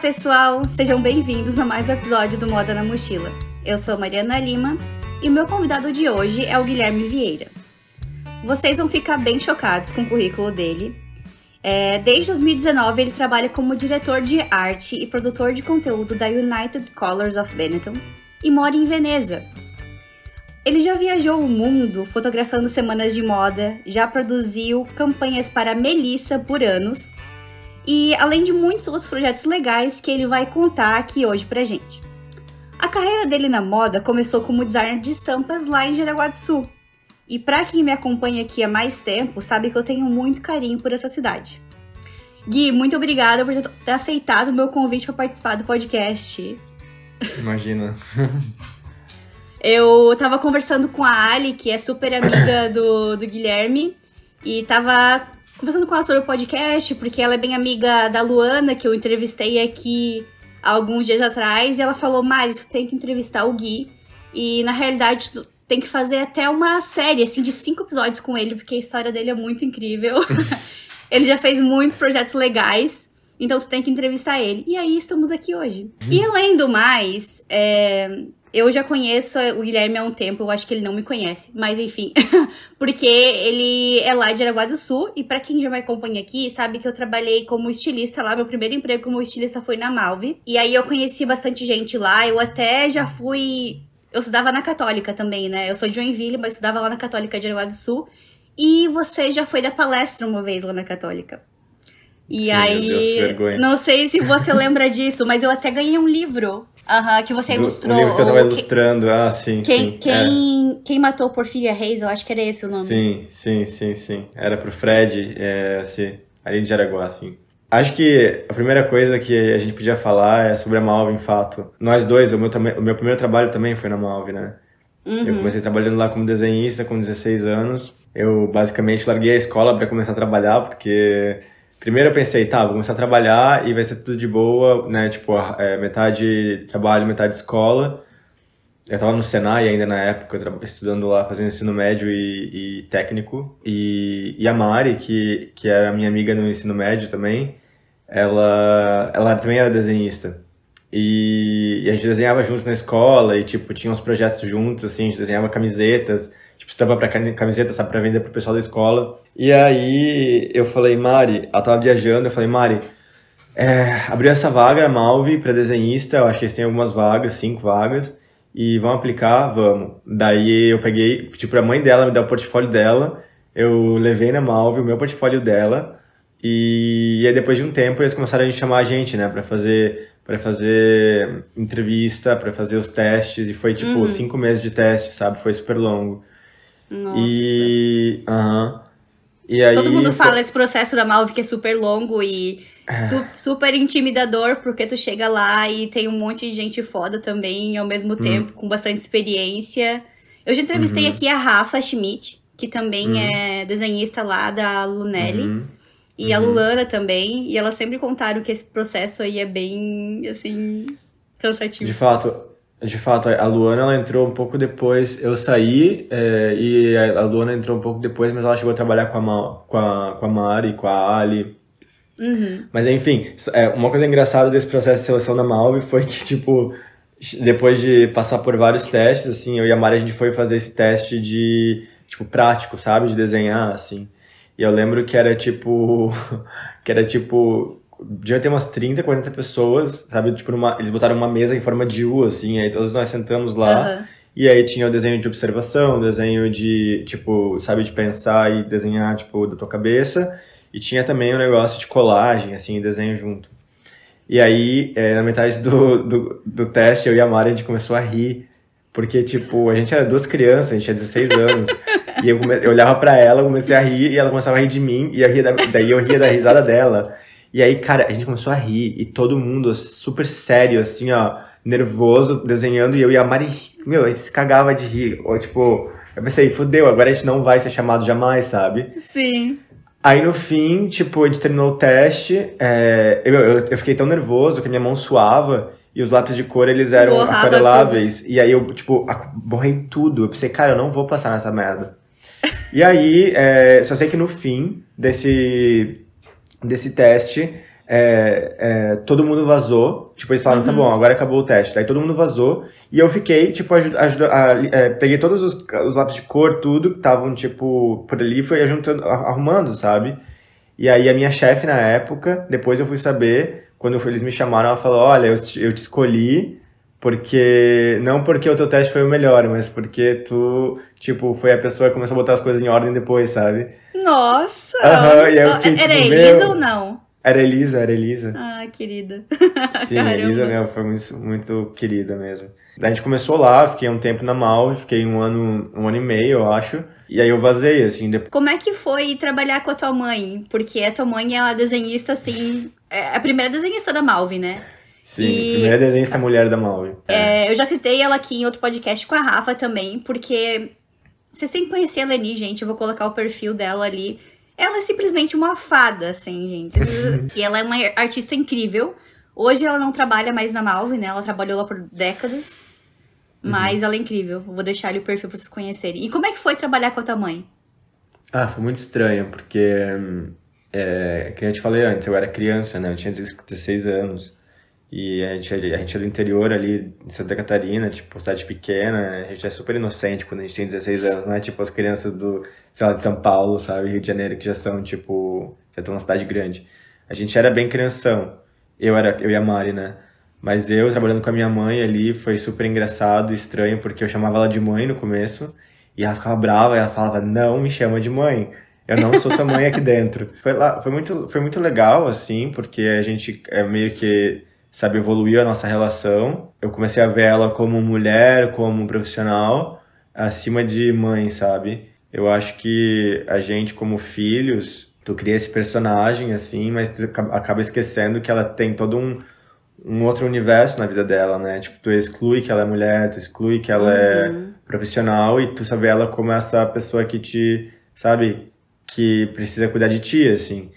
pessoal, sejam bem-vindos a mais um episódio do Moda na Mochila. Eu sou Mariana Lima e o meu convidado de hoje é o Guilherme Vieira. Vocês vão ficar bem chocados com o currículo dele. É, desde 2019, ele trabalha como diretor de arte e produtor de conteúdo da United Colors of Benetton e mora em Veneza. Ele já viajou o mundo fotografando semanas de moda, já produziu campanhas para Melissa por anos e além de muitos outros projetos legais que ele vai contar aqui hoje pra gente. A carreira dele na moda começou como designer de estampas lá em Jaraguá do Sul. E para quem me acompanha aqui há mais tempo, sabe que eu tenho muito carinho por essa cidade. Gui, muito obrigada por ter aceitado o meu convite para participar do podcast. Imagina. eu tava conversando com a Ali, que é super amiga do, do Guilherme, e tava conversando com ela sobre o podcast, porque ela é bem amiga da Luana, que eu entrevistei aqui alguns dias atrás, e ela falou: Mari, tu tem que entrevistar o Gui. E na realidade, tu tem que fazer até uma série, assim, de cinco episódios com ele, porque a história dele é muito incrível. ele já fez muitos projetos legais. Então tu tem que entrevistar ele. E aí estamos aqui hoje. E além do mais, é, eu já conheço o Guilherme há um tempo, eu acho que ele não me conhece, mas enfim, porque ele é lá de Araguá do Sul e para quem já me acompanha aqui, sabe que eu trabalhei como estilista lá, meu primeiro emprego como estilista foi na Malve. E aí eu conheci bastante gente lá, eu até já fui, eu estudava na Católica também, né? Eu sou de Joinville, mas estudava lá na Católica de Araguá do Sul. E você já foi da palestra uma vez lá na Católica. E Sim, aí, Deus, não sei se você lembra disso, mas eu até ganhei um livro Aham, que você ilustrou. O livro que eu tava ilustrando, que... ah, sim, quem, sim. Quem, é. quem matou Porfíria Reis, eu acho que era esse o nome. Sim, sim, sim, sim. Era pro Fred, é, assim, ali de Jaraguá, assim. Acho que a primeira coisa que a gente podia falar é sobre a Malve, em fato. Nós dois, o meu, o meu primeiro trabalho também foi na Malve, né? Uhum. Eu comecei trabalhando lá como desenhista com 16 anos. Eu basicamente larguei a escola para começar a trabalhar, porque Primeiro eu pensei, tá, vou começar a trabalhar e vai ser tudo de boa, né? Tipo, é, metade trabalho, metade escola. Eu tava no Senai ainda na época, estudando lá, fazendo ensino médio e, e, técnico. E, e a Mari, que, que era minha amiga no ensino médio também, ela, ela também era desenhista. E, e a gente desenhava juntos na escola e, tipo, tinha uns projetos juntos, assim, a gente desenhava camisetas tipo, estampa pra camiseta, sabe, pra vender pro pessoal da escola. E aí eu falei, Mari, ela tava viajando, eu falei, Mari, é, abriu essa vaga, a Malve, pra desenhista, eu acho que eles têm algumas vagas, cinco vagas, e vão aplicar, vamos. Daí eu peguei, pedi pra mãe dela me dar o portfólio dela, eu levei na Malve o meu portfólio dela, e, e aí depois de um tempo eles começaram a chamar a gente, né, pra fazer para fazer entrevista, para fazer os testes, e foi tipo uhum. cinco meses de teste, sabe? Foi super longo. Nossa. E. Aham. E aí, Todo mundo fala esse processo da Malve que é super longo e é. su super intimidador, porque tu chega lá e tem um monte de gente foda também, ao mesmo hum. tempo, com bastante experiência. Eu já entrevistei uhum. aqui a Rafa Schmidt, que também uhum. é desenhista lá da Lunelli. Uhum. E a uhum. Lulana também. E elas sempre contaram que esse processo aí é bem, assim, cansativo. De fato, de fato, a Luana ela entrou um pouco depois. Eu saí é, e a Luana entrou um pouco depois, mas ela chegou a trabalhar com a, com a, com a Mari, com a Ali. Uhum. Mas enfim, é, uma coisa engraçada desse processo de seleção da Malve foi que, tipo, depois de passar por vários testes, assim, eu e a Mari a gente foi fazer esse teste de, tipo, prático, sabe? De desenhar, assim. E eu lembro que era tipo. que era tipo devia ter umas 30, 40 pessoas, sabe? Tipo, numa, eles botaram uma mesa em forma de U, assim, aí todos nós sentamos lá. Uhum. E aí tinha o desenho de observação, desenho de, tipo, sabe, de pensar e desenhar, tipo, da tua cabeça. E tinha também o um negócio de colagem, assim, desenho junto. E aí, é, na metade do, do, do teste, eu e a Mari, a gente começou a rir. Porque, tipo, a gente era duas crianças, a gente tinha 16 anos. e eu, come... eu olhava para ela, comecei a rir, e ela começava a rir de mim, e eu ria da... daí eu ria da risada dela. E aí, cara, a gente começou a rir e todo mundo super sério, assim, ó, nervoso, desenhando, e eu e a Mari, meu, a gente se cagava de rir. Ou, tipo, eu pensei, fudeu, agora a gente não vai ser chamado jamais, sabe? Sim. Aí no fim, tipo, a gente terminou o teste, é, eu, eu, eu, fiquei tão nervoso que a minha mão suava e os lápis de cor eles eram Borrava aquareláveis. Tudo. E aí eu, tipo, borrei tudo. Eu pensei, cara, eu não vou passar nessa merda. e aí, é, só sei que no fim desse desse teste, é, é, todo mundo vazou. Tipo, eles falaram, tá Uhum. bom, agora acabou o teste. Daí todo mundo vazou. E eu fiquei, tipo, ajuda, ajuda, a- é, peguei todos os, os lápis de cor, tudo, que estavam, tipo, por ali, fui ajuntando, a- arrumando, sabe? E aí a minha chefe na época, depois eu fui saber, quando eles me chamaram, ela falou, olha, eu, eu te escolhi porque, não porque o teu teste foi o melhor, mas porque tu, tipo, foi a pessoa que começou a botar as coisas em ordem depois, sabe? Nossa! Olha e eu fiquei, Era tipo, Elisa meu. ou não? Era Elisa, era Elisa. Ah, querida. Sim, Caramba. Elisa meu, foi muito, muito querida mesmo. Daí a gente começou lá, fiquei um tempo na Malve, fiquei um ano, um ano e meio, eu acho. E aí eu vazei, assim, depois. Como é que foi trabalhar com a tua mãe? Porque a tua mãe é uma desenhista, assim. É a primeira desenhista da Malve, né? Sim, E- primeira desenhista mulher da Malve. É, eu já citei ela aqui em outro podcast com a Rafa também, porque vocês têm que conhecer a Leni, gente. Eu vou colocar o perfil dela ali. Ela é simplesmente uma fada, assim, gente. e ela é uma artista incrível. Hoje ela não trabalha mais na Malve, né? Ela trabalhou lá por décadas. Mas ela é incrível. Eu vou deixar ali o perfil pra vocês conhecerem. E como é que foi trabalhar com a tua mãe? Ah, foi muito estranho, porque, hum, é, que eu te falei antes, eu era criança, né? Eu tinha 16 anos. E a gente, a gente é do interior ali, de Santa Catarina, tipo, cidade pequena, a gente é super inocente quando a gente tem 16 anos, não é tipo as crianças do, sei lá, de São Paulo, sabe, Rio de Janeiro, que já são, tipo, já estão numa cidade grande. A gente era bem crianção, eu, era, eu e a Mari, né? Mas eu, trabalhando com a minha mãe ali, foi super engraçado estranho, porque eu chamava ela de mãe no começo, e ela ficava brava, ela falava, não me chama de mãe. Eu não sou tua mãe aqui dentro. Foi, lá, foi, muito, foi muito legal, assim, porque a gente é meio que, sabe, evoluiu a nossa relação. Eu comecei a ver ela como mulher, como profissional, acima de mãe, sabe? Eu acho que a gente, como filhos, tu cria esse personagem, assim, mas tu acaba- esquecendo que ela tem todo um, um outro universo na vida dela, né? Tipo, tu exclui que ela é mulher, tu exclui que ela é Uhum. profissional e tu sabe ela como essa pessoa que te, sabe, que precisa cuidar de ti, assim.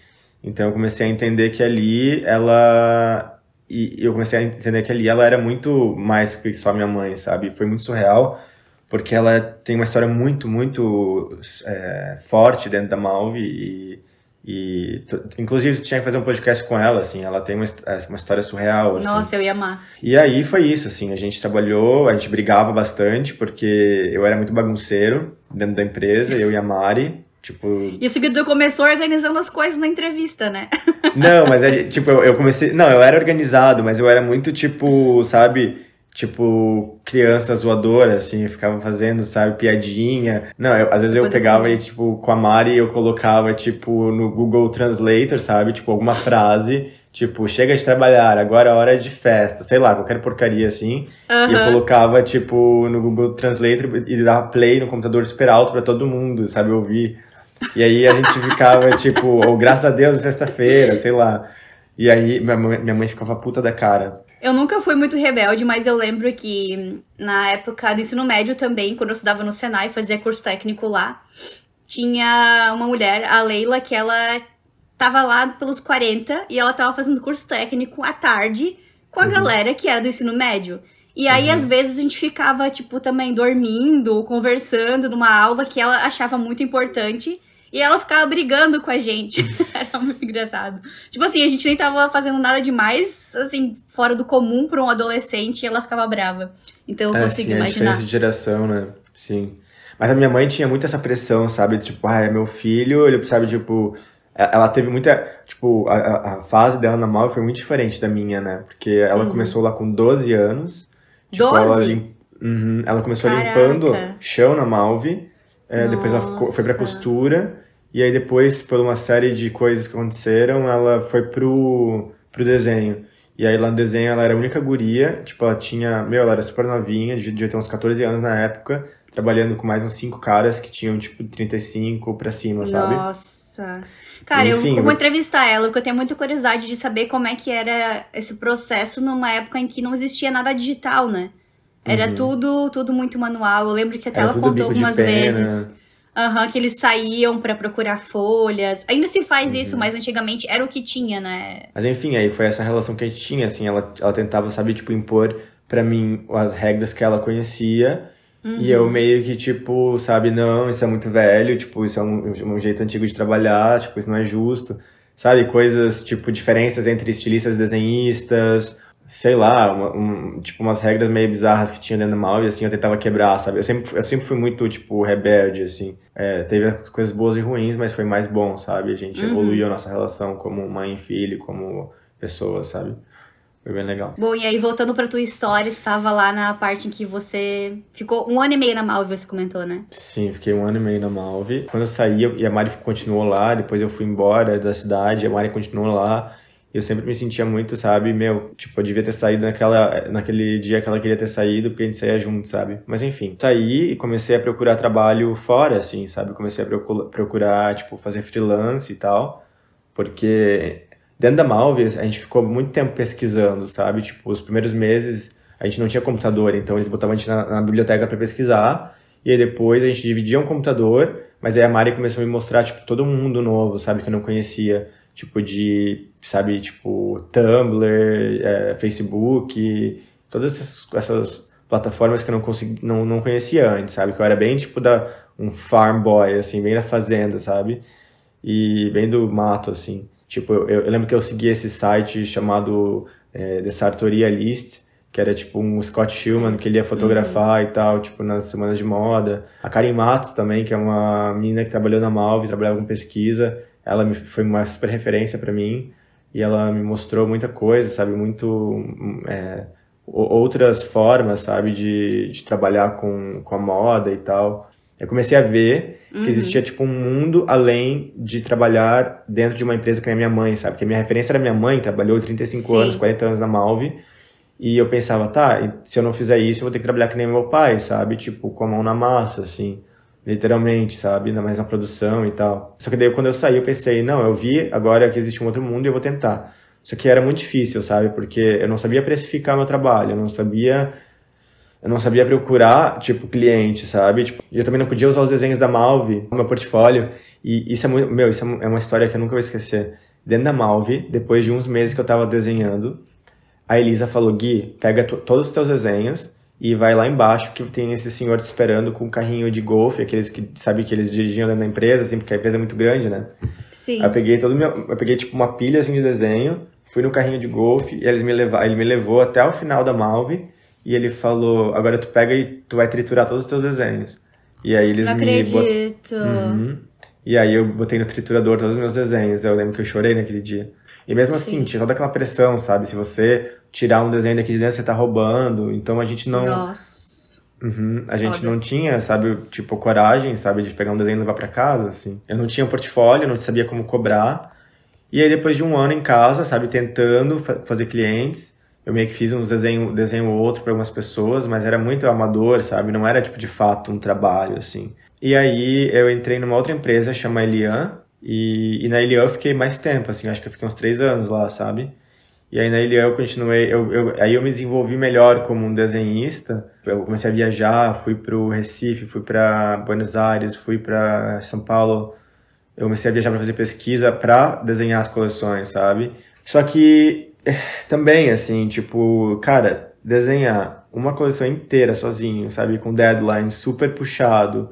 Então eu comecei a entender que ali ela e eu comecei a entender que ali ela era muito mais que só minha mãe, sabe? Foi muito surreal porque ela tem uma história muito, muito é, forte dentro da Malve e, e inclusive tinha que fazer um podcast com ela, assim, ela tem uma, his- uma história surreal, assim. Nossa, eu ia amar. E aí foi isso, assim, a gente trabalhou, a gente brigava bastante, porque eu era muito bagunceiro dentro da empresa, eu e a Mari, tipo... Isso que tu começou organizando as coisas na entrevista, né? Não, mas, gente, tipo, eu, eu comecei... Não, eu era organizado, mas eu era muito, tipo, sabe... Tipo, criança zoadora, assim, eu ficava fazendo, sabe, piadinha. Não, eu- às vezes eu Coisa pegava boa. e, tipo, com a Mari eu colocava, tipo, no Google Translator, sabe? Tipo, alguma frase, tipo, chega de trabalhar, agora é hora de festa, sei lá, qualquer porcaria assim. E eu colocava, tipo, no Google Translator e dava play no computador super alto pra todo mundo, sabe, ouvir. E aí a gente ficava, tipo, ou graças a Deus, é sexta-feira, sei lá. E aí minha mãe, minha mãe ficava puta da cara. Eu nunca fui muito rebelde, mas eu lembro que na época do ensino médio também, quando eu estudava no Senai, fazia curso técnico lá, tinha uma mulher, a Leila, que ela tava lá pelos 40 e ela tava fazendo curso técnico à tarde com a Uhum. galera que era do ensino médio. E aí, às vezes, a gente ficava, tipo, também dormindo, conversando numa aula que ela achava muito importante. E ela ficava brigando com a gente. Era muito engraçado. Tipo assim, a gente nem tava fazendo nada demais, assim, fora do comum pra um adolescente e ela ficava brava. Então eu É, consigo sim, a imaginar. diferença de geração, né? Sim. Mas a minha mãe tinha muito essa pressão, sabe? Tipo, ah, é meu filho, ele sabe, tipo... Ela teve muita... Tipo, a, a- a fase dela na mal foi muito diferente da minha, né? Porque ela Uhum. começou lá com 12 anos. Tipo, 12? Ela, Uhum, ela começou Caraca. limpando chão na Malve. é, depois ela ficou- foi pra costura. E aí depois, por uma série de coisas que aconteceram, ela foi pro, pro desenho. E aí lá no desenho ela era a única guria, tipo, ela tinha, meu, ela era super novinha, devia ter uns 14 anos na época, trabalhando com mais uns cinco caras que tinham, tipo, 35 pra cima, sabe? Nossa. Cara, Enfim, eu eu- vou entrevistar ela, porque eu tenho muita curiosidade de saber como é que era esse processo numa época em que não existia nada digital, né? Era Uhum. tudo, tudo muito manual. Eu lembro que até Era ela contou algumas vezes aham, que eles saíam pra procurar folhas. Ainda se faz Uhum. isso, mas antigamente era o que tinha, né? Mas enfim, aí foi essa relação que a gente tinha, assim, ela, ela tentava, sabe, tipo, impor pra mim as regras que ela conhecia, e eu meio que, tipo, sabe, não, isso é muito velho, tipo, isso é um, um jeito antigo de trabalhar, tipo, isso não é justo. Sabe, sabe? Coisas, tipo, diferenças entre estilistas e desenhistas, sei lá, uma, um, tipo, umas regras meio bizarras que tinha dentro do mal e assim, eu tentava quebrar, sabe? Eu sempre, eu sempre fui muito, tipo, rebelde, assim. É, teve coisas boas e ruins, mas foi mais bom, sabe? A gente uhum. evoluiu a nossa relação como mãe e filho, como pessoas, sabe? Foi bem legal. Bom, e aí voltando pra tua história, tu tava lá na parte em que você ficou um ano e meio na Malve, você comentou, né? Sim, fiquei um ano e meio na Malve. Quando eu saí, e a Mari continuou lá, depois eu fui embora da cidade, a Mari continuou lá eu sempre me sentia muito, sabe, meu, tipo, eu devia ter saído naquela, naquele dia que ela queria ter saído, porque a gente saía junto, sabe? Mas enfim, saí e comecei a procurar trabalho fora, assim, sabe? Comecei a procurar, tipo, fazer freelance e tal, porque dentro da Malve a gente ficou muito tempo pesquisando, sabe? Tipo, os primeiros meses a gente não tinha computador, então eles botavam a gente na, na biblioteca para pesquisar, e aí depois a gente dividia um computador, mas aí a Mari começou a me mostrar, tipo, todo mundo novo, sabe, que eu não conhecia tipo de, sabe, tipo Tumblr, é, Facebook, todas essas, essas, plataformas que eu não, consegui, não, não conhecia antes, sabe? Que eu era bem tipo da um farm boy, assim, bem da fazenda, sabe? E bem do mato, assim. Tipo, eu, eu lembro que eu segui esse site chamado é, The Sartoria List, que era tipo um Scott Schillman que ele ia fotografar uhum. e tal, tipo nas semanas de moda. A Karen Matos também, que é uma menina que trabalhou na Malve, trabalhava com pesquisa ela me, foi uma super referência para mim e ela me mostrou muita coisa, sabe, muito é, outras formas, sabe, de, de trabalhar com, com a moda e tal. Eu comecei a ver uhum. que existia tipo um mundo além de trabalhar dentro de uma empresa que é minha mãe, sabe? Que a minha referência era minha mãe, trabalhou 35 Sim. anos, 40 anos na Malve. E eu pensava, tá, se eu não fizer isso, eu vou ter que trabalhar que nem meu pai, sabe? Tipo, com a mão na massa, assim literalmente, sabe? Ainda mais na produção e tal. Só que daí quando eu saí, eu pensei, não, eu vi agora que existe um outro mundo e eu vou tentar. Só que era muito difícil, sabe? Porque eu não sabia precificar meu trabalho, eu não sabia eu não sabia procurar, tipo, cliente, sabe? Tipo, eu também não podia usar os desenhos da Malve no meu portfólio. E isso é muito, meu, isso é uma história que eu nunca vou esquecer. Dentro da Malve, depois de uns meses que eu tava desenhando, a Elisa falou: "Gui, pega todos os teus desenhos e vai lá embaixo que tem esse senhor te esperando com um carrinho de golfe, aqueles que sabe que eles dirigiam dentro da empresa, assim, porque a empresa é muito grande, né? Sim. Aí eu peguei todo meu, eu peguei tipo uma pilha assim de desenho, fui no carrinho de golfe e eles me levaram, ele me levou até o final da Malve e ele falou: "Agora tu pega e tu vai triturar todos os teus desenhos". E aí eles Não me acredito. Bot... Uhum. E aí eu botei no triturador todos os meus desenhos. Eu lembro que eu chorei naquele dia. E mesmo assim, Sim. tinha toda aquela pressão, sabe? Se você tirar um desenho daqui de dentro, você tá roubando. Então a gente não Nossa Uhum. A gente Foda. não tinha, sabe, tipo, coragem, sabe, de pegar um desenho e levar para casa, assim. Eu não tinha um portfólio, não sabia como cobrar. E aí, depois de um ano em casa, sabe, tentando fa fazer clientes, eu meio que fiz uns desenho, desenho outro para algumas pessoas, mas era muito amador, sabe? Não era, tipo, de fato um trabalho, assim. E aí, eu entrei numa outra empresa, chama Elian, e, e na Elian eu fiquei mais tempo, assim, acho que eu fiquei uns três anos lá, sabe? E aí na Ilha eu continuei, eu, eu, aí eu me desenvolvi melhor como um desenhista. Eu comecei a viajar, fui para o Recife, fui para Buenos Aires, fui para São Paulo. Eu comecei a viajar para fazer pesquisa para desenhar as coleções, sabe? Só que eh, também assim, tipo, cara, desenhar uma coleção inteira sozinho, sabe, com deadline super puxado.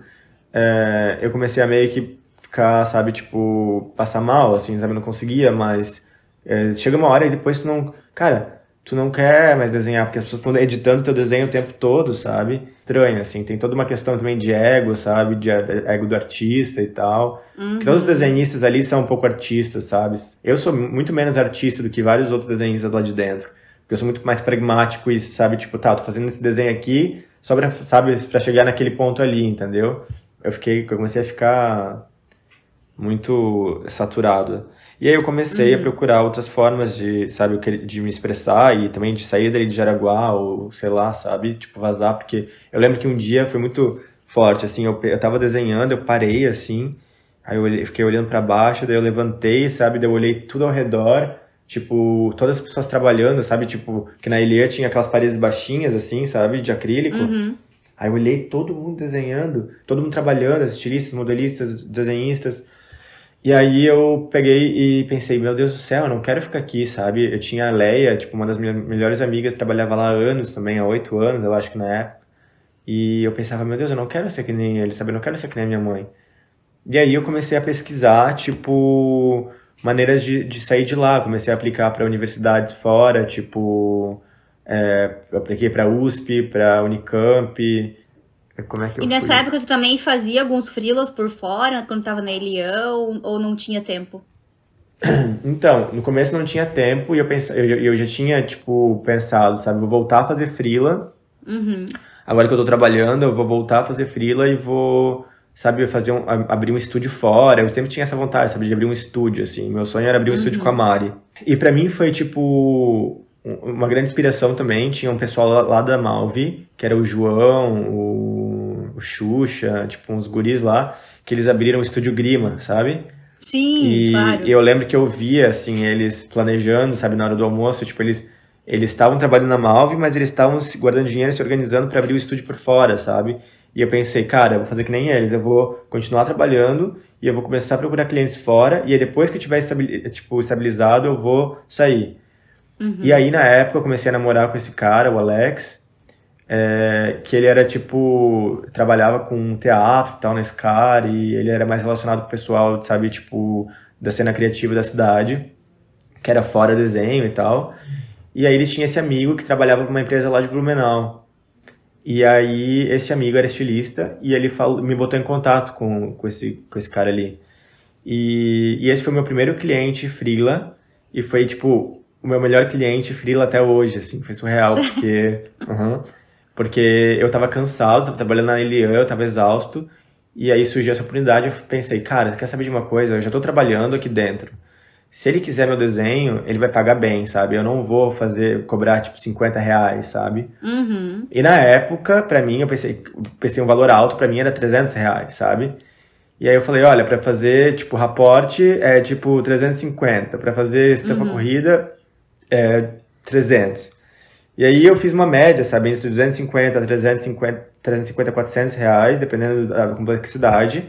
É, eu comecei a meio que ficar, sabe, tipo, passar mal, assim, sabe, não conseguia mais é, chega uma hora e depois tu não. Cara, tu não quer mais desenhar, porque as pessoas estão editando teu desenho o tempo todo, sabe? Estranho, assim. Tem toda uma questão também de ego, sabe? De ego do artista e tal. Uhum. todos os desenhistas ali são um pouco artistas, sabe? Eu sou muito menos artista do que vários outros desenhistas lá de dentro. Porque eu sou muito mais pragmático e, sabe, tipo, tá, tô fazendo esse desenho aqui só pra, sabe, pra chegar naquele ponto ali, entendeu? Eu fiquei, eu comecei a ficar muito saturado. E aí eu comecei uhum. a procurar outras formas de, sabe, de me expressar e também de sair dali de Jaraguá ou sei lá, sabe, tipo vazar, porque eu lembro que um dia foi muito forte, assim, eu, eu tava desenhando, eu parei assim, aí eu olhei, fiquei olhando para baixo, daí eu levantei, sabe, daí eu olhei tudo ao redor, tipo, todas as pessoas trabalhando, sabe, tipo, que na Ilha tinha aquelas paredes baixinhas assim, sabe, de acrílico. Uhum. Aí eu olhei todo mundo desenhando, todo mundo trabalhando, as estilistas, modelistas, desenhistas. E aí eu peguei e pensei, meu Deus do céu, eu não quero ficar aqui, sabe? Eu tinha a Leia, tipo, uma das minhas melhores amigas, trabalhava lá há anos também, há oito anos, eu acho que na época. E eu pensava, meu Deus, eu não quero ser que nem ele, sabe? Eu não quero ser que nem a minha mãe. E aí eu comecei a pesquisar, tipo, maneiras de, de sair de lá. Comecei a aplicar para universidades fora, tipo, é, eu apliquei para USP, para Unicamp. Como é que eu e nessa fui? época tu também fazia alguns freelas por fora, quando tava na Elian, ou, não tinha tempo? Então, no começo não tinha tempo e eu, pense, eu, eu já tinha, tipo, pensado, sabe, vou voltar a fazer freela. Uhum. Agora que eu tô trabalhando, eu vou voltar a fazer freela e vou, sabe, fazer um, abrir um estúdio fora. Eu sempre tinha essa vontade, sabe, de abrir um estúdio, assim. Meu sonho era abrir um estúdio com a Mari. E para mim foi, tipo, uma grande inspiração também. Tinha um pessoal lá, da Malve, que era o João, o, o Xuxa, tipo, uns guris lá, que eles abriram o estúdio Grima, sabe? Sim, E claro. eu lembro que eu via, assim, eles planejando, sabe, na hora do almoço, tipo, eles eles estavam trabalhando na Malve, mas eles estavam guardando dinheiro e se organizando para abrir o estúdio por fora, sabe? E eu pensei, cara, eu vou fazer que nem eles, eu vou continuar trabalhando e eu vou começar a procurar clientes fora e aí depois que eu tiver tipo, estabilizado, eu vou sair. E aí, na época, eu comecei a namorar com esse cara, o Alex, é, que ele era, tipo, trabalhava com teatro e tal na Scar, e ele era mais relacionado com o pessoal, sabe, tipo, da cena criativa da cidade, que era fora desenho e tal. E aí ele tinha esse amigo que trabalhava com uma empresa lá de Blumenau. E aí esse amigo era estilista e ele falou, me botou em contato com, com, esse, com esse cara ali. E, e esse foi o meu primeiro cliente freela e foi, tipo, o meu melhor cliente freela até hoje, assim, foi surreal, porque... Uhum. porque eu tava cansado, tava trabalhando na Elian, eu tava exausto, e aí surgiu essa oportunidade, eu pensei, cara, quer saber de uma coisa? Eu já tô trabalhando aqui dentro. Se ele quiser meu desenho, ele vai pagar bem, sabe? Eu não vou fazer, cobrar, tipo, 50 reais, sabe? Uhum. E na época, pra mim, eu pensei, pensei um valor alto, pra mim era 300 reais, sabe? E aí eu falei, olha, pra fazer, tipo, raporte é, tipo, 350. Pra fazer estampa corrida é 300. E aí eu fiz uma média, sabe, entre 250 a 350, 350 400 reais, dependendo da complexidade.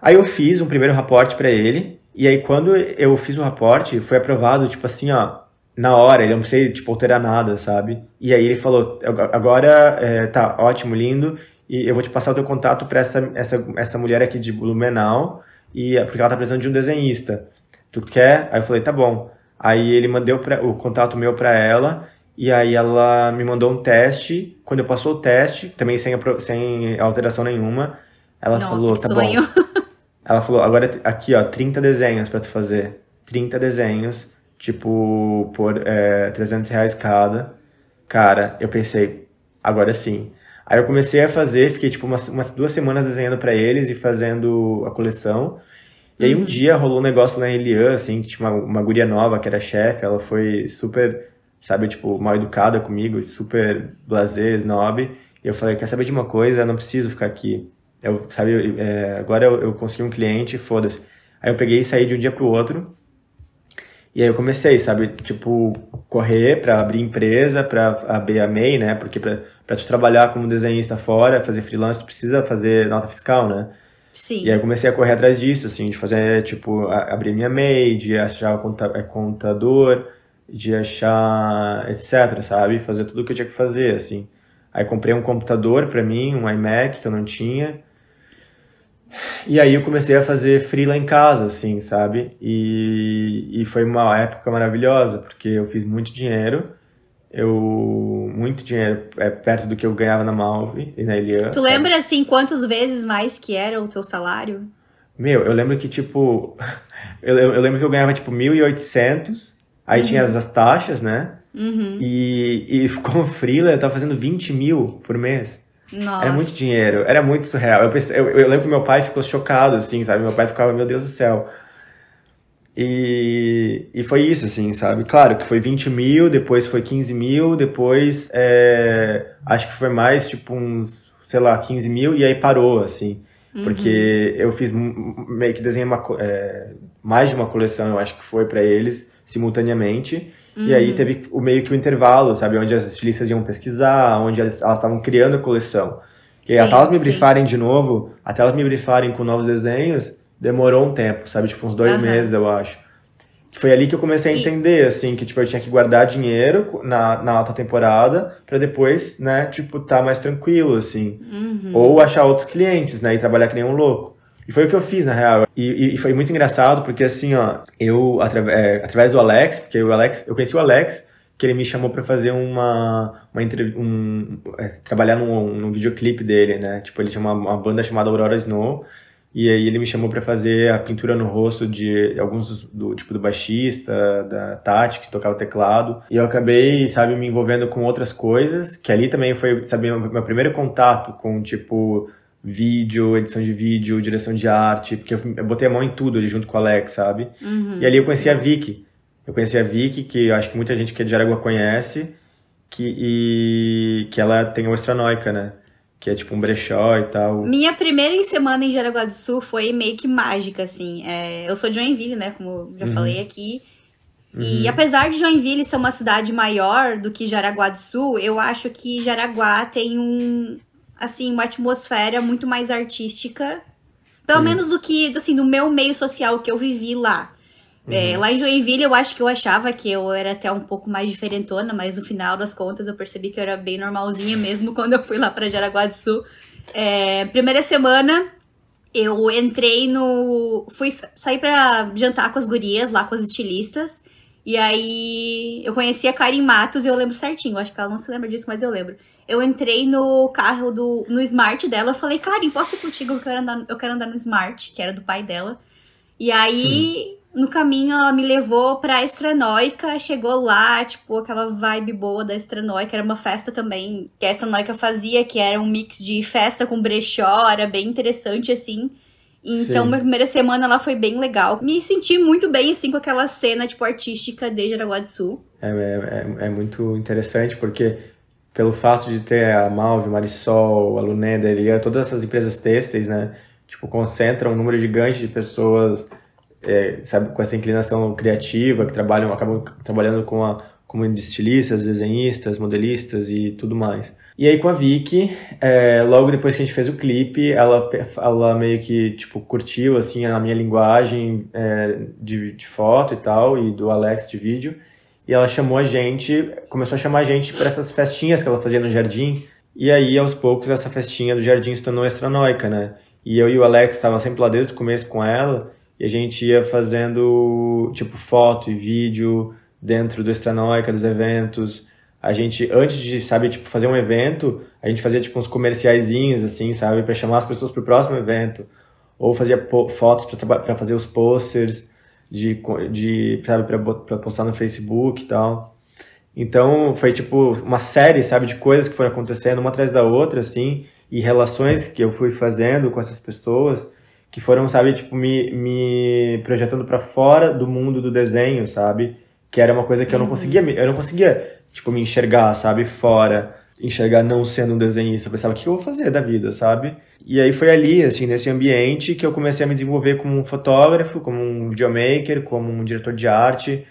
Aí eu fiz um primeiro raporte pra ele, e aí quando eu fiz o raporte, foi aprovado, tipo assim, ó, na hora, ele não precisei, tipo, alterar nada, sabe? E aí ele falou, agora é, tá ótimo, lindo, e eu vou te passar o teu contato pra essa, essa, essa mulher aqui de Blumenau, e, porque ela tá precisando de um desenhista. Tu quer? Aí eu falei, tá bom. Aí ele mandou pra, o contato meu pra ela, e aí ela me mandou um teste. Quando eu passou o teste, também sem, sem alteração nenhuma, ela Nossa, falou, que tá sonho. bom. Ela falou, agora aqui, ó, 30 desenhos pra tu fazer. 30 desenhos, tipo, por é, 300 reais cada. Cara, eu pensei, agora sim. Aí eu comecei a fazer, fiquei tipo umas, umas duas semanas desenhando pra eles e fazendo a coleção. E aí um dia rolou um negócio na Elian, assim, que tinha uma, uma guria nova que era chefe, ela foi super, sabe, tipo, mal educada comigo, super blasé, snob. E eu falei, quer saber de uma coisa? Eu não preciso ficar aqui. Eu, sabe, é, agora eu, eu consegui um cliente, foda-se. Aí eu peguei e saí de um dia pro outro. E aí eu comecei, sabe, tipo, correr pra abrir empresa, pra abrir a MEI, né? Porque pra tu trabalhar como desenhista fora, fazer freelance, tu precisa fazer nota fiscal, né? Sim. E aí eu comecei a correr atrás disso, assim, de fazer, tipo, abrir minha MEI, de achar o é, contador, de achar, etc, sabe? Fazer tudo o que eu tinha que fazer, assim. Aí comprei um computador pra mim, um iMac que eu não tinha. E aí eu comecei a fazer freela em casa, assim, sabe? E, e foi uma época maravilhosa, porque eu fiz muito dinheiro. Eu... Muito dinheiro é, perto do que eu ganhava na Malve e na Elian. Tu sabe? lembra, assim, quantas vezes mais que era o teu salário? Meu, eu lembro que, tipo... Eu, eu lembro que eu ganhava, tipo, 1.800. Aí tinha as, as taxas, né? Uhum. E, e como freela, eu tava fazendo 20 mil por mês. Nossa. Era muito dinheiro, era muito surreal. Eu, pensei- eu, eu lembro que meu pai ficou chocado, assim, sabe? Meu pai ficava, meu Deus do céu. E, e foi isso, assim, sabe? Claro que foi 20 mil, depois foi 15 mil, depois é, acho que foi mais, tipo, uns, sei lá, 15 mil, e aí parou, assim. Porque eu fiz meio que desenhei uma, é, mais de uma coleção, eu acho que foi pra eles, simultaneamente. E aí teve o meio que o intervalo, sabe? Onde as estilistas iam pesquisar, onde elas estavam criando a coleção. E Sim, até elas me sim. brifarem de novo, até elas me brifarem com novos desenhos, demorou um tempo, sabe? Tipo, uns dois Aham. meses, eu acho. Foi ali que eu comecei a entender, assim, que, tipo, eu tinha que guardar dinheiro na, na alta temporada pra depois, né, tipo, tá mais tranquilo, assim. Uhum. Ou achar outros clientes, né, e trabalhar que nem um louco. E foi o que eu fiz, na real. E, e foi muito engraçado, porque assim, ó, eu, é, através do Alex, porque o Alex, eu conheci o Alex, que ele me chamou para fazer uma, uma um, é, trabalhar num, num videoclipe dele, né? Tipo, ele tinha uma, uma banda chamada Aurora Snow, e aí ele me chamou para fazer a pintura no rosto de alguns do tipo do baixista, da Tati que tocava teclado. E eu acabei, sabe, me envolvendo com outras coisas, que ali também foi, sabe, meu, primeiro contato com tipo vídeo, edição de vídeo, direção de arte, porque eu, eu botei a mão em tudo ali junto com o Alex, sabe? Uhum. E ali eu conheci a Vicky. Eu conheci a Vicky, que eu acho que muita gente que é de Aragua conhece, que, e que ela tem o Estranoica, né? Que é tipo um brechó e tal. Minha primeira semana em Jaraguá do Sul foi meio que mágica, assim. É, eu sou de Joinville, né? Como já uhum. falei aqui. E uhum. apesar de Joinville ser uma cidade maior do que Jaraguá do Sul, eu acho que Jaraguá tem um, assim, uma atmosfera muito mais artística. Pelo Sim. menos do que, assim, do meu meio social que eu vivi lá. É, uhum. É, lá em Joinville, eu acho que eu achava que eu era até um pouco mais diferentona, mas no final das contas eu percebi que eu era bem normalzinha mesmo quando eu fui lá para Jaraguá do Sul. É, primeira semana, eu entrei no. Fui sair pra jantar com as gurias lá com as estilistas. E aí eu conheci a Karen Matos e eu lembro certinho. Acho que ela não se lembra disso, mas eu lembro. Eu entrei no carro do. no Smart dela. Eu falei, Karen, posso ir contigo? Eu quero andar, eu quero andar no Smart, que era do pai dela. E aí, hum. No caminho, ela me levou pra Estranoica. Chegou lá, tipo, aquela vibe boa da Estranoica. Era uma festa também que a Estranoica fazia, que era um mix de festa com brechó. Era bem interessante, assim. Então, Sim. minha primeira semana lá foi bem legal. Me senti muito bem, assim, com aquela cena, tipo, artística de Jaraguá do Sul. É, é, é, é muito interessante, porque pelo fato de ter a Malve, Marisol, a Lunenda, Elian, todas essas empresas têxteis, né, tipo, concentram um número gigante de pessoas, é, sabe, com essa inclinação criativa, que trabalham, acabam trabalhando com a, como estilistas, desenhistas, modelistas e tudo mais. E aí com a Vicky, é, logo depois que a gente fez o clipe, ela, ela meio que, tipo, curtiu, assim, a minha linguagem é, de, de foto e tal, e do Alex de vídeo. E ela chamou a gente, começou a chamar a gente para essas festinhas que ela fazia no jardim. E aí, aos poucos, essa festinha do jardim se tornou extranoica, né? E eu e o Alex estavam sempre lá desde o começo com ela, e a gente ia fazendo, tipo, foto e vídeo dentro do extranoica, dos eventos a gente, antes de, sabe, tipo, fazer um evento, a gente fazia, tipo, uns comerciaizinhos, assim, sabe, para chamar as pessoas pro próximo evento. Ou fazia fotos para fazer os posters, de, de sabe, para postar no Facebook e tal. Então, foi, tipo, uma série, sabe, de coisas que foram acontecendo uma atrás da outra, assim, e relações que eu fui fazendo com essas pessoas que foram, sabe, tipo, me, me projetando para fora do mundo do desenho, sabe? Que era uma coisa que eu não uhum. conseguia, eu não conseguia tipo, me enxergar, sabe, fora, enxergar não sendo um desenhista, eu pensava, o que eu vou fazer da vida, sabe? E aí foi ali, assim, nesse ambiente que eu comecei a me desenvolver como um fotógrafo, como um videomaker, como um diretor de arte,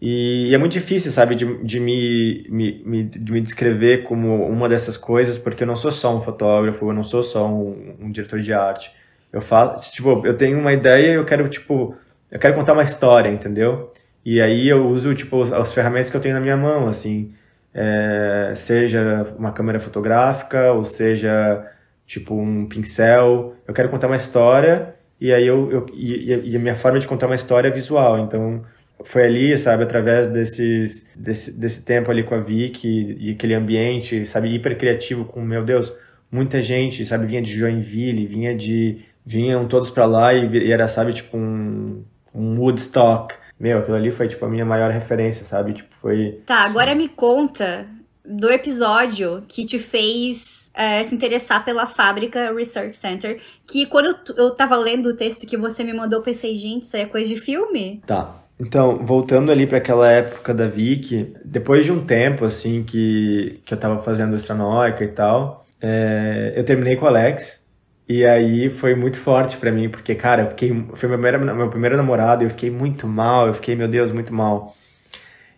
e, é muito difícil, sabe, de, de, me, me, de me descrever como uma dessas coisas, porque eu não sou só um fotógrafo, eu não sou só um, um diretor de arte. Eu faço, tipo, eu tenho uma ideia e eu quero, tipo, eu quero contar uma história, entendeu? E aí eu uso, tipo, as ferramentas que eu tenho na minha mão, assim, é, seja uma câmera fotográfica, ou seja, tipo, um pincel. Eu quero contar uma história e aí eu, eu e, e, a minha forma de contar uma história é visual. Então, foi ali, sabe, através desses, desse, desse tempo ali com a Vicky e aquele ambiente, sabe, hiper criativo com, meu Deus, muita gente, sabe, vinha de Joinville, vinha de... Vinham todos para lá e, e era, sabe, tipo um, um Woodstock, meu, aquilo ali foi, tipo, a minha maior referência, sabe? Tipo, foi... Tá, agora me conta do episódio que te fez é, se interessar pela Fábrica Research Center, que quando eu, eu tava lendo o texto que você me mandou, eu pensei, gente, isso aí é coisa de filme? Tá. Então, voltando ali para aquela época da Vicky, depois de um tempo, assim, que, que eu tava fazendo Estranoica e tal, é, eu terminei com o Alex, e aí foi muito forte para mim, porque, cara, eu fiquei. Foi meu primeiro, meu primeiro namorado e eu fiquei muito mal, eu fiquei, meu Deus, muito mal.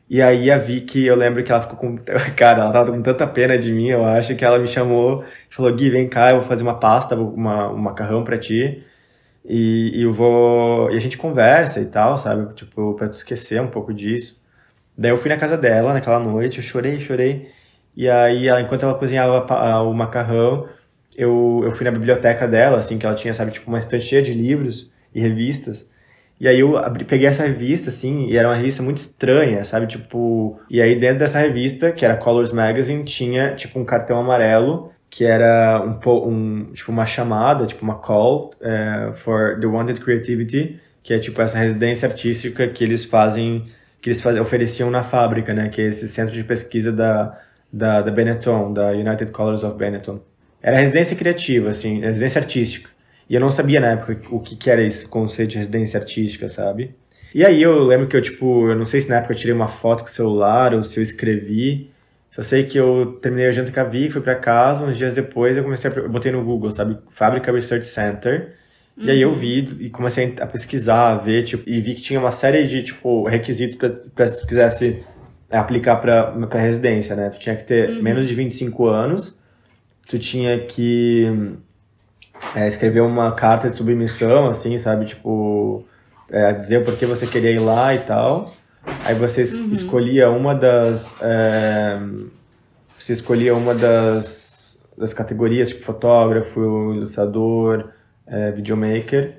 E aí a Vicky, eu lembro que ela ficou com. Cara, ela tava com tanta pena de mim, eu acho, que ela me chamou, falou: Gui, vem cá, eu vou fazer uma pasta, uma, um macarrão pra ti. E, e eu vou. E a gente conversa e tal, sabe? Tipo, pra tu esquecer um pouco disso. Daí eu fui na casa dela naquela noite, eu chorei, chorei. E aí, enquanto ela cozinhava o macarrão, eu, eu fui na biblioteca dela, assim, que ela tinha, sabe, tipo, uma estante cheia de livros e revistas. E aí eu abri, peguei essa revista, assim, e era uma revista muito estranha, sabe? Tipo. E aí dentro dessa revista, que era Colors Magazine, tinha, tipo, um cartão amarelo que era um, um tipo uma chamada, tipo uma call uh, for the wanted creativity, que é tipo essa residência artística que eles fazem, que eles faz, ofereciam na fábrica, né? Que é esse centro de pesquisa da, da, da Benetton, da United Colors of Benetton. Era residência criativa, assim, residência artística. E eu não sabia na época o que, que era esse conceito de residência artística, sabe? E aí eu lembro que eu, tipo, eu não sei se na época eu tirei uma foto com o celular ou se eu escrevi, só sei que eu terminei a janta com a Vi, fui para casa, uns dias depois eu comecei a, eu botei no Google, sabe, Fábrica Research Center, uhum. e aí eu uhum. vi e comecei a pesquisar, a ver, tipo, e vi que tinha uma série de, tipo, requisitos para se quisesse aplicar para residência, né? Tu tinha que ter uhum. menos de 25 anos, tu tinha que é, escrever uma carta de submissão, assim, sabe, tipo, é, dizer por que você queria ir lá e tal. Aí você uhum. escolhia uma das. É, você escolhia uma das, das categorias, tipo fotógrafo, ilustrador, é, videomaker,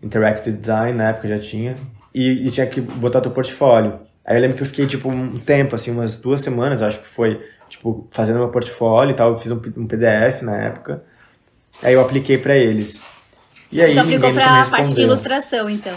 interactive design, na época já tinha. E, e, tinha que botar teu portfólio. Aí eu lembro que eu fiquei, tipo, um tempo, assim, umas duas semanas, acho que foi, tipo, fazendo meu portfólio e tal. Eu fiz um, um PDF na época. Aí eu apliquei para eles. E aí, então aplicou pra parte de ilustração, então.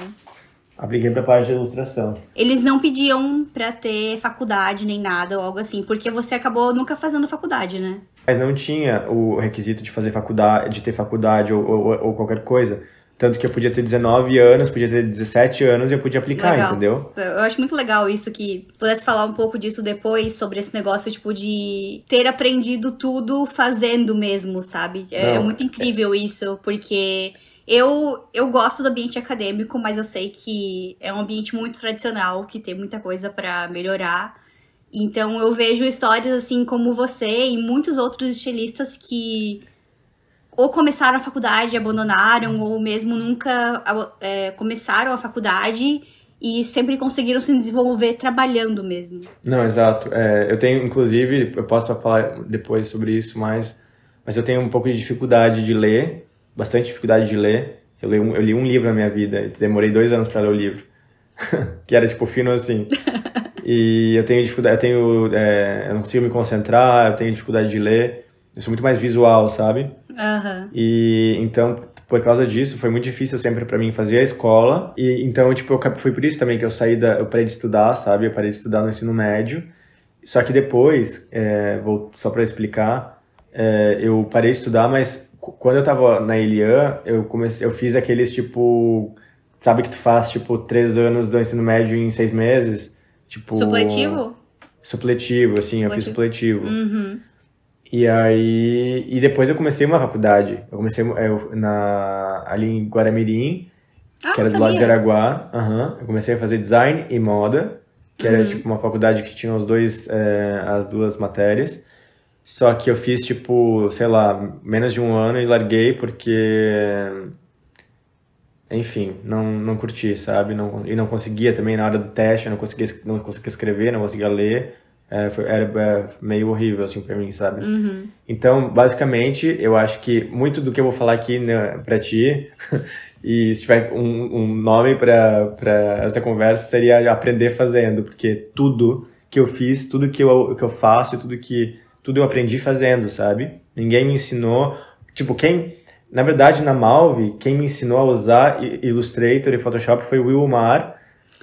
Apliquei pra parte de ilustração. Eles não pediam pra ter faculdade nem nada ou algo assim, porque você acabou nunca fazendo faculdade, né? Mas não tinha o requisito de fazer faculdade, de ter faculdade ou, ou, ou qualquer coisa. Tanto que eu podia ter 19 anos, podia ter 17 anos e eu podia aplicar, legal. entendeu? Eu acho muito legal isso, que pudesse falar um pouco disso depois, sobre esse negócio, tipo, de ter aprendido tudo fazendo mesmo, sabe? É, é muito incrível é... isso, porque eu, eu gosto do ambiente acadêmico, mas eu sei que é um ambiente muito tradicional, que tem muita coisa para melhorar. Então eu vejo histórias assim como você e muitos outros estilistas que ou começaram a faculdade e abandonaram, ou mesmo nunca é, começaram a faculdade e sempre conseguiram se desenvolver trabalhando mesmo. Não, exato. É, eu tenho, inclusive, eu posso falar depois sobre isso, mas, mas eu tenho um pouco de dificuldade de ler bastante dificuldade de ler. Eu li um, eu li um livro na minha vida e demorei dois anos para ler o livro. que era, tipo, fino assim. e eu tenho dificuldade, eu tenho... É, eu não consigo me concentrar, eu tenho dificuldade de ler. Eu sou muito mais visual, sabe? Uhum. E então, por causa disso, foi muito difícil sempre para mim fazer a escola. E então, tipo, eu, foi por isso também que eu saí da. Eu parei de estudar, sabe? Eu parei de estudar no ensino médio. Só que depois, é, vou só para explicar, é, eu parei de estudar, mas quando eu tava na Elian, eu comecei, eu fiz aqueles tipo, sabe que tu faz tipo três anos do ensino médio em seis meses, tipo supletivo. Supletivo, assim, supletivo. eu fiz supletivo. Uhum. E aí, e depois eu comecei uma faculdade. Eu comecei eu, na ali em Guaramirim, ah, que era do lado de Araguá. Uhum. Eu comecei a fazer design e moda, que uhum. era tipo uma faculdade que tinha os dois, é, as duas matérias. Só que eu fiz, tipo, sei lá, menos de um ano e larguei porque. Enfim, não, não curti, sabe? Não, e não conseguia também na hora do teste, não conseguia, não conseguia escrever, não conseguia ler. É, foi, era, é, meio horrível, assim, pra mim, sabe? Uhum. Então, basicamente, eu acho que muito do que eu vou falar aqui né, pra ti, e se tiver um, um nome pra essa conversa, seria aprender fazendo, porque tudo que eu fiz, tudo que eu, que eu faço, tudo que tudo eu aprendi fazendo, sabe? Ninguém me ensinou. Tipo, quem. Na verdade, na Malve, quem me ensinou a usar Illustrator e Photoshop foi o Wilmar.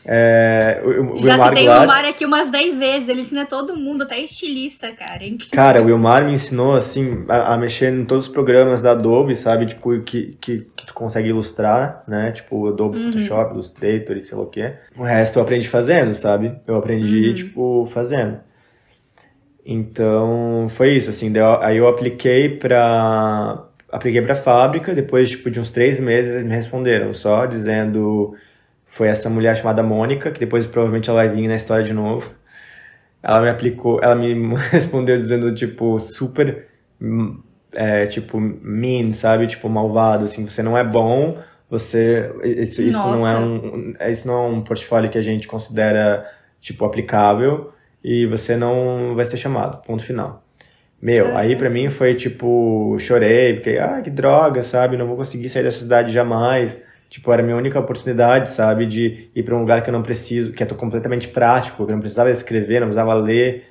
É, o, Já Wilmar citei o Wilmar aqui umas 10 vezes, ele ensina todo mundo, até estilista, cara. É cara, o Wilmar me ensinou, assim, a, a, mexer em todos os programas da Adobe, sabe? Tipo, que, que, que tu consegue ilustrar, né? Tipo, Adobe uhum. Photoshop, Illustrator e sei lá o quê. O resto eu aprendi fazendo, sabe? Eu aprendi, uhum. tipo, fazendo. Então, foi isso, assim, aí eu apliquei para apliquei para fábrica, depois tipo de uns três meses eles me responderam só dizendo foi essa mulher chamada Mônica que depois provavelmente ela vai vir na história de novo. Ela me aplicou, ela me respondeu dizendo tipo super é, tipo mean, sabe, tipo malvado, assim, você não é bom, você isso, isso não é um isso não é um portfólio que a gente considera tipo aplicável e você não vai ser chamado, ponto final. Meu, aí pra mim foi tipo, chorei, porque, ah, que droga, sabe? Não vou conseguir sair dessa cidade jamais. Tipo, era a minha única oportunidade, sabe? De ir pra um lugar que eu não preciso, que é completamente prático, que eu não precisava escrever, não precisava ler.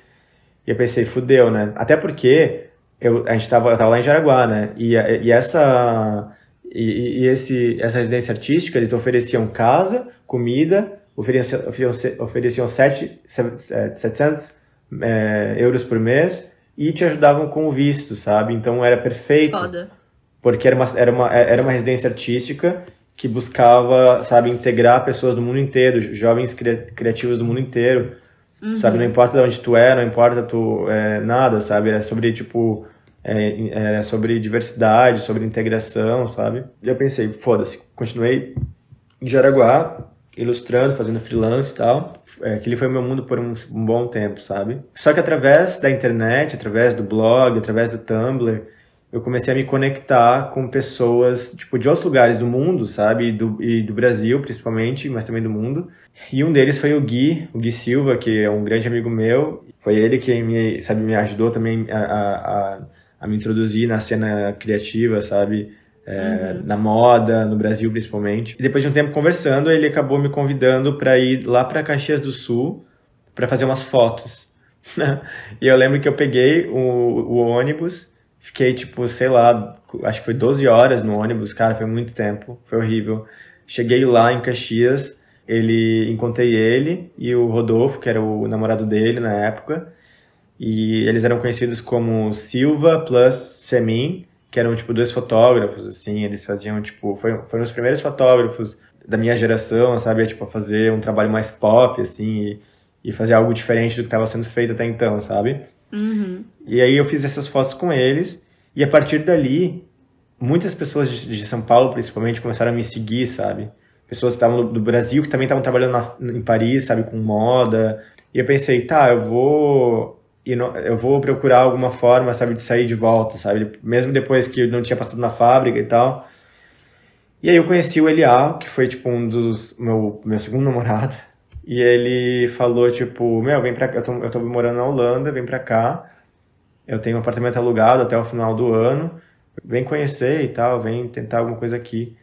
E eu pensei, fudeu, né? Até porque eu, a gente tava, eu tava lá em Jaraguá, né? E, e essa. E, e esse, essa residência artística, eles ofereciam casa, comida, ofereciam, ofereciam, ofereciam 7, 700 é, euros por mês e te ajudavam com o visto, sabe? Então era perfeito. Foda. Porque era uma, era uma, era uma residência artística que buscava, sabe, integrar pessoas do mundo inteiro, jovens cri criativos do mundo inteiro. Uhum. Sabe, não importa de onde tu é, não importa tu é, nada, sabe? É sobre, tipo, é, é sobre diversidade, sobre integração, sabe? E eu pensei, foda-se, continuei em Jaraguá, ilustrando, fazendo freelance e tal. É, aquele foi o meu mundo por um, um, bom tempo, sabe? Só que através da internet, através do blog, através do Tumblr, eu comecei a me conectar com pessoas, tipo, de outros lugares do mundo, sabe? E do, e do Brasil, principalmente, mas também do mundo. E um deles foi o Gui, o Gui Silva, que é um grande amigo meu. Foi ele que me, sabe, me ajudou também a, a, a me introduzir na cena criativa, sabe? É, uhum. na moda, no Brasil principalmente. E depois de um tempo conversando, ele acabou me convidando para ir lá para Caxias do Sul para fazer umas fotos. e eu lembro que eu peguei o, o, ônibus, fiquei tipo, sei lá, acho que foi 12 horas no ônibus, cara, foi muito tempo, foi horrível. Cheguei lá em Caxias, ele encontrei ele e o Rodolfo, que era o namorado dele na época, e eles eram conhecidos como Silva plus Semin, que eram, tipo, dois fotógrafos, assim, eles faziam, tipo, foi, foram os primeiros fotógrafos da minha geração, sabe, tipo, a fazer um trabalho mais pop, assim, e, e fazer algo diferente do que estava sendo feito até então, sabe? Uhum. E aí eu fiz essas fotos com eles, e a partir dali, muitas pessoas de, de São Paulo, principalmente, começaram a me seguir, sabe? Pessoas que estavam do Brasil, que também estavam trabalhando na, em Paris, sabe, com moda, e eu pensei, tá, eu vou eu vou procurar alguma forma, sabe, de sair de volta, sabe? Mesmo depois que eu não tinha passado na fábrica e tal. E aí eu conheci o Elial, que foi, tipo, um dos... meu, meu segundo namorado. E ele falou, tipo, meu, vem pra cá, eu tô, eu tô morando na Holanda, vem pra cá. Eu tenho um apartamento alugado até o final do ano. Vem conhecer e tal, vem tentar alguma coisa aqui.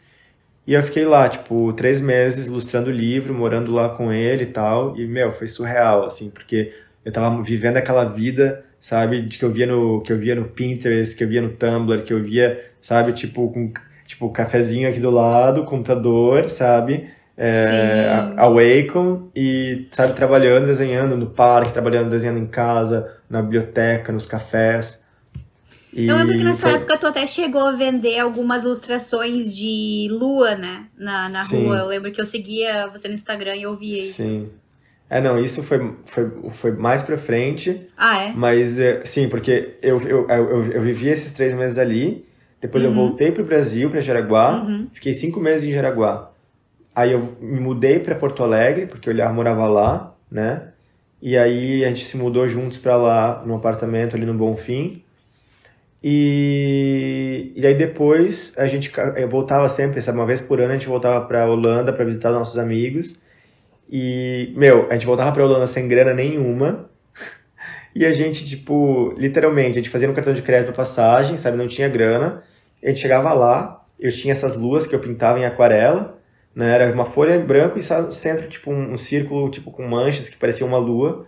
E eu fiquei lá, tipo, três meses ilustrando o livro, morando lá com ele e tal. E, meu, foi surreal, assim, porque eu tava vivendo aquela vida, sabe, de que eu via no que eu via no Pinterest, que eu via no Tumblr, que eu via, sabe, tipo com tipo cafezinho aqui do lado, computador, sabe? É, a, a Wacom e sabe trabalhando, desenhando no parque, trabalhando, desenhando em casa, na biblioteca, nos cafés. E eu lembro que nessa foi... época tu até chegou a vender algumas ilustrações de lua, né? Na, na rua. Eu lembro que eu seguia você no Instagram e eu via isso. Sim. É, não, isso foi, foi, foi mais pra frente. Ah, é? Mas, é, sim, porque eu, eu, eu, eu, vivi esses três meses ali, depois uhum. eu voltei pro Brasil, pra Jaraguá, uhum. fiquei cinco meses em Jaraguá. Aí eu me mudei para Porto Alegre, porque o Olhar morava lá, né? E aí a gente se mudou juntos para lá, num apartamento ali no Bonfim. E, e aí depois a gente voltava sempre, sabe, uma vez por ano a gente voltava para Holanda para visitar nossos amigos. E, meu, a gente voltava pra Holanda sem grana nenhuma. E a gente, tipo, literalmente, a gente fazia no cartão de crédito a passagem, sabe? Não tinha grana. A gente chegava lá, eu tinha essas luas que eu pintava em aquarela, né? Era uma folha em branco e no centro, tipo, um, um círculo, tipo, com manchas que parecia uma lua.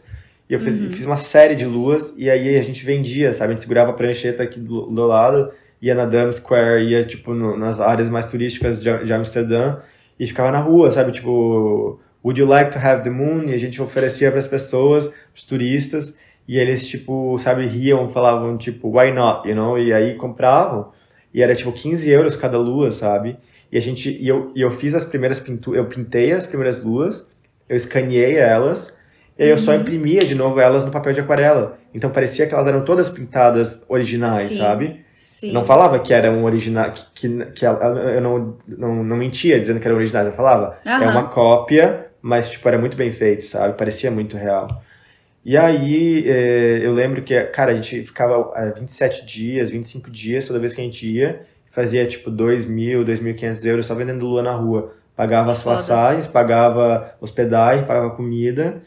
E eu fiz, uhum. fiz, uma série de luas e aí a gente vendia, sabe? A gente segurava a prancheta aqui do, do lado, ia na Dam Square, ia, tipo, no, nas áreas mais turísticas de, de Amsterdã e ficava na rua, sabe? Tipo, Would you like to have the moon? E a gente oferecia para as pessoas, os turistas, e eles, tipo, sabe, riam, falavam, tipo, why not, you know? E aí compravam, e era, tipo, 15 euros cada lua, sabe? E a gente, e eu, e eu fiz as primeiras pinturas, eu pintei as primeiras luas, eu escaneei elas, e aí eu só uhum. imprimia de novo elas no papel de aquarela. Então parecia que elas eram todas pintadas originais, Sim. sabe? Sim. Não falava que era um original, que, que, que eu não, não, não mentia dizendo que era originais, eu falava, uhum. é uma cópia mas tipo, era muito bem feito, sabe? Parecia muito real. E aí é, eu lembro que, cara, a gente ficava 27 é, dias, 25 dias toda vez que a gente ia, fazia tipo 2 mil, 2.500 euros só vendendo lua na rua. Pagava as Foda. passagens, pagava hospedagem, pagava comida,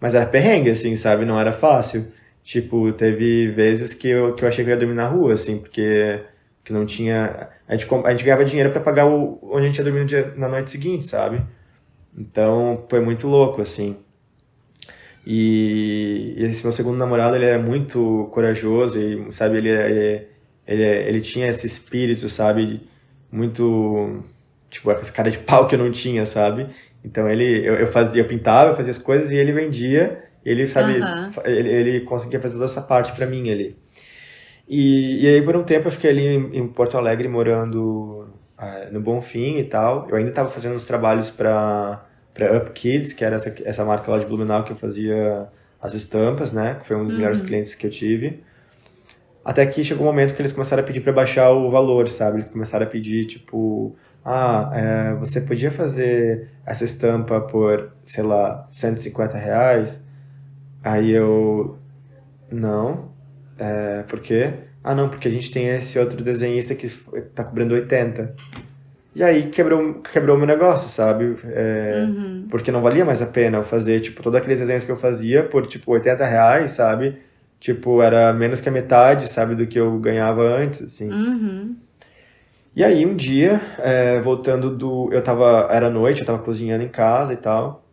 mas era perrengue, assim, sabe? Não era fácil. Tipo, teve vezes que eu, que eu achei que eu ia dormir na rua, assim, porque que não tinha. A gente, a gente ganhava dinheiro para pagar o, onde a gente ia dormir dia, na noite seguinte, sabe? Então foi muito louco, assim. E, e esse meu segundo namorado, ele era muito corajoso e, sabe, ele, ele, ele, ele tinha esse espírito, sabe, muito, tipo, essa cara de pau que eu não tinha, sabe? Então ele, eu, eu fazia, eu pintava, eu fazia as coisas e ele vendia, ele, sabe, uhum. ele, ele conseguia fazer toda essa parte para mim ali. E, e aí por um tempo eu fiquei ali em, em Porto Alegre morando uh, no Bonfim e tal. Eu ainda estava fazendo uns trabalhos para para Up Kids, que era essa, essa marca lá de Blumenau que eu fazia as estampas, né? Que foi um dos uhum. melhores clientes que eu tive. Até que chegou um momento que eles começaram a pedir para baixar o valor, sabe? Eles começaram a pedir, tipo, ah, é, você podia fazer essa estampa por, sei lá, 150 reais? Aí eu, não, é, por quê? Ah, não, porque a gente tem esse outro desenhista que tá cobrando 80. E aí quebrou, quebrou meu negócio, sabe? É, uhum. Porque não valia mais a pena eu fazer, tipo, todos aqueles desenhos que eu fazia por, tipo, 80 reais, sabe? Tipo, era menos que a metade, sabe, do que eu ganhava antes, assim. Uhum. E aí, um dia, é, voltando do... Eu tava... Era noite, eu tava cozinhando em casa e tal.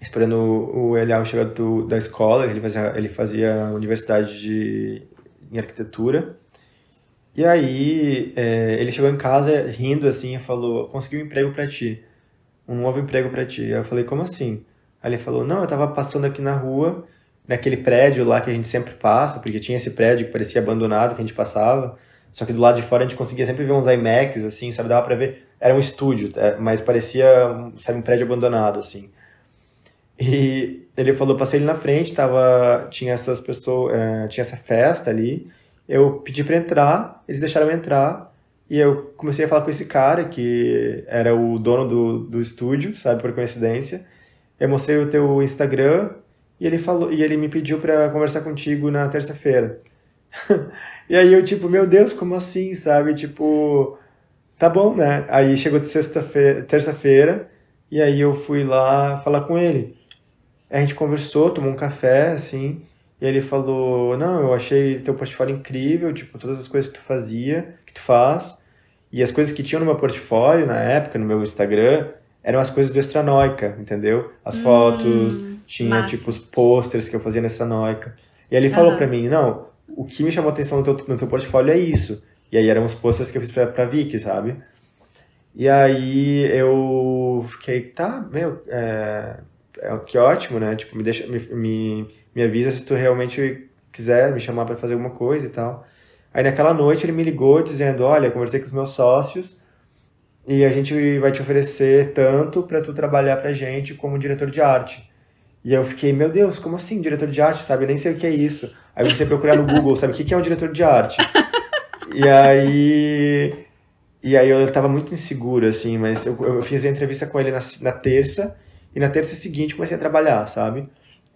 Esperando o, o Elial chegar do, da escola. Ele fazia, ele fazia universidade de, em arquitetura. E aí, é, ele chegou em casa rindo assim e falou: Consegui um emprego para ti. Um novo emprego para ti. Aí eu falei: Como assim? Aí ele falou: Não, eu tava passando aqui na rua, naquele prédio lá que a gente sempre passa, porque tinha esse prédio que parecia abandonado que a gente passava. Só que do lado de fora a gente conseguia sempre ver uns IMAX, assim, sabe? Dava pra ver. Era um estúdio, é, mas parecia, sabe, um prédio abandonado, assim. E ele falou: Passei ali na frente, tava, tinha essas pessoas, é, tinha essa festa ali. Eu pedi para entrar, eles deixaram eu entrar, e eu comecei a falar com esse cara, que era o dono do, do estúdio, sabe, por coincidência. Eu mostrei o teu Instagram, e ele falou e ele me pediu para conversar contigo na terça-feira. e aí eu, tipo, meu Deus, como assim, sabe? Tipo, tá bom, né? Aí chegou de sexta-feira, terça-feira, e aí eu fui lá falar com ele. A gente conversou, tomou um café, assim, e ele falou: Não, eu achei teu portfólio incrível, tipo, todas as coisas que tu fazia, que tu faz. E as coisas que tinham no meu portfólio na época, no meu Instagram, eram as coisas do Extranoica, entendeu? As hum, fotos, tinha massa. tipo os posters que eu fazia na Extranoica. E ele falou uhum. para mim: Não, o que me chamou a atenção no teu, no teu portfólio é isso. E aí eram os posters que eu fiz pra, pra Vicky, sabe? E aí eu fiquei, tá, meu, é, é, que ótimo, né? Tipo, me deixa, me, me me avisa se tu realmente quiser me chamar para fazer alguma coisa e tal. Aí naquela noite ele me ligou dizendo, olha, conversei com os meus sócios e a gente vai te oferecer tanto para tu trabalhar pra gente como diretor de arte. E eu fiquei, meu Deus, como assim diretor de arte, sabe? Eu nem sei o que é isso. Aí eu comecei a procurar no Google, sabe? O que é um diretor de arte? E aí... E aí eu tava muito inseguro, assim, mas eu, eu fiz a entrevista com ele na, na terça, e na terça seguinte comecei a trabalhar, sabe?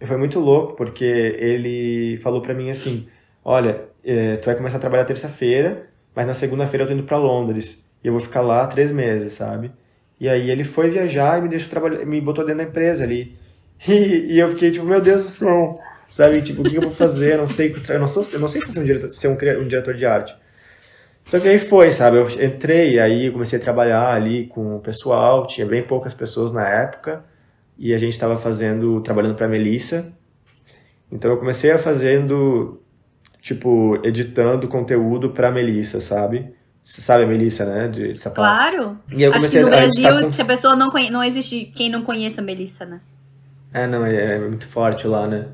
foi muito louco, porque ele falou para mim assim, olha, é, tu vai começar a trabalhar terça-feira, mas na segunda-feira eu tô indo para Londres, eu vou ficar lá três meses, sabe? E aí ele foi viajar e me deixou trabalhar, me botou dentro da empresa ali. E, e eu fiquei tipo, meu Deus do céu, sabe? Tipo, o que eu vou fazer? Eu não sei, eu não, sou, eu não sei fazer um diretor, ser um, um diretor de arte. Só que aí foi, sabe? Eu entrei, aí comecei a trabalhar ali com o pessoal, tinha bem poucas pessoas na época e a gente estava fazendo, trabalhando para Melissa. Então eu comecei a fazendo, tipo, editando conteúdo para Melissa, sabe? Você sabe a Melissa, né? De, de Claro. E eu Acho que no a, Brasil, a com... se a pessoa não conhece, não existe quem não conheça a Melissa, né? É, não, é, é muito forte lá, né?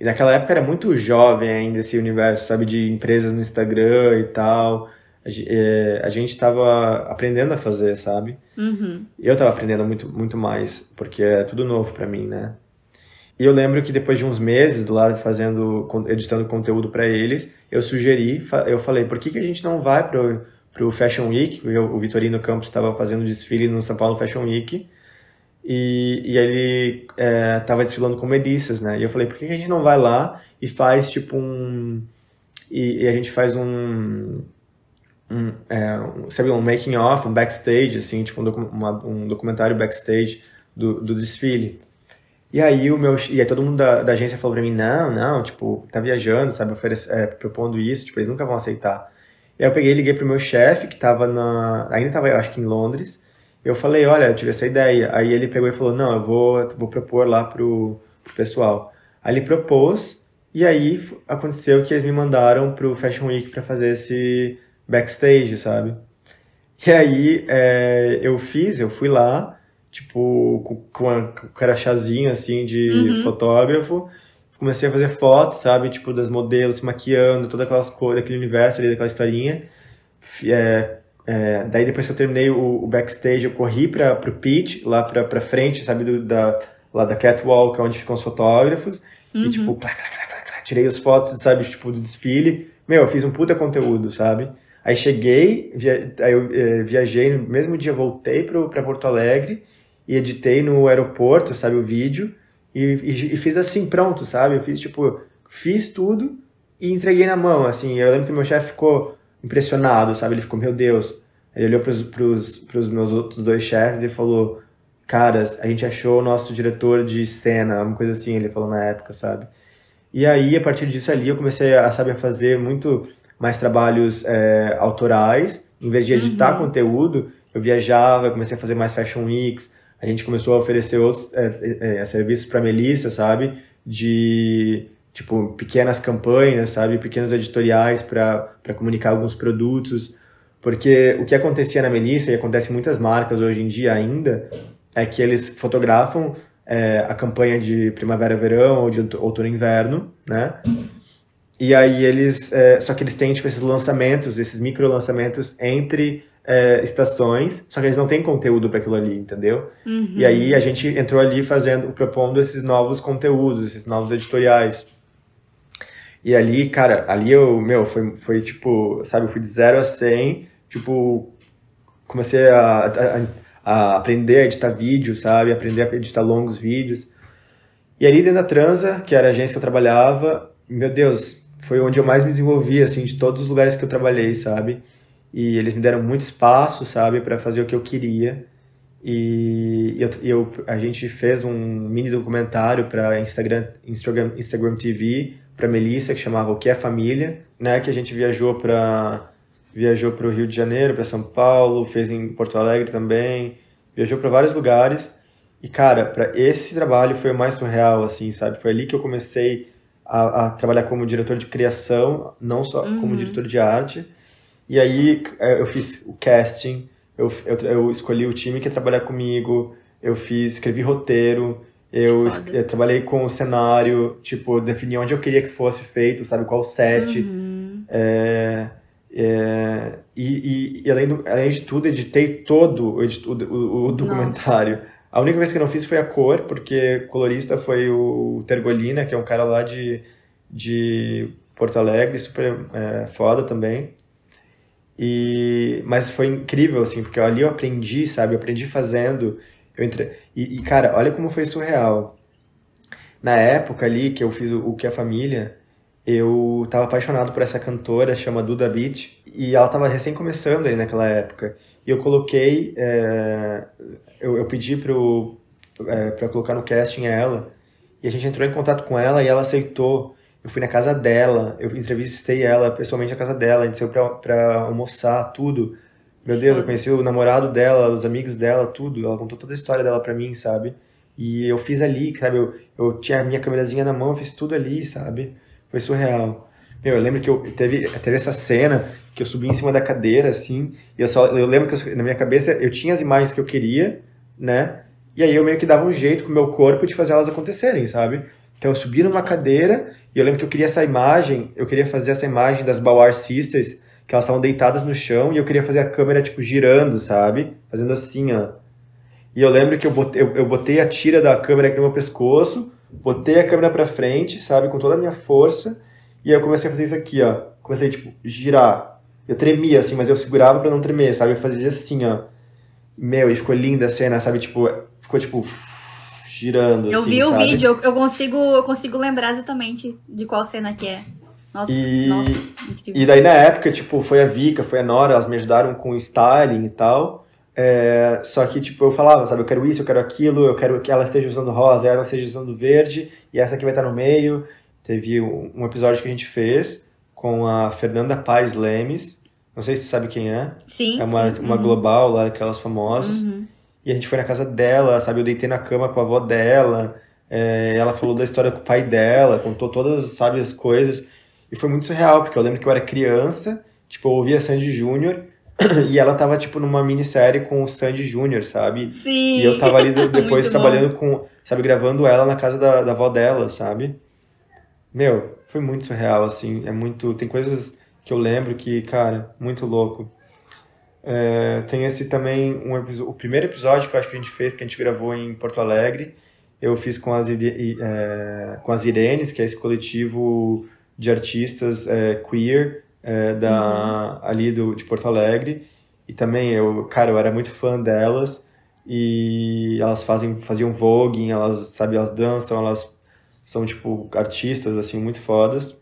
E naquela época era muito jovem ainda esse universo, sabe? De empresas no Instagram e tal a, a gente estava aprendendo a fazer, sabe? Uhum. Eu estava aprendendo muito, muito mais, porque é tudo novo para mim, né? E eu lembro que depois de uns meses lá fazendo, editando conteúdo para eles, eu sugeri, eu falei, por que, que a gente não vai pro, pro Fashion Week? O Vitorino Campos estava fazendo desfile no São Paulo Fashion Week, e, e ele estava é, desfilando com Melissas, né? E eu falei, por que, que a gente não vai lá e faz tipo um... E, e a gente faz um um, é, um, sabe, um making off, um backstage, assim, tipo um, uma, um documentário backstage do, do desfile. E aí o meu e aí todo mundo da, da agência falou pra mim, não, não, tipo, tá viajando, sabe, oferece, é, propondo isso, tipo, eles nunca vão aceitar. E aí eu peguei liguei pro meu chefe, que tava na, ainda tava, acho que em Londres, eu falei, olha, eu tive essa ideia. Aí ele pegou e falou, não, eu vou, vou propor lá pro, pro pessoal. Aí ele propôs, e aí aconteceu que eles me mandaram pro Fashion Week para fazer esse backstage, sabe? E aí é, eu fiz, eu fui lá, tipo, com, com, a, com crachazinho, assim, de uhum. fotógrafo. Comecei a fazer fotos, sabe? Tipo, das modelos se maquiando, todas aquelas cores, aquele universo ali, daquela historinha. É, é, daí depois que eu terminei o, o backstage, eu corri para pro pitch, lá pra, pra frente, sabe? Do, da, lá da catwalk, onde ficam os fotógrafos. Uhum. E tipo, clá, clá, clá, tirei as fotos, sabe? Tipo, do desfile. Meu, eu fiz um puta conteúdo, sabe? Aí cheguei, via, aí eu é, viajei, no mesmo dia voltei para Porto Alegre e editei no aeroporto, sabe, o vídeo, e, e, e, fiz assim, pronto, sabe? Eu fiz, tipo, fiz tudo e entreguei na mão, assim. Eu lembro que meu chefe ficou impressionado, sabe? Ele ficou, meu Deus. Ele olhou pros, pros, pros meus outros dois chefes e falou, caras, a gente achou o nosso diretor de cena, uma coisa assim, ele falou na época, sabe? E aí, a partir disso ali, eu comecei a, saber fazer muito mais trabalhos é, autorais. Em vez de editar uhum. conteúdo, eu viajava, comecei a fazer mais fashion weeks. A gente começou a oferecer outros é, é, serviços para Melissa, sabe? De tipo pequenas campanhas, sabe? Pequenos editoriais para comunicar alguns produtos. Porque o que acontecia na Melissa, e acontece em muitas marcas hoje em dia ainda, é que eles fotografam é, a campanha de primavera-verão ou de outono-inverno, né? E aí eles, é, só que eles têm tipo esses lançamentos, esses micro lançamentos entre é, estações, só que eles não têm conteúdo para aquilo ali, entendeu? Uhum. E aí a gente entrou ali fazendo, propondo esses novos conteúdos, esses novos editoriais. E ali, cara, ali eu, meu, foi, foi tipo, sabe, eu fui de 0 a 100, tipo, comecei a, a, a aprender a editar vídeo, sabe, aprender a editar longos vídeos. E ali dentro da Transa, que era a agência que eu trabalhava, meu Deus, foi onde eu mais me desenvolvi, assim, de todos os lugares que eu trabalhei, sabe? E eles me deram muito espaço, sabe, para fazer o que eu queria. E eu, eu, a gente fez um mini documentário para Instagram, Instagram, Instagram TV para Melissa que chamava O que é família, né? Que a gente viajou para viajou para o Rio de Janeiro, para São Paulo, fez em Porto Alegre também, viajou para vários lugares. E cara, para esse trabalho foi o mais surreal, assim, sabe? Foi ali que eu comecei a, a trabalhar como diretor de criação, não só uhum. como diretor de arte. E aí é, eu fiz o casting, eu, eu, eu, escolhi o time que ia trabalhar comigo, eu fiz, escrevi roteiro, eu, eu, trabalhei com o cenário, tipo, defini onde eu queria que fosse feito, sabe, qual set. Uhum. É, é, e, e, e, além, do, além de tudo, editei todo o, o, o documentário. Nossa. A única vez que eu não fiz foi a cor, porque colorista foi o Tergolina, que é um cara lá de, de Porto Alegre, super é, foda também. E, mas foi incrível, assim, porque ali eu aprendi, sabe? Eu aprendi fazendo. Eu entre... e, e, cara, olha como foi surreal. Na época ali que eu fiz o, o Que a Família, eu tava apaixonado por essa cantora, chama Duda Beat, e ela tava recém começando ali naquela época. E eu coloquei é, eu, eu pedi pro, é, para colocar no casting ela, e a gente entrou em contato com ela e ela aceitou. Eu fui na casa dela, eu entrevistei ela pessoalmente na casa dela, a gente saiu pra, pra almoçar, tudo. Meu Deus, eu conheci o namorado dela, os amigos dela, tudo. Ela contou toda a história dela pra mim, sabe? E eu fiz ali, sabe? Eu, eu tinha a minha câmerazinha na mão, eu fiz tudo ali, sabe? Foi surreal. Meu, eu lembro que eu teve, teve essa cena que eu subi em cima da cadeira, assim, e eu só eu lembro que eu, na minha cabeça eu tinha as imagens que eu queria, né? E aí eu meio que dava um jeito com o meu corpo de fazer elas acontecerem, sabe? Então eu subi numa cadeira e eu lembro que eu queria essa imagem, eu queria fazer essa imagem das Bauer Sisters, que elas estavam deitadas no chão e eu queria fazer a câmera tipo girando, sabe? Fazendo assim, ó. E eu lembro que eu botei, eu, eu botei a tira da câmera aqui no meu pescoço, botei a câmera para frente, sabe, com toda a minha força, e aí eu comecei a fazer isso aqui, ó. Comecei tipo girar. Eu tremia assim, mas eu segurava para não tremer, sabe? Eu fazia assim, ó meu, e ficou linda a cena, sabe? Tipo, ficou tipo girando. Eu assim, vi sabe? o vídeo, eu, eu, consigo, eu consigo lembrar exatamente de qual cena que é. Nossa, e, nossa, incrível. E daí na época, tipo, foi a Vika, foi a Nora, elas me ajudaram com o styling e tal. É, só que, tipo, eu falava, sabe, eu quero isso, eu quero aquilo, eu quero que ela esteja usando rosa, ela esteja usando verde, e essa aqui vai estar no meio. Teve um episódio que a gente fez com a Fernanda Paz Lemes, não sei se você sabe quem é. Sim, É uma, sim. uma uhum. global lá, aquelas famosas. Uhum. E a gente foi na casa dela, sabe, eu deitei na cama com a avó dela, é, ela falou da história com o pai dela, contou todas, sabe, as coisas. E foi muito surreal, porque eu lembro que eu era criança, tipo, eu ouvia Sandy Júnior, e ela tava, tipo, numa minissérie com o Sandy Júnior, sabe? Sim. E eu tava ali depois trabalhando com, sabe, gravando ela na casa da, da avó dela, sabe? Meu, foi muito surreal, assim, é muito, tem coisas que eu lembro que, cara, muito louco. É, tem esse também, um o primeiro episódio que eu acho que a gente fez, que a gente gravou em Porto Alegre, eu fiz com as, é, com as Irenes, que é esse coletivo de artistas é, queer é, da, ali do, de Porto Alegre. E também eu, cara, eu era muito fã delas e elas fazem, faziam voguing, elas, sabe, elas dançam, elas são, tipo, artistas, assim, muito fodas.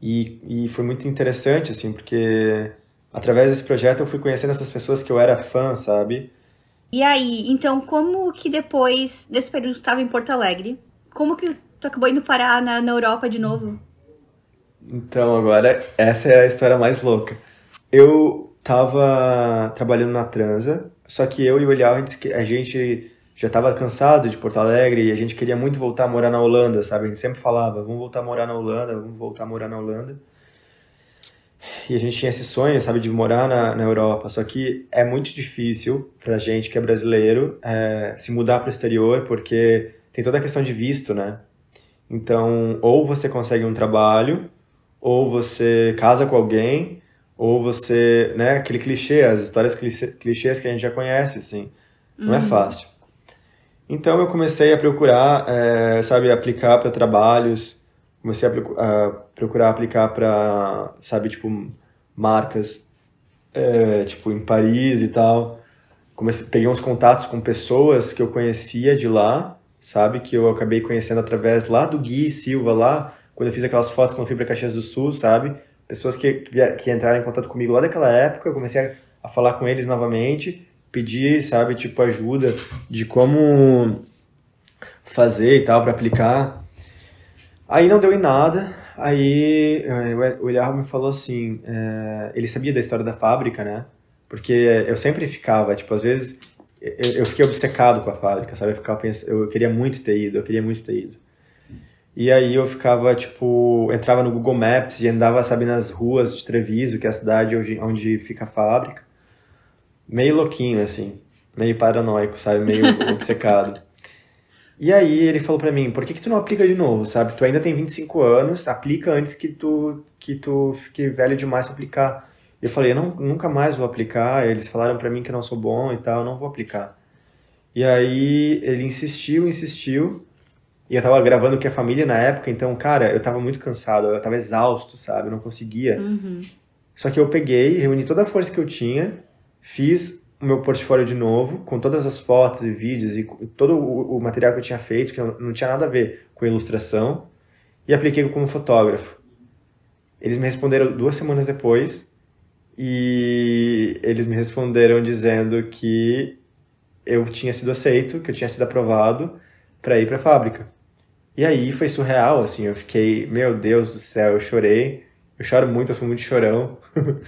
E, e foi muito interessante, assim, porque através desse projeto eu fui conhecendo essas pessoas que eu era fã, sabe? E aí, então, como que depois desse período que tu tava em Porto Alegre, como que tu acabou indo parar na, na Europa de novo? Então, agora, essa é a história mais louca. Eu tava trabalhando na Transa, só que eu e o gente, a gente já tava cansado de Porto Alegre e a gente queria muito voltar a morar na Holanda, sabe? A gente sempre falava, vamos voltar a morar na Holanda, vamos voltar a morar na Holanda. E a gente tinha esse sonho, sabe, de morar na, na Europa. Só que é muito difícil pra gente que é brasileiro é, se mudar para o exterior, porque tem toda a questão de visto, né? Então, ou você consegue um trabalho, ou você casa com alguém, ou você, né, aquele clichê, as histórias clichê, clichês que a gente já conhece, assim. Não é fácil. Então eu comecei a procurar, é, sabe, aplicar para trabalhos, comecei a, procu- a procurar aplicar para, sabe, tipo, marcas, é, tipo, em Paris e tal. Comecei, peguei uns contatos com pessoas que eu conhecia de lá, sabe, que eu acabei conhecendo através lá do Gui Silva, lá, quando eu fiz aquelas fotos eu fui para Caxias do Sul, sabe? Pessoas que, que entraram em contato comigo lá daquela época, eu comecei a, a falar com eles novamente, pedir, sabe, tipo, ajuda de como fazer e tal para aplicar. Aí não deu em nada. Aí eh, o Eliarro me falou assim, eh, ele sabia da história da fábrica, né? Porque eu sempre ficava, tipo, às vezes eu, eu fiquei obcecado com a fábrica, sabe? Eu ficava pensando, eu queria muito ter ido, eu queria muito ter ido. E aí eu ficava, tipo, entrava no Google Maps e andava, sabe, nas ruas de Treviso, que é a cidade onde, onde fica a fábrica. Meio louquinho, assim. Meio paranoico, sabe? Meio obcecado. E aí ele falou pra mim, por que que tu não aplica de novo, sabe? Tu ainda tem 25 anos, aplica antes que tu, que tu fique velho demais pra aplicar. Eu falei, eu não, nunca mais vou aplicar. Eles falaram pra mim que eu não sou bom e tal, eu não vou aplicar. E aí ele insistiu, insistiu. E eu tava gravando com a família na época, então, cara, eu tava muito cansado, eu tava exausto, sabe? Eu não conseguia. Uhum. Só que eu peguei, reuni toda a força que eu tinha, fiz o meu portfólio de novo, com todas as fotos e vídeos e todo o, material que eu tinha feito, que não tinha nada a ver com ilustração, e apliquei como fotógrafo. Eles me responderam duas semanas depois, e eles me responderam dizendo que eu tinha sido aceito, que eu tinha sido aprovado para ir para a fábrica. E aí foi surreal, assim, eu fiquei, meu Deus do céu, eu chorei. Eu choro muito, eu sou muito chorão.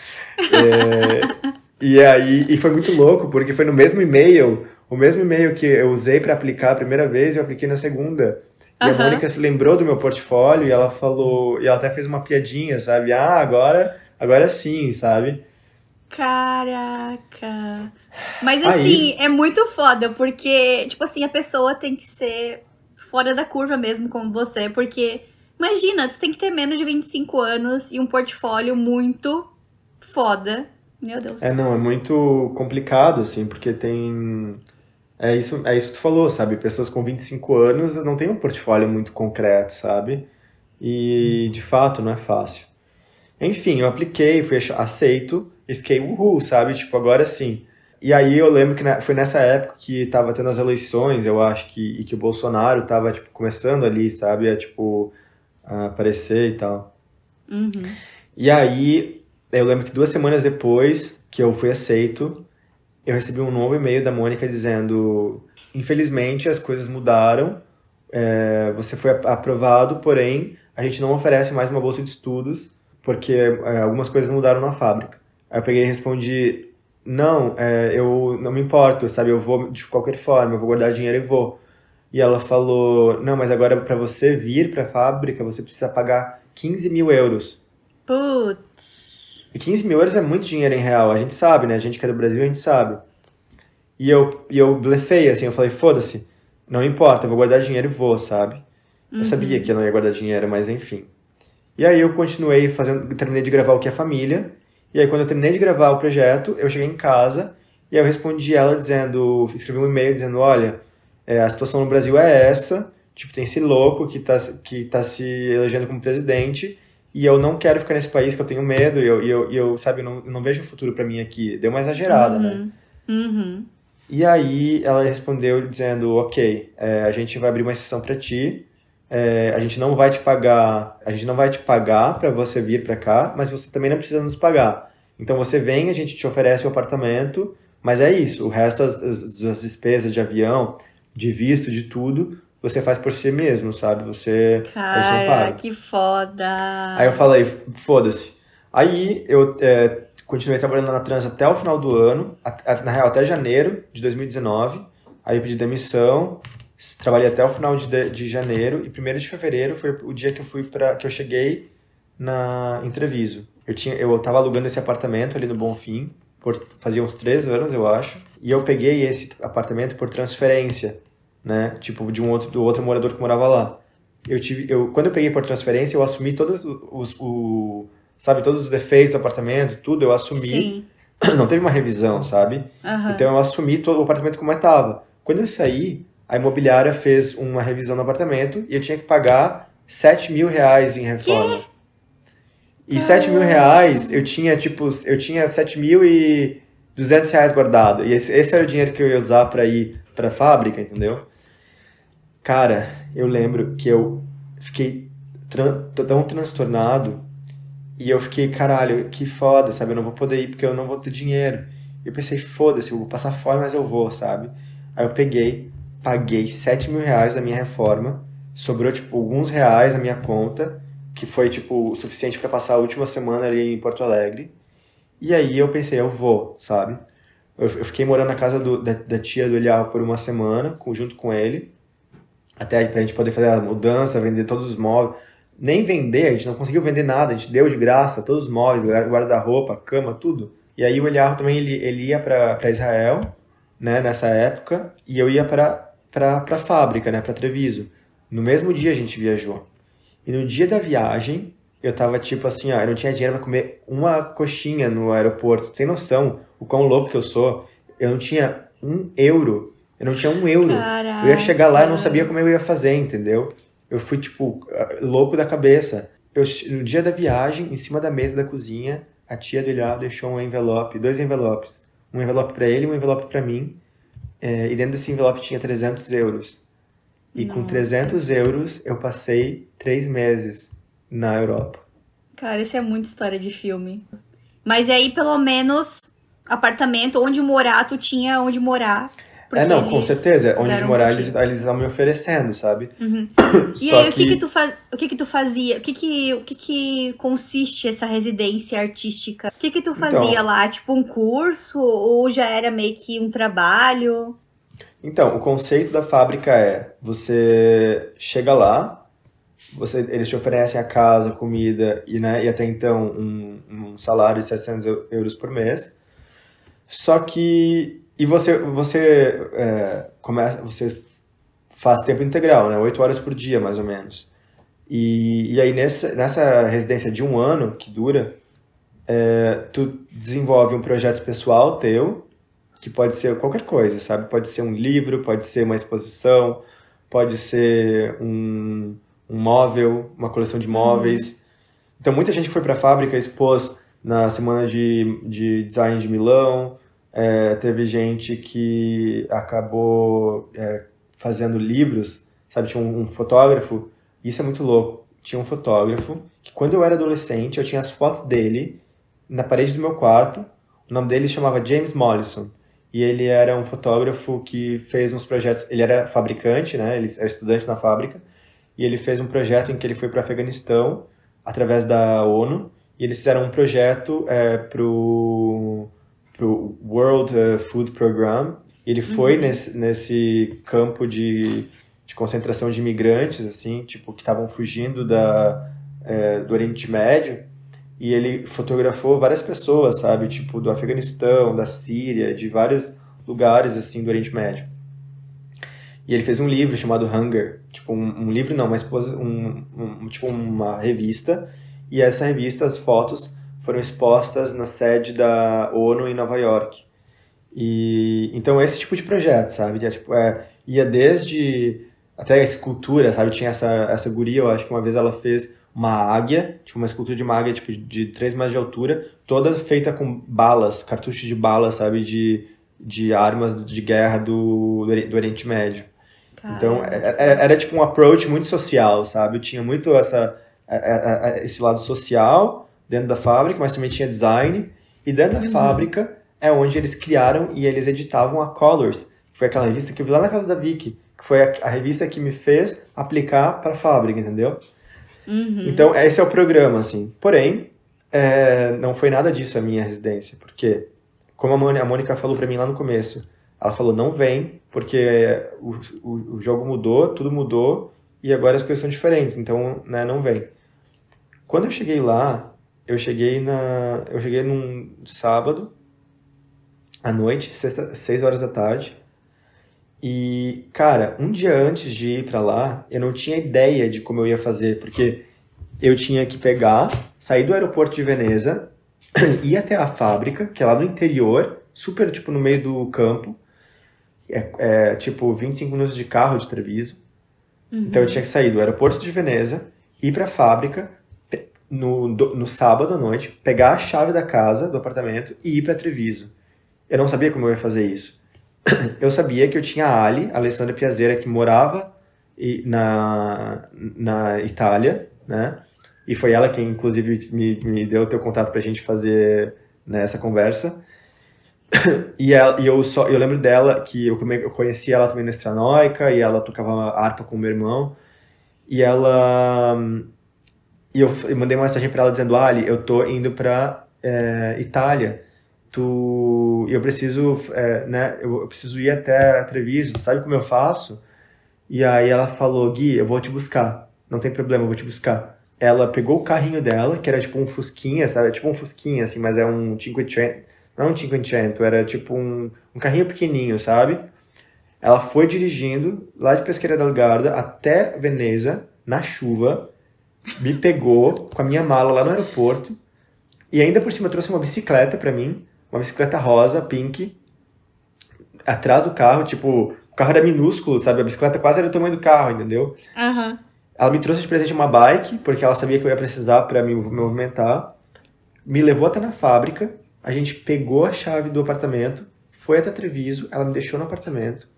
É, e aí, e foi muito louco, porque foi no mesmo e-mail, o mesmo e-mail que eu usei para aplicar a primeira vez, eu apliquei na segunda. E a Aham. Mônica se lembrou do meu portfólio e ela falou, e ela até fez uma piadinha, sabe? Ah, agora, agora sim, sabe? Caraca. Mas Aí- assim, é muito foda, porque, tipo assim, a pessoa tem que ser fora da curva mesmo, como você, porque imagina, tu tem que ter menos de 25 anos e um portfólio muito foda. Meu Deus. É, não, é muito complicado, assim, porque tem. É isso, é isso que tu falou, sabe? Pessoas com 25 anos não têm um portfólio muito concreto, sabe? E, de fato, não é fácil. Enfim, eu apliquei, fui aceito e fiquei uhul, sabe? Tipo, agora sim. E aí eu lembro que foi nessa época que tava tendo as eleições, eu acho que, e que o Bolsonaro tava, tipo, começando ali, sabe? A, tipo, a aparecer e tal. Uhum. E aí, eu lembro que duas semanas depois que eu fui aceito, eu recebi um novo e-mail da Mônica dizendo: infelizmente as coisas mudaram, é, você foi aprovado, porém a gente não oferece mais uma bolsa de estudos porque é, algumas coisas mudaram na fábrica. Aí eu peguei e respondi: não, é, eu não me importo, sabe? Eu vou de qualquer forma, eu vou guardar dinheiro e vou. E ela falou: não, mas agora para você vir para a fábrica você precisa pagar 15 mil euros. Putz. E 15 mil euros é muito dinheiro em real, a gente sabe, né? A gente que é do Brasil, a gente sabe. E eu, e eu blefei, assim, eu falei: foda-se, não importa, eu vou guardar dinheiro e vou, sabe? Uhum. Eu sabia que eu não ia guardar dinheiro, mas enfim. E aí eu continuei fazendo, terminei de gravar o que é família. E aí quando eu terminei de gravar o projeto, eu cheguei em casa e eu respondi ela dizendo, escrevi um e-mail dizendo, olha, é, a situação no Brasil é essa, tipo, tem esse louco que tá, que tá se elegendo como presidente e eu não quero ficar nesse país que eu tenho medo e eu, e eu, e eu sabe, eu não, eu não vejo um futuro para mim aqui. Deu uma exagerada, uhum. né? Uhum. E aí ela respondeu dizendo, ok, é, a gente vai abrir uma exceção para ti, é, a gente não vai te pagar, a gente não vai te pagar para você vir para cá, mas você também não precisa nos pagar. Então você vem, a gente te oferece o apartamento, mas é isso. O resto, as, as, as despesas de avião, de visto, de tudo, você faz por si mesmo, sabe? Você. Cara, que foda! Aí eu falei, foda-se. Aí eu é, continuei trabalhando na Trans até o final do ano, na real, até janeiro de 2019. Aí eu pedi demissão, trabalhei até o final de, de janeiro e primeiro de fevereiro foi o dia que eu fui para que eu cheguei na entreviso. Eu tinha eu tava alugando esse apartamento ali no Bonfim por fazia uns três anos eu acho e eu peguei esse apartamento por transferência, né? Tipo de um outro do outro morador que morava lá. Eu tive eu quando eu peguei por transferência eu assumi todos os, os sabe todos os defeitos do apartamento tudo eu assumi. Sim. Não teve uma revisão, sabe? Uhum. Então eu assumi todo o apartamento como estava. Quando eu saí a imobiliária fez uma revisão no apartamento e eu tinha que pagar 7 mil reais em reforma. Que? E ah. 7 mil reais, eu tinha, tipo, eu tinha 7 mil e 200 reais guardado. E esse, esse era o dinheiro que eu ia usar para ir pra fábrica, entendeu? Cara, eu lembro que eu fiquei tran tão transtornado e eu fiquei, caralho, que foda, sabe? Eu não vou poder ir porque eu não vou ter dinheiro. Eu pensei, foda-se, eu vou passar fome, mas eu vou, sabe? Aí eu peguei, paguei 7 mil reais da minha reforma, sobrou, tipo, alguns reais na minha conta, que foi, tipo, o suficiente para passar a última semana ali em Porto Alegre. E aí eu pensei, eu vou, sabe? Eu, eu fiquei morando na casa do, da, da, tia do Elial por uma semana, junto com ele, até pra gente poder fazer a mudança, vender todos os móveis. Nem vender, a gente não conseguiu vender nada, a gente deu de graça todos os móveis, guarda-roupa, cama, tudo. E aí o Elial também, ele, ele ia para Israel, né, nessa época, e eu ia para para a fábrica, né, para Treviso. No mesmo dia a gente viajou. E no dia da viagem, eu tava tipo assim, ó, eu não tinha dinheiro para comer uma coxinha no aeroporto. Tem noção o quão louco que eu sou? Eu não tinha um euro. Eu não tinha um euro. Caraca. Eu ia chegar lá e não sabia como eu ia fazer, entendeu? Eu fui, tipo, louco da cabeça. Eu, no dia da viagem, em cima da mesa da cozinha, a tia do Ilhau deixou um envelope, dois envelopes. Um envelope para ele e um envelope para mim é, e dentro desse envelope tinha 300 euros. E Nossa. com 300 euros eu passei três meses na Europa. Cara, isso é muita história de filme. Mas aí, pelo menos, apartamento, onde morar, tu tinha onde morar. É, não, com certeza. Onde morar, um eles, eles estão me oferecendo, sabe? Uhum. e aí, que... o que que tu, faz... o que que tu fazia? O que que, o que que consiste essa residência artística? O que que tu fazia então... lá? Tipo, um curso? Ou já era meio que um trabalho? Então, o conceito da fábrica é, você chega lá, você, eles te oferecem a casa, comida e, né, e até então um, um salário de 700 euros por mês. Só que e você, você é, começa, você faz tempo integral, né? Oito horas por dia, mais ou menos. E, e aí nessa, nessa residência de um ano que dura, é, tu desenvolve um projeto pessoal teu, que pode ser qualquer coisa, sabe? Pode ser um livro, pode ser uma exposição, pode ser um, um móvel, uma coleção de móveis. Uhum. Então muita gente que foi para a fábrica expôs na semana de, de design de Milão, é, teve gente que acabou é, fazendo livros, sabe? Tinha um, um, fotógrafo, isso é muito louco. Tinha um fotógrafo que, quando eu era adolescente, eu tinha as fotos dele na parede do meu quarto. O nome dele chamava James Mollison. e ele era um fotógrafo que fez uns projetos. Ele era fabricante, né? Ele era estudante na fábrica e ele fez um projeto em que ele foi para o Afeganistão através da ONU e eles fizeram um projeto é, para o World eh, Food Program. Ele foi uhum. nesse, nesse campo de, de concentração de imigrantes, assim, tipo, que estavam fugindo da, é, do Oriente Médio e ele fotografou várias pessoas, sabe? Tipo, do Afeganistão, da Síria, de vários lugares, assim, do Oriente Médio. E ele fez um livro chamado Hunger. Tipo, um, um livro não, mas um, um, tipo uma revista. E essa revista, as fotos, foram expostas na sede da ONU em Nova York. E então esse tipo de projeto, sabe? É, tipo, é, ia desde até a escultura, sabe? Tinha essa essa guria, eu acho que uma vez ela fez uma águia, tipo uma escultura de uma águia tipo, de 3 metros de altura, toda feita com balas, cartuchos de balas, sabe, de, de armas de guerra do, do Oriente Médio. Então, era, é, é, era, tipo um approach muito social, sabe? Tinha muito essa, é, esse lado social dentro da fábrica, mas também tinha design. E dentro da uhum. fábrica é onde eles criaram e eles editavam a Colors, que foi aquela revista que eu vi lá na casa da Vicky, que foi a, a revista que me fez aplicar para a fábrica, entendeu? Uhum. Então, esse é o programa, assim. Porém, é, não foi nada disso a minha residência, porque, como a Mônica falou para mim lá no começo, ela falou, não vem, porque o, o, o, jogo mudou, tudo mudou, e agora as coisas são diferentes, então, né, não vem. Quando eu cheguei lá, eu cheguei na... Eu cheguei num sábado, à noite, sexta, seis horas da tarde, e, cara, um dia antes de ir para lá, eu não tinha ideia de como eu ia fazer, porque eu tinha que pegar, sair do aeroporto de Veneza, ir até a fábrica, que é lá no interior, super, tipo, no meio do campo, é, é tipo 25 minutos de carro de Treviso. Uhum. Então eu tinha que sair do aeroporto de Veneza, ir para a fábrica no, no sábado à noite, pegar a chave da casa, do apartamento e ir para Treviso. Eu não sabia como eu ia fazer isso eu sabia que eu tinha a Ali, a Alessandra Piazeira, que morava na, na Itália, né? E foi ela quem, inclusive, me, me deu o teu contato para a gente fazer né, essa conversa. E, ela, e eu só eu lembro dela que eu, eu conheci ela também na Estranoica e ela tocava harpa com meu irmão. E ela e eu, eu mandei uma mensagem para ela dizendo: Ali, eu tô indo para é, Itália. Tu eu preciso é, né eu preciso ir até Treviso sabe como eu faço? E aí ela falou Gui eu vou te buscar. Não tem problema eu vou te buscar. Ela pegou o carrinho dela que era tipo um fusquinha sabe? Tipo um fusquinha assim mas é um Cinquecento não um Cinquecento era tipo um, um carrinho pequenininho sabe? Ela foi dirigindo lá de Pesqueira del Garda até Veneza na chuva me pegou com a minha mala lá no aeroporto e ainda por cima trouxe uma bicicleta para mim uma bicicleta rosa, pink, atrás do carro, tipo, o carro era minúsculo, sabe? A bicicleta quase era o tamanho do carro, entendeu? Uhum. Ela me trouxe de presente uma bike, porque ela sabia que eu ia precisar para me movimentar. Me levou até na fábrica, a gente pegou a chave do apartamento, foi até Treviso, ela me deixou no apartamento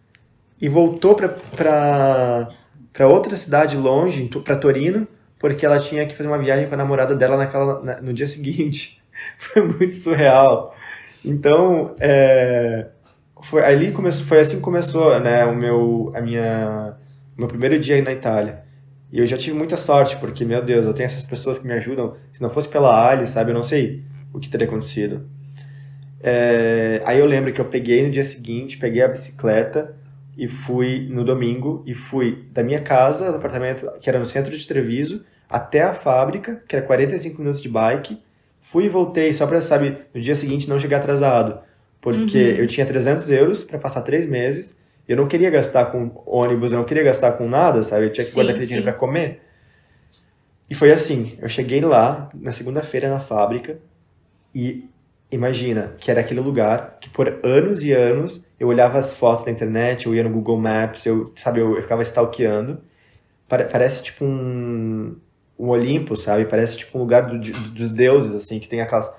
e voltou para para outra cidade longe, para Torino, porque ela tinha que fazer uma viagem com a namorada dela naquela, na, no dia seguinte. Foi muito surreal. Então, é, foi ali começou, foi assim que começou, né, o meu, a minha, meu primeiro dia na Itália. E eu já tive muita sorte, porque, meu Deus, eu tenho essas pessoas que me ajudam. Se não fosse pela Ali, sabe, eu não sei o que teria acontecido. É, aí eu lembro que eu peguei no dia seguinte, peguei a bicicleta e fui no domingo e fui da minha casa, do apartamento que era no centro de Treviso, até a fábrica, que era 45 minutos de bike, Fui e voltei só para, sabe, no dia seguinte não chegar atrasado. Porque uhum. eu tinha 300 euros para passar três meses. E eu não queria gastar com ônibus, eu não queria gastar com nada, sabe? Eu tinha que sim, guardar aquele dinheiro para comer. E foi assim, eu cheguei lá na segunda-feira na fábrica e imagina que era aquele lugar que por anos e anos eu olhava as fotos na internet, eu ia no Google Maps, eu, sabe, eu, eu ficava stalkeando. Parece tipo um, um Olimpo, sabe? Parece tipo um lugar do, dos deuses, assim, que tem aquelas,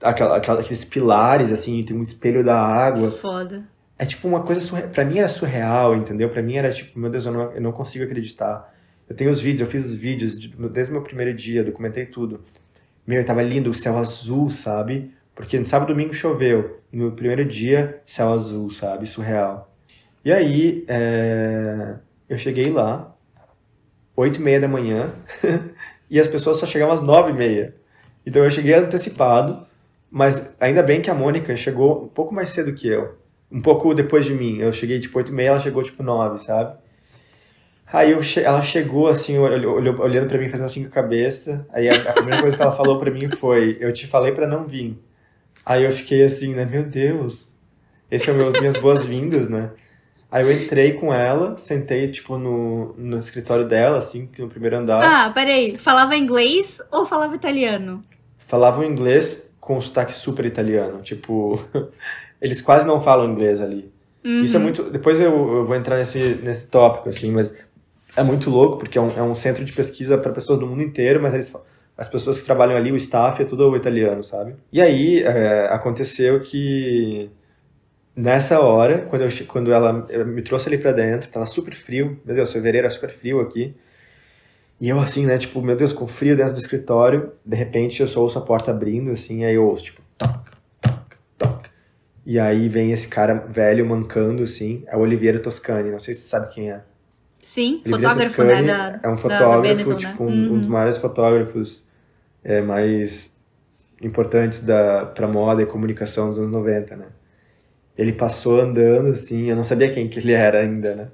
aquela, aqueles pilares, assim, tem um espelho da água. Foda. É tipo uma coisa surreal. Pra mim era surreal, entendeu? Pra mim era tipo, meu Deus, eu não, eu não consigo acreditar. Eu tenho os vídeos, eu fiz os vídeos de, desde o meu primeiro dia, documentei tudo. Meu, tava lindo, o céu azul, sabe? Porque no sábado e domingo choveu. E no primeiro dia, céu azul, sabe? Surreal. E aí, é... eu cheguei lá, oito e meia da manhã, e as pessoas só chegavam às nove e meia. Então eu cheguei antecipado, mas ainda bem que a Mônica chegou um pouco mais cedo que eu. Um pouco depois de mim. Eu cheguei tipo oito e meia, ela chegou tipo nove, sabe? Aí che ela chegou assim, olhando para mim, fazendo assim com a cabeça. Aí a, a primeira coisa que ela falou para mim foi: Eu te falei para não vir. Aí eu fiquei assim, né? Meu Deus, esse é o meu, minhas boas-vindas, né? Aí eu entrei com ela, sentei, tipo, no, no escritório dela, assim, no primeiro andar. Ah, peraí. Falava inglês ou falava italiano? Falavam inglês com um sotaque super italiano. Tipo, eles quase não falam inglês ali. Uhum. Isso é muito. Depois eu, eu, vou entrar nesse, nesse tópico, assim, mas é muito louco, porque é um, é um centro de pesquisa para pessoas do mundo inteiro, mas eles, as pessoas que trabalham ali, o staff, é tudo italiano, sabe? E aí é, aconteceu que nessa hora, quando, eu, quando ela me trouxe ali pra dentro, tava super frio, meu Deus, fevereiro é super frio aqui. E eu assim, né, tipo, meu Deus, com frio dentro do escritório, de repente eu só ouço a porta abrindo, assim, aí eu ouço, tipo, toc, toc, toc. E aí vem esse cara velho mancando, assim, é o Oliveira Toscani, não sei se você sabe quem é. Sim, fotógrafo, né, da, É um fotógrafo, da, Benetton, tipo, né? um, uhum. um dos maiores fotógrafos é, mais importantes da, pra moda e comunicação dos anos 90, né? Ele passou andando, assim, eu não sabia quem que ele era ainda, né?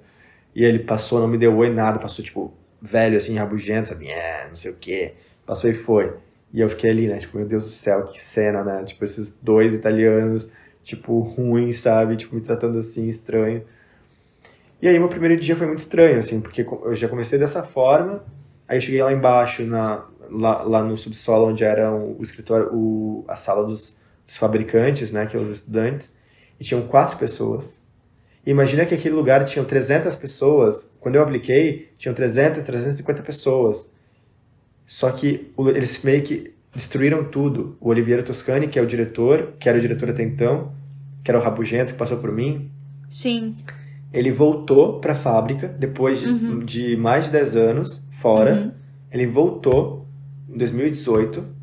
E ele passou, não me deu oi, nada, passou, tipo, velho, assim, rabugento, sabe? É, não sei o quê. Passou e foi. E eu fiquei ali, né? Tipo, meu Deus do céu, que cena, né? Tipo, esses dois italianos, tipo, ruins, sabe? Tipo, me tratando assim, estranho. E aí, meu primeiro dia foi muito estranho, assim, porque eu já comecei dessa forma, aí eu cheguei lá embaixo, na, lá, lá no subsolo, onde era o escritório, o, a sala dos, dos fabricantes, né? Que é os estudantes e tinham quatro pessoas. E imagina que aquele lugar tinha 300 pessoas. Quando eu apliquei, tinham 300, 350 pessoas. Só que eles meio que destruíram tudo. O Oliveira Toscani, que é o diretor, que era o diretor até então, que era o rabugento que passou por mim. Sim. Ele voltou para a fábrica depois de, uhum. de, mais de 10 anos fora. Uhum. Ele voltou em 2018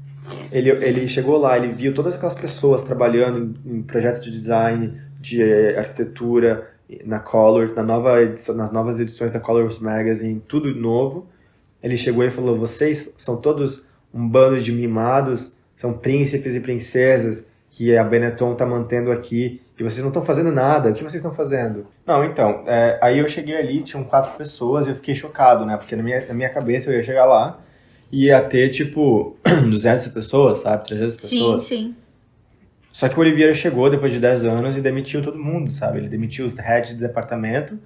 ele, ele chegou lá, ele viu todas aquelas pessoas trabalhando em, projetos de design, de arquitetura, na Color, na nova edição, nas novas edições da Colors Magazine, tudo novo. Ele chegou e falou: vocês são todos um bando de mimados, são príncipes e princesas que a Benetton está mantendo aqui e vocês não estão fazendo nada. O que vocês estão fazendo? Não, então, é, aí eu cheguei ali, tinham quatro pessoas e eu fiquei chocado, né? Porque na minha, na minha cabeça eu ia chegar lá ia ter, tipo, 200 pessoas, sabe? 300 pessoas. Sim, sim. Só que o Oliveira chegou depois de 10 anos e demitiu todo mundo, sabe? Ele demitiu os heads de departamento,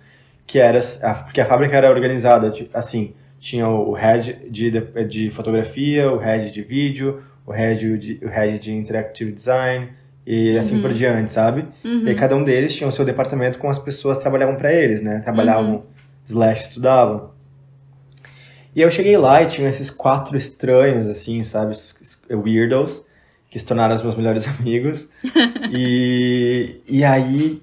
que era... Porque a fábrica era organizada, assim, tinha o head de, de fotografia, o head de vídeo, o head de, o head de interactive design e assim por uhum. diante, sabe? Uhum. E cada um deles tinha o seu departamento com as pessoas que trabalhavam para eles, né? Trabalhavam, uhum. slash, estudavam. E eu cheguei lá e tinha esses quatro estranhos, assim, sabe? Weirdos, que se tornaram os meus melhores amigos. e, e aí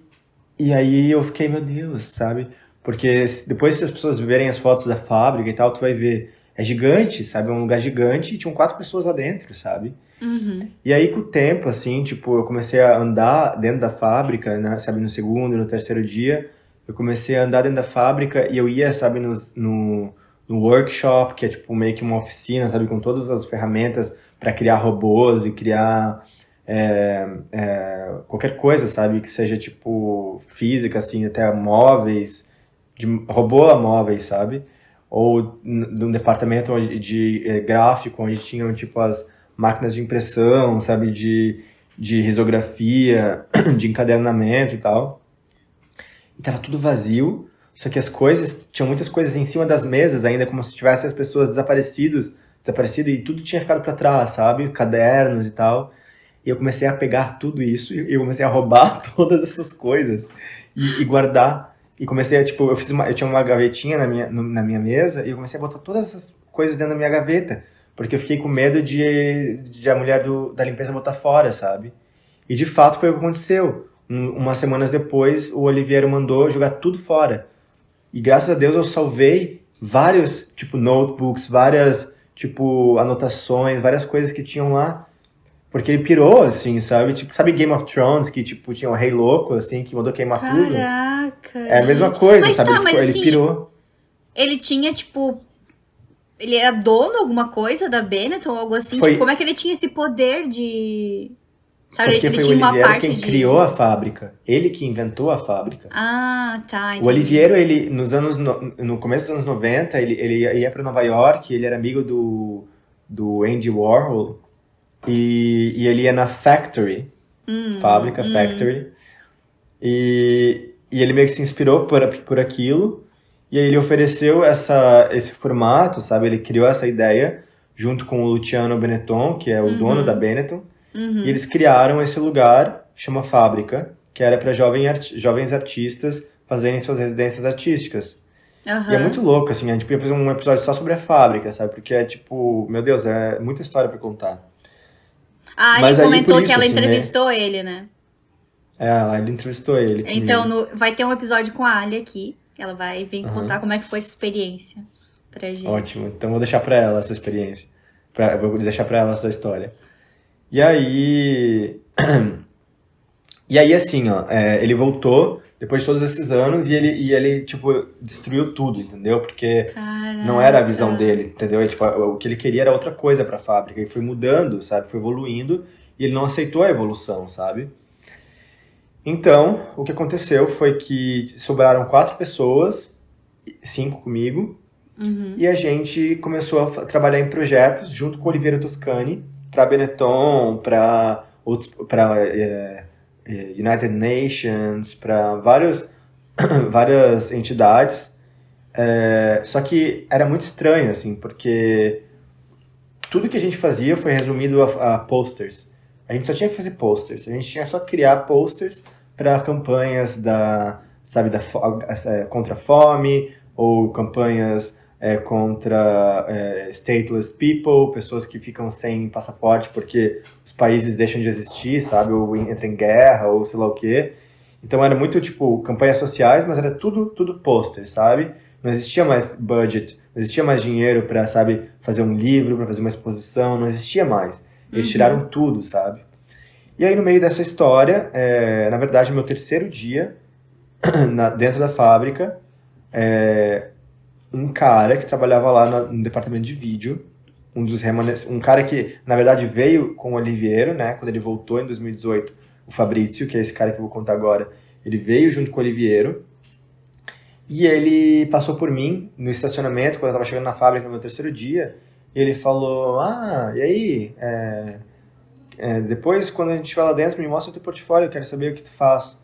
e aí eu fiquei, meu Deus, sabe? Porque depois se as pessoas verem as fotos da fábrica e tal, tu vai ver, é gigante, sabe? É um lugar gigante e tinham quatro pessoas lá dentro, sabe? Uhum. E aí com o tempo, assim, tipo, eu comecei a andar dentro da fábrica, né? sabe? No segundo, no terceiro dia, eu comecei a andar dentro da fábrica e eu ia, sabe, no, no no workshop, que é tipo meio que uma oficina, sabe, com todas as ferramentas para criar robôs e criar é, é, qualquer coisa, sabe, que seja tipo física, assim, até móveis, de robô a móveis, sabe? Ou num departamento de, de é, gráfico, onde tinham tipo as máquinas de impressão, sabe, de, de risografia, de encadernamento e tal. E tava tudo vazio, só que as coisas, tinham muitas coisas em cima das mesas ainda, como se tivessem as pessoas desaparecidos, desaparecido e tudo tinha ficado para trás, sabe? Cadernos e tal. E eu comecei a pegar tudo isso e eu comecei a roubar todas essas coisas e, e guardar. E comecei a, tipo, eu fiz uma, eu tinha uma gavetinha na minha, na minha mesa e eu comecei a botar todas essas coisas dentro da minha gaveta. Porque eu fiquei com medo de, de a mulher do, da limpeza botar fora, sabe? E de fato foi o que aconteceu. Um, umas semanas depois, o Oliveira mandou jogar tudo fora. E graças a Deus eu salvei vários, tipo, notebooks, várias, tipo, anotações, várias coisas que tinham lá. Porque ele pirou, assim, sabe? Tipo, sabe Game of Thrones, que, tipo, tinha um rei louco, assim, que mandou queimar Caraca, tudo? Caraca. É a mesma coisa, mas sabe? Tá, ele, mas ficou, ele assim, pirou. Ele tinha, tipo. Ele era dono alguma coisa da Benetton ou algo assim? Foi- Tipo, como é que ele tinha esse poder de. Sabe, Porque ele foi o Oliviero quem de. criou a fábrica. Ele que inventou a fábrica. Ah, tá. O entendi. Oliviero, ele, nos anos, no, no começo dos anos 90, ele, ele ia para Nova York, ele era amigo do, do Andy Warhol, e, e ele ia na Factory, Hum, fábrica, hum. Factory, e, e ele meio que se inspirou por, por aquilo, e aí ele ofereceu essa, esse formato, sabe? Ele criou essa ideia junto com o Luciano Benetton, que é o Uhum. dono da Benetton, Uhum. e eles criaram esse lugar, chama Fábrica, que era para jovem arti- jovens artistas fazerem suas residências artísticas. Aham. E é muito louco, assim, a gente podia fazer um episódio só sobre a fábrica, sabe? Porque é tipo, meu Deus, é muita história pra contar. Ah, Mas ele comentou por que isso, ela assim, né? entrevistou ele, né? É, lá ele entrevistou ele. Então, no- vai ter um episódio com a Ali aqui. Ela vai vir Aham. contar como é que foi essa experiência pra gente. Ótimo, então vou deixar pra ela essa experiência. Pra, vou deixar pra ela essa história. E aí. E aí, assim, ó, é, ele voltou depois de todos esses anos e ele, e ele, tipo, destruiu tudo, entendeu? Porque Caraca. não era a visão dele, entendeu? E, tipo, o que ele queria era outra coisa pra fábrica. E foi mudando, sabe? Foi evoluindo e ele não aceitou a evolução, sabe? Então, o que aconteceu foi que sobraram quatro pessoas, cinco comigo, Uhum. e a gente começou a trabalhar em projetos junto com o Oliveira Toscani para Benetton, para outros, para United Nations, para vários várias entidades. É, só que era muito estranho assim, porque tudo que a gente fazia foi resumido a, a posters. A gente só tinha que fazer posters. A gente tinha só que criar posters para campanhas da, sabe, da eh, contra a fome ou campanhas eh, contra eh, stateless people, pessoas que ficam sem passaporte porque os países deixam de existir, sabe, ou en- entram em guerra ou sei lá o quê. Então era muito tipo campanhas sociais, mas era tudo tudo pôster, sabe? Não existia mais budget, não existia mais dinheiro para, sabe, fazer um livro, para fazer uma exposição, não existia mais. Eles Uhum. tiraram tudo, sabe? E aí, no meio dessa história, é, na verdade, meu terceiro dia na- dentro da fábrica, é, um cara que trabalhava lá na- no departamento de vídeo, um dos remanescentes, um cara que, na verdade, veio com o Oliveiro, né? Quando ele voltou em 2018, o Fabrício, que é esse cara que eu vou contar agora, ele veio junto com o Oliveiro, e ele passou por mim no estacionamento, quando eu tava chegando na fábrica no meu terceiro dia, e ele falou, ah, e aí, é, é, depois, quando a gente vai lá dentro, me mostra o teu portfólio, eu quero saber o que tu faz.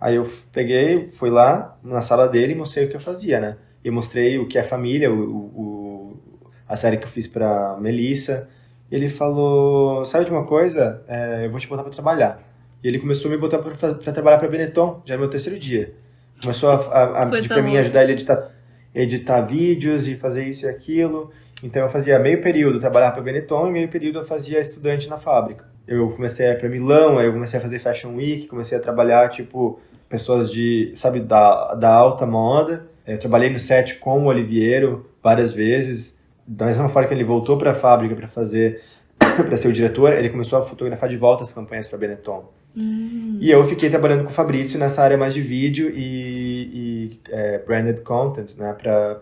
Aí eu peguei, fui lá na sala dele e mostrei o que eu fazia, né? E mostrei o que é família, o, o- a série que eu fiz pra Melissa. Ele falou, sabe de uma coisa? É, eu vou te botar pra trabalhar. E ele começou a me botar pra trabalhar pra Benetton, já é meu terceiro dia. Começou a, a, a pedir pra mim ajudar ele a editar, editar vídeos e fazer isso e aquilo. Então eu fazia meio período trabalhar para Benetton e meio período eu fazia estudante na fábrica. Eu comecei a ir para Milão, aí eu comecei a fazer Fashion Week, comecei a trabalhar tipo pessoas de, sabe, da, da alta moda. Eu trabalhei no set com o Oliviero várias vezes. Da mesma forma que ele voltou para a fábrica para fazer para ser o diretor, ele começou a fotografar de volta as campanhas para Benetton. Hum. E eu fiquei trabalhando com o Fabrício nessa área mais de vídeo e, e, é, branded content, né, para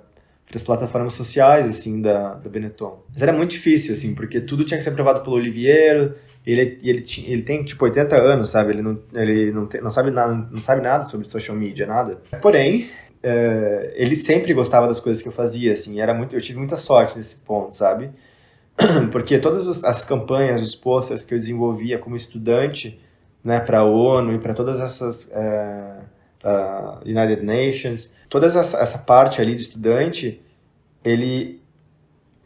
as plataformas sociais, assim, da, da Benetton. Mas era muito difícil, assim, porque tudo tinha que ser aprovado pelo Oliviero, ele, ele, ele tem, tipo, 80 anos, sabe, ele não, ele não, tem, não, sabe, nada, não sabe nada sobre social media, nada. Porém, é, ele sempre gostava das coisas que eu fazia, assim, era muito, eu tive muita sorte nesse ponto, sabe? Porque todas as- as campanhas, os posters que eu desenvolvia como estudante, né, para a ONU e para todas essas é, United Nations, toda essa, essa parte ali de estudante, ele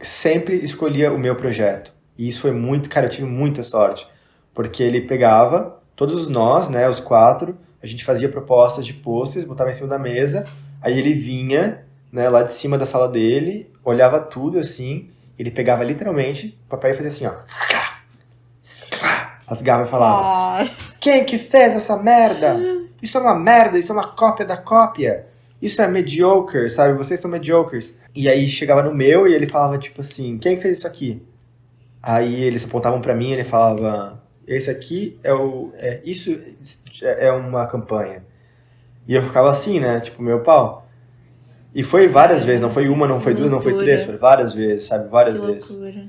sempre escolhia o meu projeto. E isso foi muito, cara, eu tive muita sorte, porque ele pegava todos nós, né, os quatro, a gente fazia propostas de posters, botava em cima da mesa, aí ele vinha, né, lá de cima da sala dele, olhava tudo assim, ele pegava literalmente o papel e fazia assim, ó, rasgava e falava, Ah, quem que fez essa merda? Isso é uma merda, isso é uma cópia da cópia. Isso é mediocre, sabe? Vocês são mediocres. E aí chegava no meu e ele falava tipo assim, quem fez isso aqui? Aí eles apontavam para mim, ele falava: "Esse aqui é o é isso é uma campanha". E eu ficava assim, né? Tipo, meu pau. E foi várias vezes, não foi uma, não foi duas, não foi três, foi várias vezes, sabe? Várias que vezes. loucura.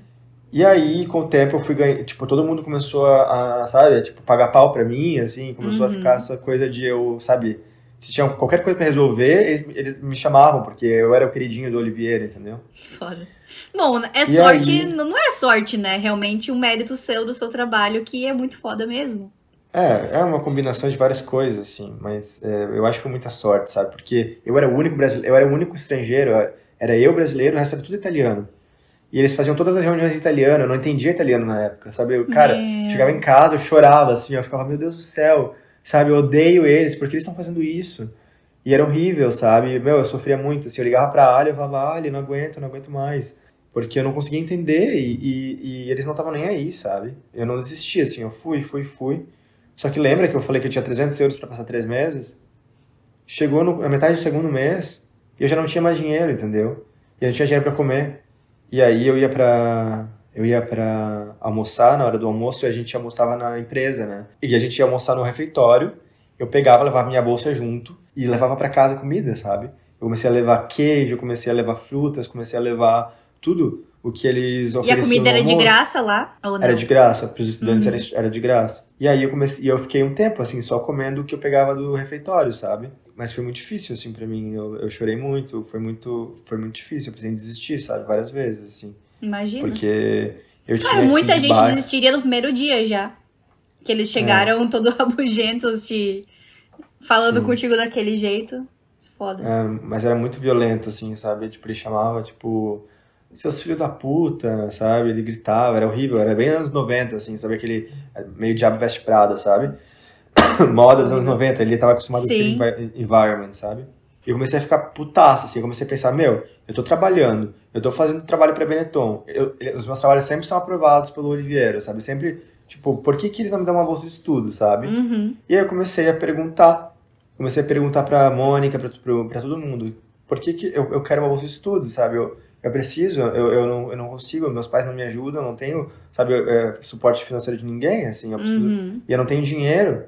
E aí, com o tempo, eu fui ganhando, tipo, todo mundo começou a, a, sabe, tipo, pagar pau pra mim, assim, começou a Uhum. ficar essa coisa de eu, sabe, se tinha qualquer coisa pra resolver, eles, eles me chamavam, porque eu era o queridinho do Oliveira, entendeu? Foda. Bom, é E sorte, aí? não não é sorte, né? Realmente um mérito seu do seu trabalho que é muito foda mesmo. É, é uma combinação de várias coisas, assim, mas é, eu acho que foi muita sorte, sabe? Porque eu era o único brasileiro, eu era o único estrangeiro, era eu brasileiro, o resto era tudo italiano. E eles faziam todas as reuniões em italiano, eu não entendia italiano na época, sabe? Eu, cara, Meu. chegava em casa, eu chorava, assim, eu ficava, meu Deus do céu, sabe? Eu odeio eles, porque eles estão fazendo isso? E era horrível, sabe? Meu, eu sofria muito, assim, eu ligava pra Ali, eu falava, Ali, não aguento, não aguento mais. Porque eu não conseguia entender e, e, e eles não estavam nem aí, sabe? Eu não desistia, assim, eu fui, fui, fui. Só que lembra que eu falei que eu tinha 300 euros pra passar três meses? Chegou no, na metade do segundo mês e eu já não tinha mais dinheiro, entendeu? E eu não tinha dinheiro pra comer. E aí eu ia pra eu ia pra almoçar na hora do almoço e a gente almoçava na empresa, né? E a gente ia almoçar no refeitório. Eu pegava, levava minha bolsa junto e levava pra casa comida, sabe? Eu comecei a levar queijo, comecei a levar frutas, comecei a levar tudo o que eles E a ofereciam comida era de graça lá? Ou não? Era de graça, para os estudantes Uhum. era, de graça. E aí eu comecei, e eu fiquei um tempo assim só comendo o que eu pegava do refeitório, sabe? Mas foi muito difícil assim para mim. Eu, eu chorei muito, foi muito, foi muito difícil. Eu precisei desistir, sabe? Várias vezes assim, Imagina. porque eu Cara, muita de gente barco. desistiria no primeiro dia já. Que eles É. chegaram todo rabugentos te falando Sim. contigo daquele jeito. Foda. É, mas era muito violento assim, sabe? Tipo ele chamava tipo seus filhos da puta, sabe? Ele gritava, era horrível, era bem anos 90 assim, sabe aquele meio diabo veste prada, sabe? Moda dos anos 90, ele tava acostumado com aquele Sim. envi- environment, sabe? E eu comecei a ficar putaço, assim, eu comecei a pensar, meu, eu tô trabalhando, eu tô fazendo trabalho pra Benetton, eu- os meus trabalhos sempre são aprovados pelo Oliveira, sabe? Sempre, tipo, por que que eles não me dão uma bolsa de estudo, sabe? Uhum. E aí eu comecei a perguntar, comecei a perguntar pra Mônica, pra, pra, pra todo mundo, por que que eu, eu quero uma bolsa de estudo, sabe? Eu, eu preciso, eu, eu, não, eu não consigo, meus pais não me ajudam, eu não tenho, sabe, é, suporte financeiro de ninguém, assim, eu preciso Uhum. e eu não tenho dinheiro.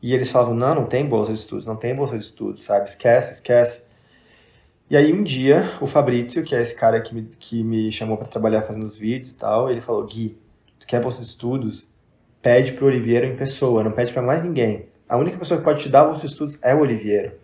E eles falavam, não, não tem bolsa de estudos, não tem bolsa de estudos, sabe? Esquece, esquece. E aí um dia, o Fabrício, que é esse cara que me, que me chamou para trabalhar fazendo os vídeos e tal, ele falou, Gui, tu quer bolsa de estudos? Pede pro Oliveira em pessoa, não pede para mais ninguém. A única pessoa que pode te dar bolsa de estudos é o Oliveira.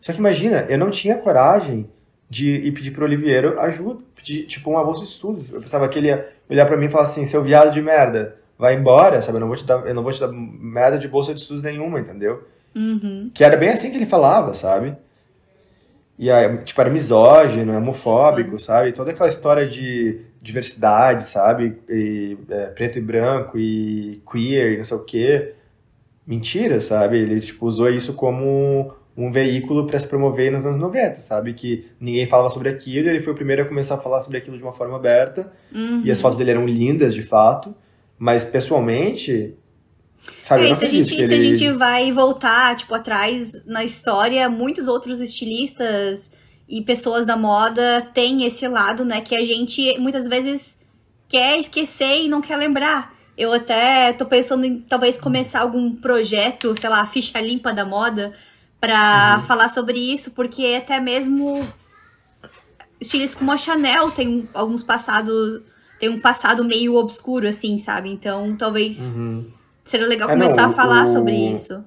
Só que imagina, eu não tinha coragem de ir pedir pro Oliveira ajuda, pedir, tipo, uma bolsa de estudos. Eu pensava que ele ia olhar para mim e falar assim, seu viado de merda, vai embora, sabe? Eu não vou te dar, eu não vou te dar merda de bolsa de estudos nenhuma, entendeu? Uhum. Que era bem assim que ele falava, sabe? E aí, tipo, era misógino, homofóbico, sabe? Toda aquela história de diversidade, sabe? E, é, preto e branco e queer e não sei o quê. Mentira, sabe? Ele, tipo, usou isso como um veículo para se promover nos anos 90, sabe? Que ninguém falava sobre aquilo, e ele foi o primeiro a começar a falar sobre aquilo de uma forma aberta. Uhum. E as fotos dele eram lindas, de fato. Mas, pessoalmente, sabe? É, se a, gente, que se a ele- gente vai voltar, tipo, atrás na história, muitos outros estilistas e pessoas da moda têm esse lado, né? Que a gente muitas vezes quer esquecer e não quer lembrar. Eu até tô pensando em talvez começar algum projeto, sei lá, ficha limpa da moda, pra Uhum. falar sobre isso, porque até mesmo estilistas como a Chanel tem alguns passados. Tem um passado meio obscuro, assim, sabe? Então, talvez Uhum. Seria legal É, não, começar o- a falar o- sobre isso.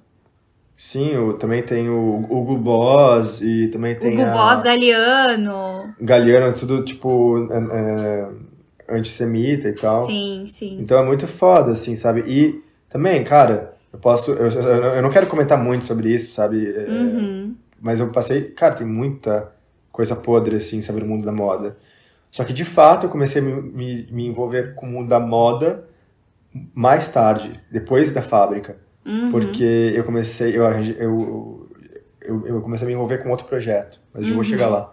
Sim, também tem o Hugo Boss e também tem Hugo a Boss, Galeano. Galeano, tudo tipo é, é, antissemita e tal. Sim, sim. Então é muito foda, assim, sabe? E também, cara, eu posso. Eu, eu, não quero comentar muito sobre isso, sabe? É, Uhum. Mas eu passei. Cara, tem muita coisa podre, assim, sobre o mundo da moda. Só que de fato eu comecei a me, me, me envolver com o mundo da moda mais tarde, depois da fábrica. Uhum. Porque eu comecei, eu, eu, eu, eu comecei a me envolver com outro projeto, mas eu vou Uhum. chegar lá.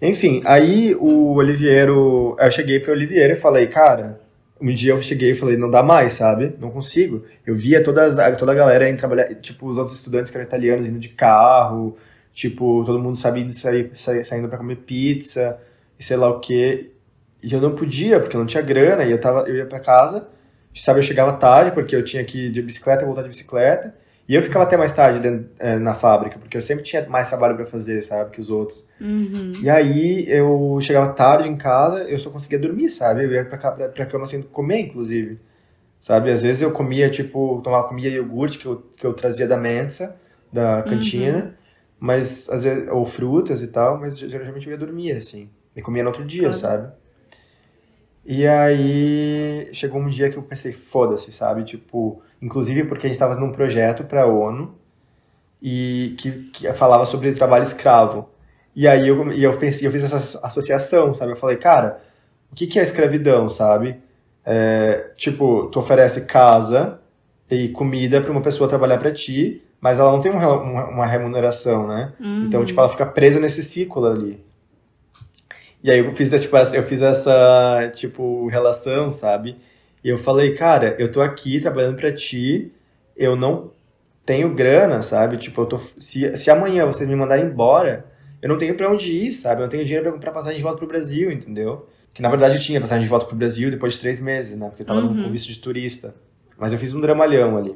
Enfim, aí o Oliviero, eu cheguei para o Oliviero e falei, cara, um dia eu cheguei e falei, não dá mais, sabe? Não consigo. Eu via toda, as- toda a galera indo trabalhar, tipo, os outros estudantes que eram italianos indo de carro, tipo, todo mundo sair, sair, saindo para comer pizza e sei lá o quê. E eu não podia, porque eu não tinha grana, e eu, tava, eu ia para casa, sabe, eu chegava tarde, porque eu tinha que ir de bicicleta, voltar de bicicleta, e eu ficava até mais tarde dentro, é, na fábrica, porque eu sempre tinha mais trabalho para fazer, sabe, que os outros. Uhum. E aí eu chegava tarde em casa, eu só conseguia dormir, sabe? Eu ia pra, cá, pra, pra cama sem comer, inclusive. Sabe? Às vezes eu comia, tipo, tomava, comia iogurte que eu, que eu trazia da mensa, da cantina, Uhum. mas às vezes, ou frutas e tal, mas geralmente eu ia dormir, assim. E comia no outro dia, Foda. sabe? E aí chegou um dia que eu pensei, foda-se, sabe? Tipo, inclusive porque a gente estava fazendo um projeto para a ONU e que, que falava sobre trabalho escravo. E aí eu, e eu pensei, eu fiz essa associação, sabe? Eu falei, cara, o que, que é escravidão, sabe? É, tipo, tu oferece casa e comida para uma pessoa trabalhar para ti, mas ela não tem um uma, remuneração, né? Uhum. Então, tipo, ela fica presa nesse ciclo ali. E aí eu fiz, tipo, essa- eu fiz essa, tipo, relação, sabe? E eu falei, cara, eu tô aqui trabalhando pra ti, eu não tenho grana, sabe? Tipo, eu tô, se, se amanhã vocês me mandarem embora, eu não tenho pra onde ir, sabe? Eu não tenho dinheiro pra comprar passagem de volta pro Brasil, entendeu? Que na verdade eu tinha passagem de volta pro Brasil depois de três meses, né? Porque eu tava Uhum. com visto de turista. Mas eu fiz um dramalhão ali.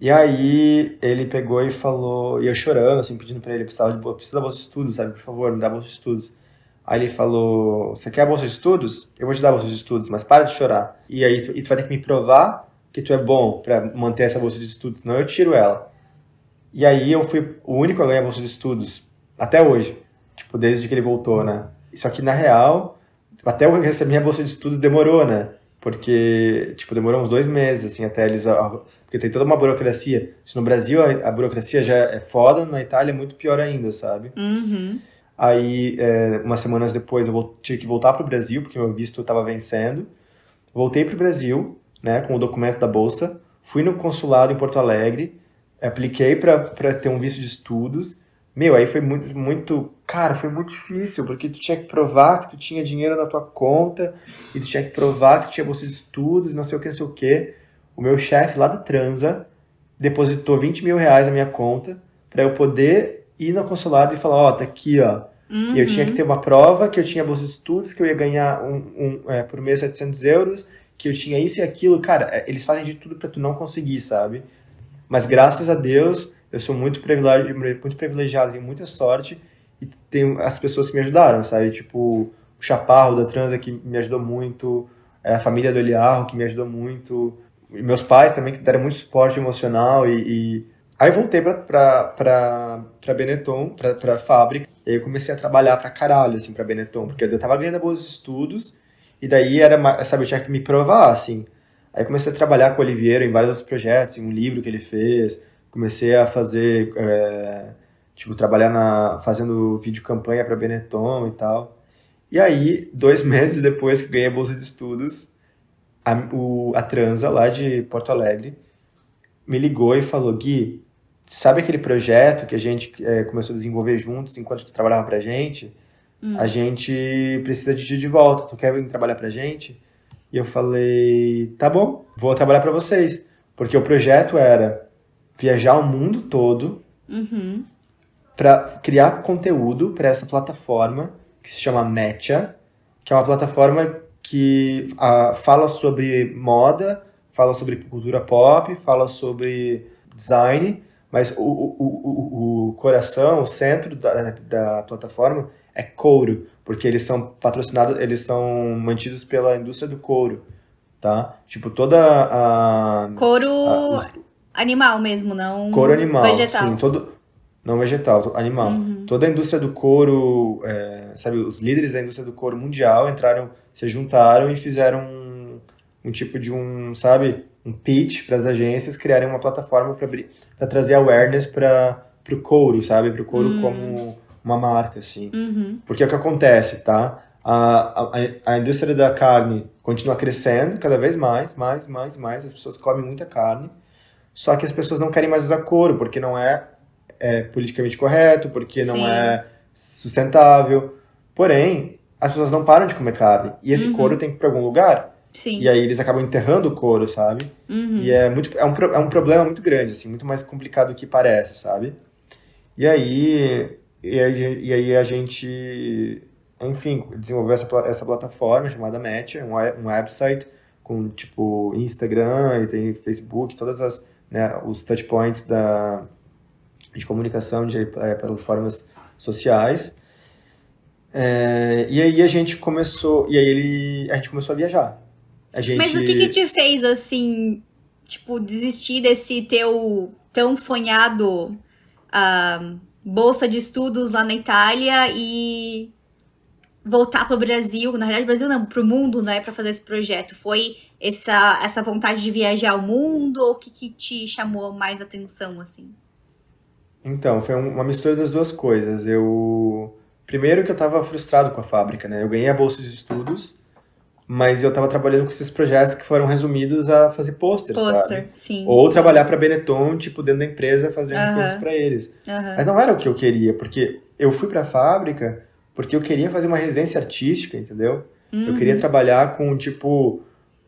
E aí ele pegou e falou, e eu chorando, assim, pedindo pra ele, precisava de, bolsa- preciso da bolsa de estudos, sabe? Por favor, me dá bolsa de estudos. Aí ele falou, você quer a bolsa de estudos? Eu vou te dar a bolsa de estudos, mas para de chorar. E aí tu, e tu vai ter que me provar que tu é bom pra manter essa bolsa de estudos, senão eu tiro ela. E aí eu fui o único a ganhar a bolsa de estudos, até hoje. Tipo, desde que ele voltou, né? Só que na real, até eu receber minha bolsa de estudos demorou, né? Porque, tipo, demorou uns dois meses, assim, até eles... Porque tem toda uma burocracia. Se no Brasil a, a burocracia já é foda, na Itália é muito pior ainda, sabe? Uhum. Aí, é, umas semanas depois, eu tive que voltar pro Brasil, porque meu visto estava vencendo. Voltei pro Brasil, né, com o documento da bolsa. Fui no consulado em Porto Alegre, apliquei para ter um visto de estudos. Meu, aí foi muito, muito, cara, foi muito difícil, porque tu tinha que provar que tu tinha dinheiro na tua conta, e tu tinha que provar que tu tinha bolsa de estudos, não sei o que, não sei o que. O meu chefe lá da Transa depositou 20 mil reais na minha conta para eu poder ir no consulado e falar, ó, tá aqui, ó. Uhum. E eu tinha que ter uma prova que eu tinha bolsa de estudos, que eu ia ganhar um, um, é, por mês 700 euros, que eu tinha isso e aquilo. Cara, é, eles fazem de tudo para tu não conseguir, sabe? Mas graças a Deus, eu sou muito privilegiado, muito privilegiado, tenho muita sorte e tenho as pessoas que me ajudaram, sabe? Tipo, o Chaparro da Transa que me ajudou muito, é, a família do Eliarro que me ajudou muito, meus pais também que deram muito suporte emocional e, e... Aí voltei pra, pra, pra, pra Benetton, pra, pra fábrica, e aí eu comecei a trabalhar pra caralho, assim, pra Benetton, porque eu tava ganhando bons estudos, e daí era, sabe, eu tinha que me provar, assim. Aí comecei a trabalhar com o Oliveira em vários outros projetos, em um livro que ele fez, comecei a fazer, é, tipo, trabalhar na, fazendo vídeo campanha pra Benetton e tal. E aí, dois meses depois que ganhei a bolsa de estudos, a, o, a Transa, lá de Porto Alegre, me ligou e falou, Gui, sabe aquele projeto que a gente é, começou a desenvolver juntos enquanto tu trabalhava pra gente? Hum. A gente precisa de ti de volta, tu quer vir trabalhar pra gente? E eu falei, tá bom, vou trabalhar pra vocês. Porque o projeto era viajar o mundo todo Uhum. para criar conteúdo para essa plataforma que se chama Mecha, que é uma plataforma que ah, fala sobre moda, fala sobre cultura pop, fala sobre design, mas o, o, o, o- coração, o centro da, da plataforma é couro, porque eles são patrocinados, eles são mantidos pela indústria do couro, tá? Tipo, toda a... Couro a- os- animal mesmo, não Couro animal, vegetal. sim, todo não vegetal, animal. Uhum. Toda a indústria do couro, é, sabe, os líderes da indústria do couro mundial entraram, se juntaram e fizeram um, tipo de um, sabe, um pitch para as agências criarem uma plataforma para trazer awareness para o couro, sabe, para o couro Hum. como uma marca, assim. Uhum. Porque é o que acontece, tá? A, a, a indústria da carne continua crescendo cada vez mais, mais, mais, mais. As pessoas comem muita carne. Só que as pessoas não querem mais usar couro, porque não é, é politicamente correto, porque não Sim. é sustentável. Porém, as pessoas não param de comer carne. E esse Uhum. couro tem que ir para algum lugar. Sim. E aí eles acabam enterrando o couro, sabe? Uhum. E é, muito, é, um, é um problema muito grande, assim, muito mais complicado do que parece, sabe? E aí, e aí, e aí a gente enfim, desenvolveu essa, essa plataforma chamada Match, um, um website com, tipo, Instagram e tem Facebook, todas as, né, os touchpoints da, de comunicação de é, plataformas sociais. É, e aí a gente começou, e aí ele, a gente começou a viajar. A gente... Mas o que que te fez, assim, tipo, desistir desse teu tão sonhado uh, bolsa de estudos lá na Itália e voltar para o Brasil, na realidade, Brasil não, para o mundo, né, para fazer esse projeto? Foi essa, essa vontade de viajar ao mundo ou o que, que te chamou mais atenção, assim? Então, foi uma mistura das duas coisas. Eu primeiro que eu estava frustrado com a fábrica, né? Eu ganhei a bolsa de estudos, mas eu estava trabalhando com esses projetos que foram resumidos a fazer posters, Poster, sabe? sim. Ou trabalhar para Benetton, tipo, dentro da empresa, fazendo uh -huh. coisas para eles. Uh -huh. Mas não era o que eu queria, porque eu fui para a fábrica porque eu queria fazer uma residência artística, entendeu? Uhum. Eu queria uhum. trabalhar com, tipo,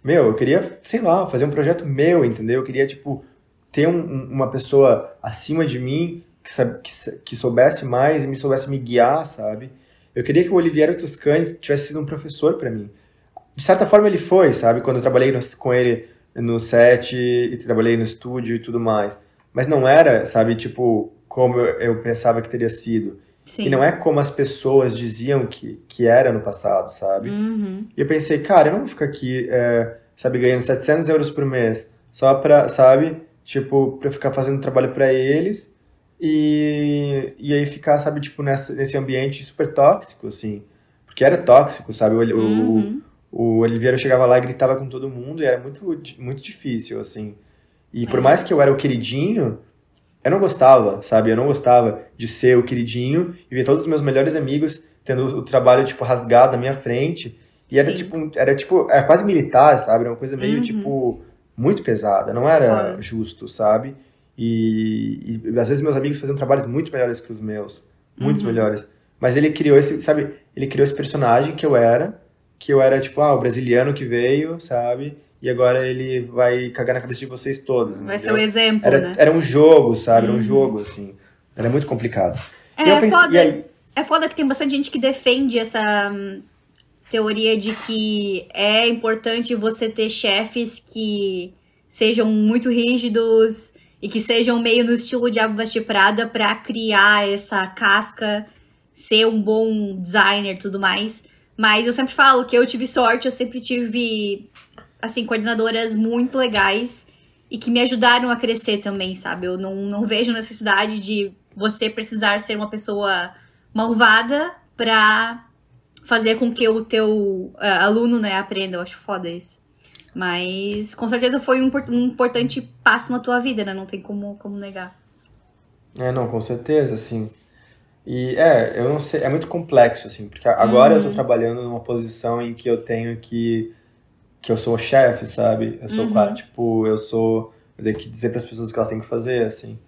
meu, eu queria, sei lá, fazer um projeto meu, entendeu? Eu queria, tipo, ter um, uma pessoa acima de mim que, que, que, soubesse mais e me soubesse me guiar, sabe? Eu queria que o Oliviero Toscani tivesse sido um professor para mim. De certa forma ele foi, sabe? Quando eu trabalhei no, com ele no set e trabalhei no estúdio e tudo mais. Mas não era, sabe, tipo, como eu, eu pensava que teria sido. Sim. E não é como as pessoas diziam que, que era no passado, sabe? Uhum. E eu pensei, cara, eu não vou ficar aqui, é, sabe, ganhando 700 euros por mês só pra, sabe, tipo, pra ficar fazendo trabalho para eles e, e aí ficar, sabe, tipo, nessa, nesse ambiente super tóxico, assim. Porque era tóxico, sabe? O, uhum. o, o Oliveira chegava lá e gritava com todo mundo e era muito, muito difícil, assim. E por mais que eu era o queridinho, eu não gostava, sabe? Eu não gostava de ser o queridinho e ver todos os meus melhores amigos tendo o trabalho, tipo, rasgado na minha frente. E era tipo, era tipo, era quase militar, sabe? Era uma coisa meio, uhum. tipo, muito pesada. Não era Foda. justo, sabe? E, e, às vezes meus amigos faziam trabalhos muito melhores que os meus. Muitos uhum. melhores. Mas ele criou esse, sabe? Ele criou esse personagem que eu era. Que eu era, tipo, ah, o brasiliano que veio, sabe? e agora ele vai cagar na cabeça de vocês todos. Vai ser o exemplo, era, né? Era um jogo, sabe? Era um uhum. jogo, assim. Era muito complicado. É, pensei, foda, aí... é foda que tem bastante gente que defende essa hum, teoria de que é importante você ter chefes que sejam muito rígidos e que sejam meio no estilo Diabo Veste Prada pra criar essa casca, ser um bom designer e tudo mais. Mas eu sempre falo que eu tive sorte, eu sempre tive assim, coordenadoras muito legais e que me ajudaram a crescer também, sabe? Eu não, não vejo necessidade de você precisar ser uma pessoa malvada pra fazer com que o teu uh, aluno, né, aprenda. Eu acho foda isso. Mas com certeza foi um, um, importante passo na tua vida, né? Não tem como, como negar. É, não, com certeza, assim. E é, eu não sei, é muito complexo, assim, porque agora eu tô uhum. trabalhando numa posição em que eu tenho que que eu sou o chefe, sabe? Eu sou uhum. quase, tipo, eu sou. Eu tenho que dizer para as pessoas o que elas têm que fazer, assim.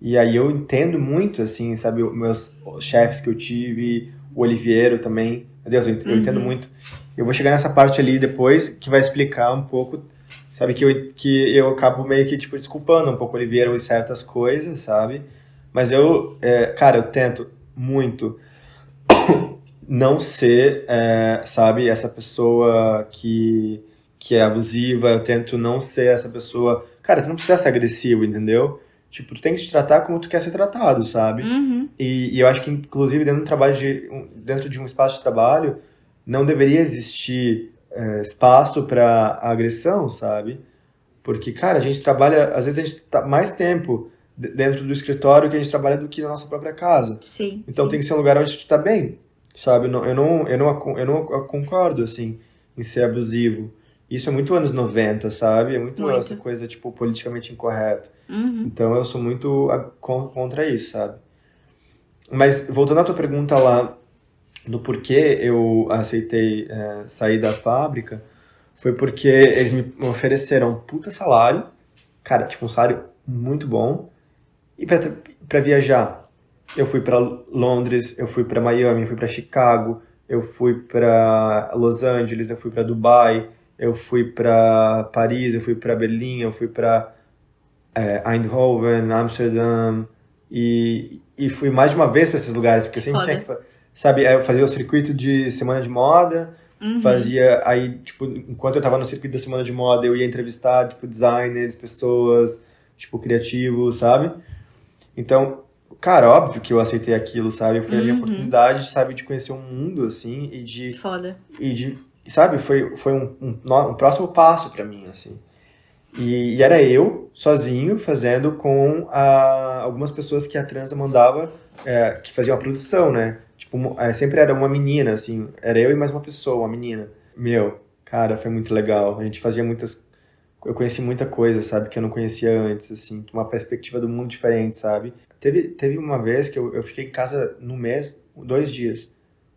E aí eu entendo muito, assim, sabe? Meus chefes que eu tive, o Oliveiro também. Meu Deus, eu entendo, uhum. eu entendo muito. Eu vou chegar nessa parte ali depois que vai explicar um pouco, sabe? Que eu, que eu acabo meio que, tipo, desculpando um pouco o Oliveiro em certas coisas, sabe? Mas eu, é, cara, eu tento muito não ser, é, sabe, essa pessoa que que é abusiva, eu tento não ser essa pessoa. Cara, tu não precisa ser agressivo, entendeu? Tipo, tu tem que se tratar como tu quer ser tratado, sabe? Uhum. E, e, eu acho que, inclusive, dentro, do trabalho de, dentro de um espaço de trabalho, não deveria existir é, espaço para agressão, sabe? Porque, cara, a gente trabalha, às vezes a gente tá mais tempo dentro do escritório que a gente trabalha do que na nossa própria casa. Sim. Então sim. tem que ser um lugar onde tu tá bem, sabe? Eu não, eu não, eu não, eu não concordo, assim, em ser abusivo. Isso é muito anos 90, sabe? É muito, muito. essa coisa, tipo, politicamente incorreto. Uhum. Então eu sou muito contra isso, sabe? Mas voltando à tua pergunta lá do porquê eu aceitei é, sair da fábrica, foi porque eles me ofereceram um puta salário, cara, tipo um salário muito bom, e para viajar. Eu fui para Londres, eu fui para Miami, eu fui para Chicago, eu fui para Los Angeles, eu fui para Dubai, eu fui para Paris, eu fui para Berlim, eu fui para é, Eindhoven, Amsterdã e, e fui mais de uma vez para esses lugares porque eu sempre tinha que sabe? Eu fazia o circuito de semana de moda, Uhum. fazia aí, tipo, enquanto eu tava no circuito da semana de moda, eu ia entrevistar, tipo, designers, pessoas, tipo, criativos, sabe? Então, cara, óbvio que eu aceitei aquilo, sabe? Foi a minha Uhum. oportunidade, sabe, de conhecer um mundo, assim, e de Foda. e de, sabe, foi, foi um, um, um próximo passo pra mim, assim. E, e era eu, sozinho, fazendo com a, algumas pessoas que a Transa mandava, é, que faziam a produção, né? Tipo, é, sempre era uma menina, assim, era eu e mais uma pessoa, uma menina. Meu, cara, foi muito legal. A gente fazia muitas. Eu conheci muita coisa, sabe, que eu não conhecia antes, assim, uma perspectiva do mundo diferente, sabe? Teve, teve uma vez que eu, eu fiquei em casa no mês, dois dias.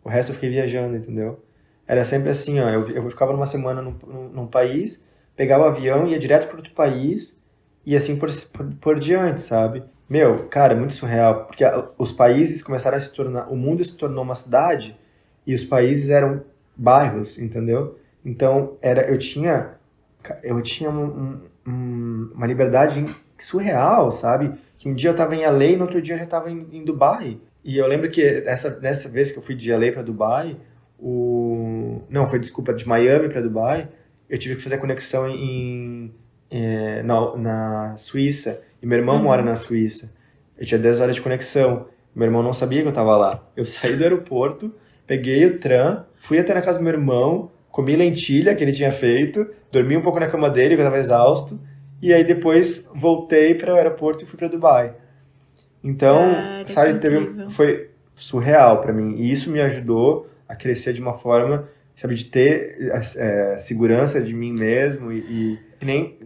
O resto eu fiquei viajando, entendeu? Era sempre assim, ó, eu, eu ficava numa semana num, num, num país, pegava o avião, ia direto para outro país, e assim por, por, por diante, sabe? Meu, cara, é muito surreal, porque a- os países começaram a se tornar, o mundo se tornou uma cidade, e os países eram bairros, entendeu? Então, era, eu tinha, eu tinha um- um- um- uma liberdade surreal, sabe? Que um dia eu tava em LA e no outro dia eu já tava em, em Dubai. E eu lembro que essa, nessa vez que eu fui de LA para Dubai, o... Não, foi, desculpa, de Miami para Dubai, eu tive que fazer a conexão em, eh, na, na Suíça. E meu irmão Uhum. mora na Suíça. Eu tinha 10 horas de conexão. Meu irmão não sabia que eu tava lá. Eu saí do aeroporto, peguei o tram, fui até na casa do meu irmão, comi lentilha que ele tinha feito, dormi um pouco na cama dele, porque eu tava exausto, e aí depois voltei para o aeroporto e fui para Dubai. Então, Cara, sabe, que teve, foi surreal para mim. E isso me ajudou a crescer de uma forma, sabe, de ter é, segurança de mim mesmo e, e que, nem,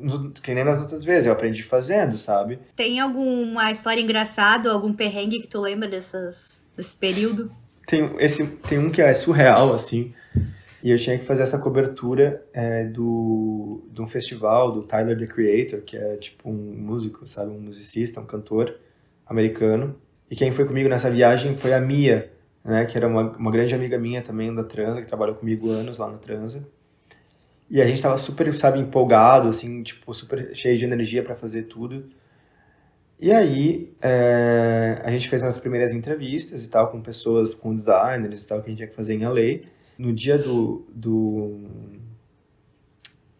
que nem nas outras vezes, eu aprendi fazendo, sabe? Tem alguma história engraçada, algum perrengue que tu lembra dessas, desse período? Tem, esse, tem um que é surreal, assim, e eu tinha que fazer essa cobertura é, do, de um festival do Tyler, The Creator, que é tipo um músico, sabe, um musicista, um cantor americano. E quem foi comigo nessa viagem foi a Mia, né, que era uma, uma grande amiga minha também da Transa, que trabalhou comigo anos lá na Transa. E a gente tava super, sabe, empolgado, assim, tipo, super cheio de energia para fazer tudo. E aí, é, a gente fez as primeiras entrevistas e tal, com pessoas, com designers e tal, que a gente tinha que fazer em LA. No dia do, do,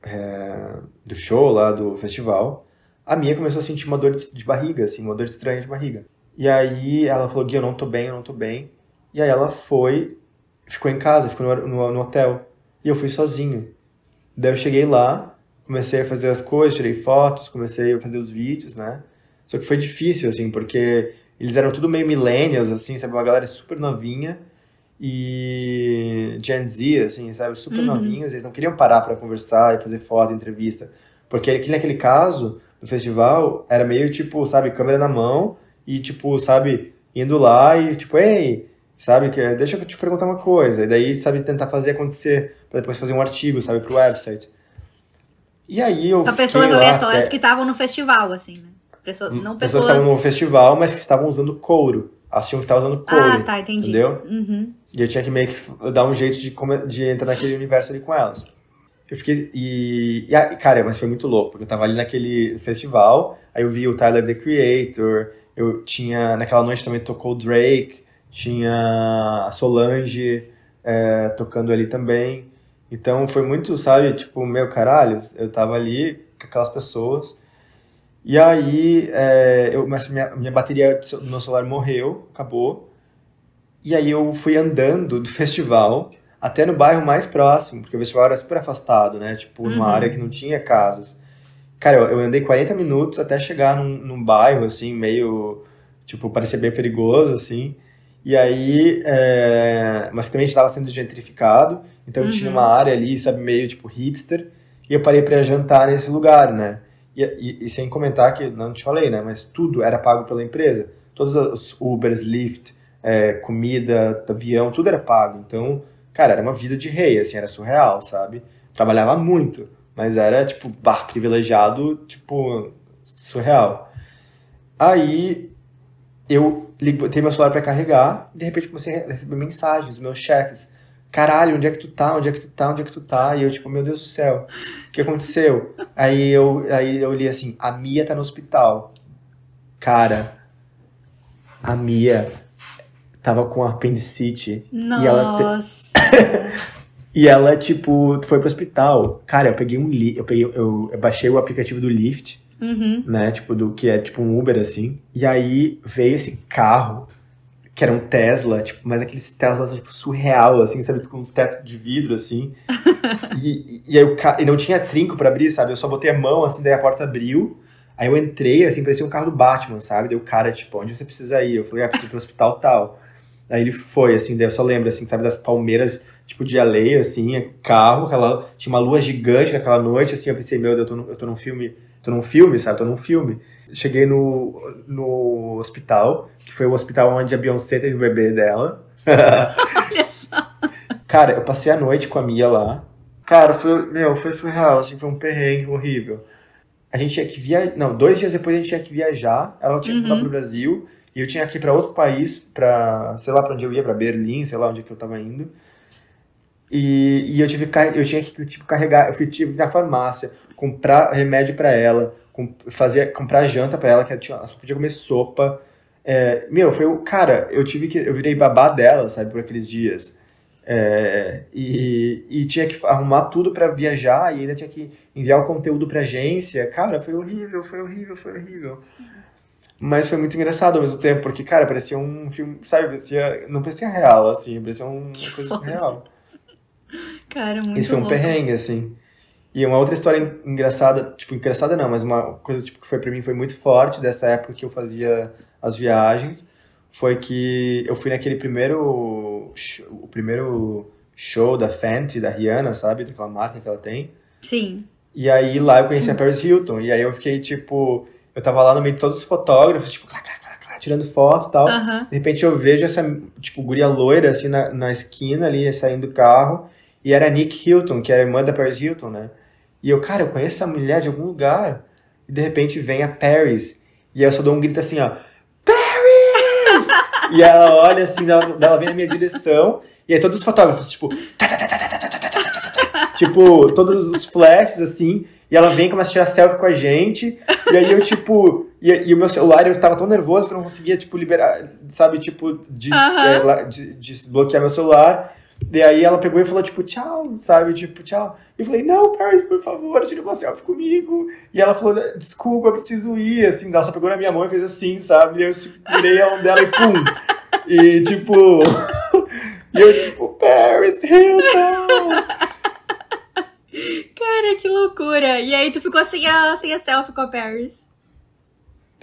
é, do show lá, do festival, a minha começou a sentir uma dor de, de barriga, assim, uma dor estranha de barriga. E aí ela falou, Gui, eu não tô bem, eu não tô bem. E aí ela foi, ficou em casa, ficou no, no, no hotel. E eu fui sozinho. Daí eu cheguei lá, comecei a fazer as coisas, tirei fotos, comecei a fazer os vídeos, né? Só que foi difícil, assim, porque eles eram tudo meio millennials, assim, sabe? Uma galera super novinha e Gen Z, assim, sabe? Super Uhum. novinhos. Eles não queriam parar pra conversar e fazer foto, entrevista. Porque aqui naquele caso, no festival, era meio tipo, sabe, câmera na mão e, tipo, sabe, indo lá e, tipo, ei, sabe, que, deixa eu te perguntar uma coisa. E daí, sabe, tentar fazer acontecer, pra depois fazer um artigo, sabe, pro website. E aí eu Pra pessoas lá aleatórias até- que estavam no festival, assim, né? Pessoas, não Hum, pessoas pessoas. que estavam no festival, mas que estavam usando couro. Tinham que estar usando couro. Ah, tá, entendi. Entendeu? Uhum. E eu tinha que meio que dar um jeito de, de entrar naquele universo ali com elas. Eu fiquei. E, e cara, mas foi muito louco, porque eu tava ali naquele festival, aí eu vi o Tyler the Creator, eu tinha. Naquela noite também tocou o Drake, tinha a Solange é, tocando ali também. Então foi muito, sabe, tipo, meu caralho, eu tava ali com aquelas pessoas. E aí, é, eu, mas minha, minha bateria do meu celular morreu, acabou. E aí eu fui andando do festival até no bairro mais próximo, porque o festival era super afastado, né? Tipo, numa Uhum. área que não tinha casas. Cara, eu, eu andei 40 minutos até chegar num, num bairro, assim, meio... Tipo, parecia bem perigoso, assim. E aí... é, Mas também estava sendo gentrificado. Então Uhum. tinha uma área ali, sabe, meio, tipo, hipster. E eu parei pra jantar nesse lugar, né? E, e- e sem comentar que, não te falei, né? Mas tudo era pago pela empresa. Todos os Ubers, Lyft, é, comida, avião, tudo era pago. Então, cara, era uma vida de rei, assim, era surreal, sabe? Trabalhava muito, mas era, tipo, bah, privilegiado, tipo, surreal. Aí, eu botei meu celular pra carregar e, de repente, comecei a receber mensagens meus chefes. Caralho, onde é que tu tá? Onde é que tu tá? Onde é que tu tá? E eu, tipo, meu Deus do céu, o que aconteceu? Aí eu, aí eu li assim, a Mia tá no hospital. Cara, a Mia tava com apendicite. Nossa. E ela, e ela, tipo, foi pro hospital. Cara, eu peguei um li eu, peguei, eu, eu baixei o aplicativo do Lyft, Uhum. né? Tipo, do que é tipo um Uber, assim. E aí veio esse carro, que era um Tesla, tipo, mas aqueles Teslas, tipo, surreal, assim, sabe? Com um teto de vidro, assim. e, e aí o ca... e não tinha trinco pra abrir, sabe? Eu só botei a mão, assim, daí a porta abriu. Aí eu entrei, assim, parecia um carro do Batman, sabe? Daí o cara, tipo, onde você precisa ir? Eu falei, ah, preciso ir pro hospital tal. Aí ele foi, assim, daí eu só lembro, assim, sabe, das palmeiras, tipo, de areia, assim, carro, aquela, tinha uma lua gigante naquela noite, assim, eu pensei, meu Deus, eu tô, no, eu tô num filme, tô num filme, sabe, tô num filme. Cheguei no, no hospital, que foi o hospital onde a Beyoncé teve o bebê dela. Olha só. Cara, eu passei a noite com a Mia lá. Cara, foi, meu, foi surreal, assim, foi um perrengue horrível. A gente tinha que viajar, não, dois dias depois a gente tinha que viajar, ela tinha que voltar Uhum. pro Brasil, e eu tinha que ir pra outro país, pra, sei lá pra onde eu ia, pra Berlim, sei lá onde que eu tava indo. E, e eu tive eu tinha que tipo carregar, eu fui tive na farmácia, comprar remédio pra ela, fazer comprar janta pra ela, que ela, tinha, ela podia comer sopa. É, meu, foi o cara, eu tive que eu virei babá dela, sabe, por aqueles dias. É, e, e tinha que arrumar tudo pra viajar e ainda tinha que enviar o conteúdo pra agência. Cara, foi horrível, foi horrível, foi horrível. Mas foi muito engraçado ao mesmo tempo, porque, cara, parecia um filme, sabe, parecia, não parecia real, assim, parecia uma coisa surreal. Cara, muito Isso foi um louco. perrengue, assim. E uma outra história engraçada, tipo, engraçada não, mas uma coisa tipo, que foi pra mim foi muito forte dessa época que eu fazia as viagens, foi que eu fui naquele primeiro, sh- o primeiro show da Fenty, da Rihanna, sabe? Daquela marca que ela tem. Sim. E aí lá eu conheci a Paris Hilton, e aí eu fiquei, tipo, eu tava lá no meio de todos os fotógrafos, tipo, clá, clá, clá, tirando foto e tal. Uhum. De repente eu vejo essa, tipo, guria loira, assim, na, na esquina ali, saindo do carro. E era a Nick Hilton, que é era irmã da Paris Hilton, né? E eu, cara, eu conheço essa mulher de algum lugar. E de repente vem a Paris. E eu só dou um grito assim, ó. Paris! e ela olha assim, ela, ela vem na minha direção. E aí todos os fotógrafos, tipo. Tipo, todos os flashes, assim. E ela vem e começa a tirar selfie com a gente. E aí eu, tipo... E, e o meu celular, eu tava tão nervoso que eu não conseguia, tipo, liberar... Sabe, tipo, des, é, de- desbloquear meu celular. E aí ela pegou e falou, tipo, tchau, sabe? Tipo, tchau. E eu falei, não, Paris, por favor, tira uma selfie comigo. E ela falou, desculpa, eu preciso ir, assim. Ela só pegou na minha mão e fez assim, sabe? E eu segurei a mão dela e pum. E, tipo... e eu, tipo, Paris Hilton! Cara, que loucura. E aí tu ficou sem a, sem a selfie com a Paris.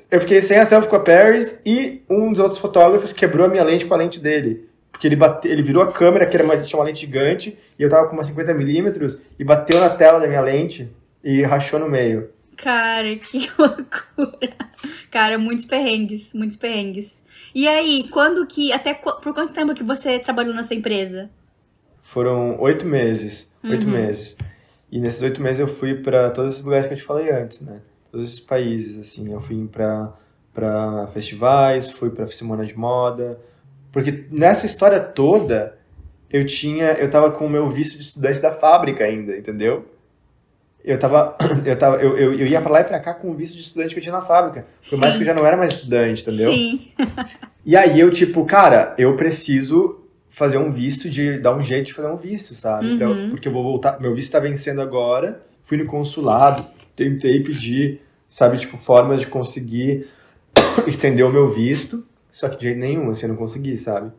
Eu fiquei sem a selfie com a Paris e um dos outros fotógrafos quebrou a minha lente com a lente dele. Porque ele, bate, ele virou a câmera, que era uma, tinha uma lente gigante, e eu tava com uma 50mm, e bateu na tela da minha lente e rachou no meio. Cara, que loucura. Cara, muitos perrengues, muitos perrengues. E aí, quando que. Até por quanto tempo que você trabalhou nessa empresa? Foram oito meses. Oito Uhum. meses. E nesses oito meses eu fui pra todos esses lugares que eu te falei antes, né? Todos esses países, assim. Eu fui pra festivais, fui pra semana de moda. Porque nessa história toda, eu tinha... Eu tava com o meu visto de estudante da fábrica ainda, entendeu? Eu tava... Eu, tava, eu, eu, eu ia pra lá e pra cá com o visto de estudante que eu tinha na fábrica. Por mais Sim. que eu já não era mais estudante, entendeu? Sim. E aí eu, tipo, cara, eu preciso fazer um visto, de dar um jeito de fazer um visto, sabe? Uhum. Então, porque eu vou voltar, meu visto tá vencendo agora, fui no consulado, tentei pedir, sabe, tipo, formas de conseguir estender o meu visto, só que de jeito nenhum, assim, eu não consegui, sabe?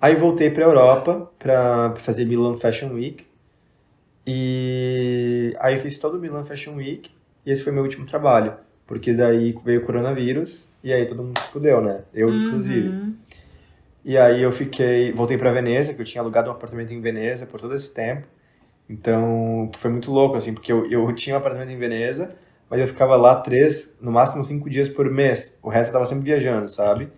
Aí voltei pra Europa pra fazer Milan Fashion Week, e aí eu fiz todo o Milan Fashion Week, e esse foi meu último trabalho, porque daí veio o coronavírus, e aí todo mundo se fudeu, né? Eu, inclusive. E aí eu fiquei, voltei pra Veneza, que eu tinha alugado um apartamento em Veneza por todo esse tempo. Então, que foi muito louco, assim, porque eu, eu tinha um apartamento em Veneza, mas eu ficava lá três, no máximo cinco dias por mês. O resto eu tava sempre viajando, sabe?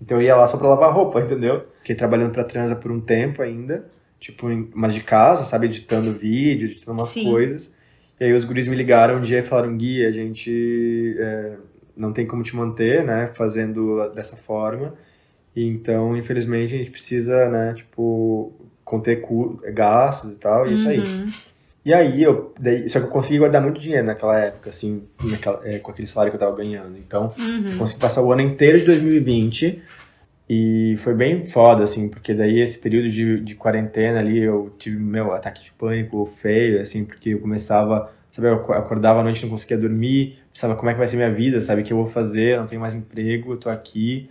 Então eu ia lá só pra lavar roupa, entendeu? Fiquei trabalhando pra Transa por um tempo ainda, tipo, mas de casa, sabe? Editando vídeo, editando umas Sim. coisas. E aí os guris me ligaram um dia e falaram, Gui, a gente é, não tem como te manter, né, fazendo dessa forma. Então, infelizmente, a gente precisa, né, tipo, conter gastos e tal, e é isso aí. Uhum. E aí, eu, daí, só que eu consegui guardar muito dinheiro naquela época, assim, naquela- é, com aquele salário que eu tava ganhando. Então, Uhum. consegui passar o ano inteiro de 2020 E foi bem foda, assim, porque daí esse período de, de quarentena ali, eu tive meu ataque de pânico feio, assim, porque eu começava, sabe, eu acordava à noite, não conseguia dormir, pensava como é que vai ser minha vida, sabe, o que eu vou fazer, não tenho mais emprego, eu tô aqui.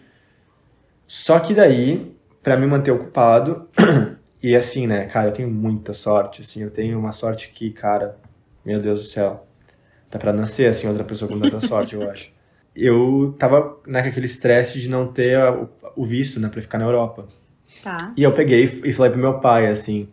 Só que daí, para me manter ocupado, e assim, né, cara, eu tenho muita sorte, assim, eu tenho uma sorte que, cara, meu Deus do céu, tá pra nascer, assim, outra pessoa com tanta sorte, eu acho eu tava naquele estresse de não ter o, o visto, né, pra ficar na Europa. Tá. E eu peguei e falei pro meu pai, assim,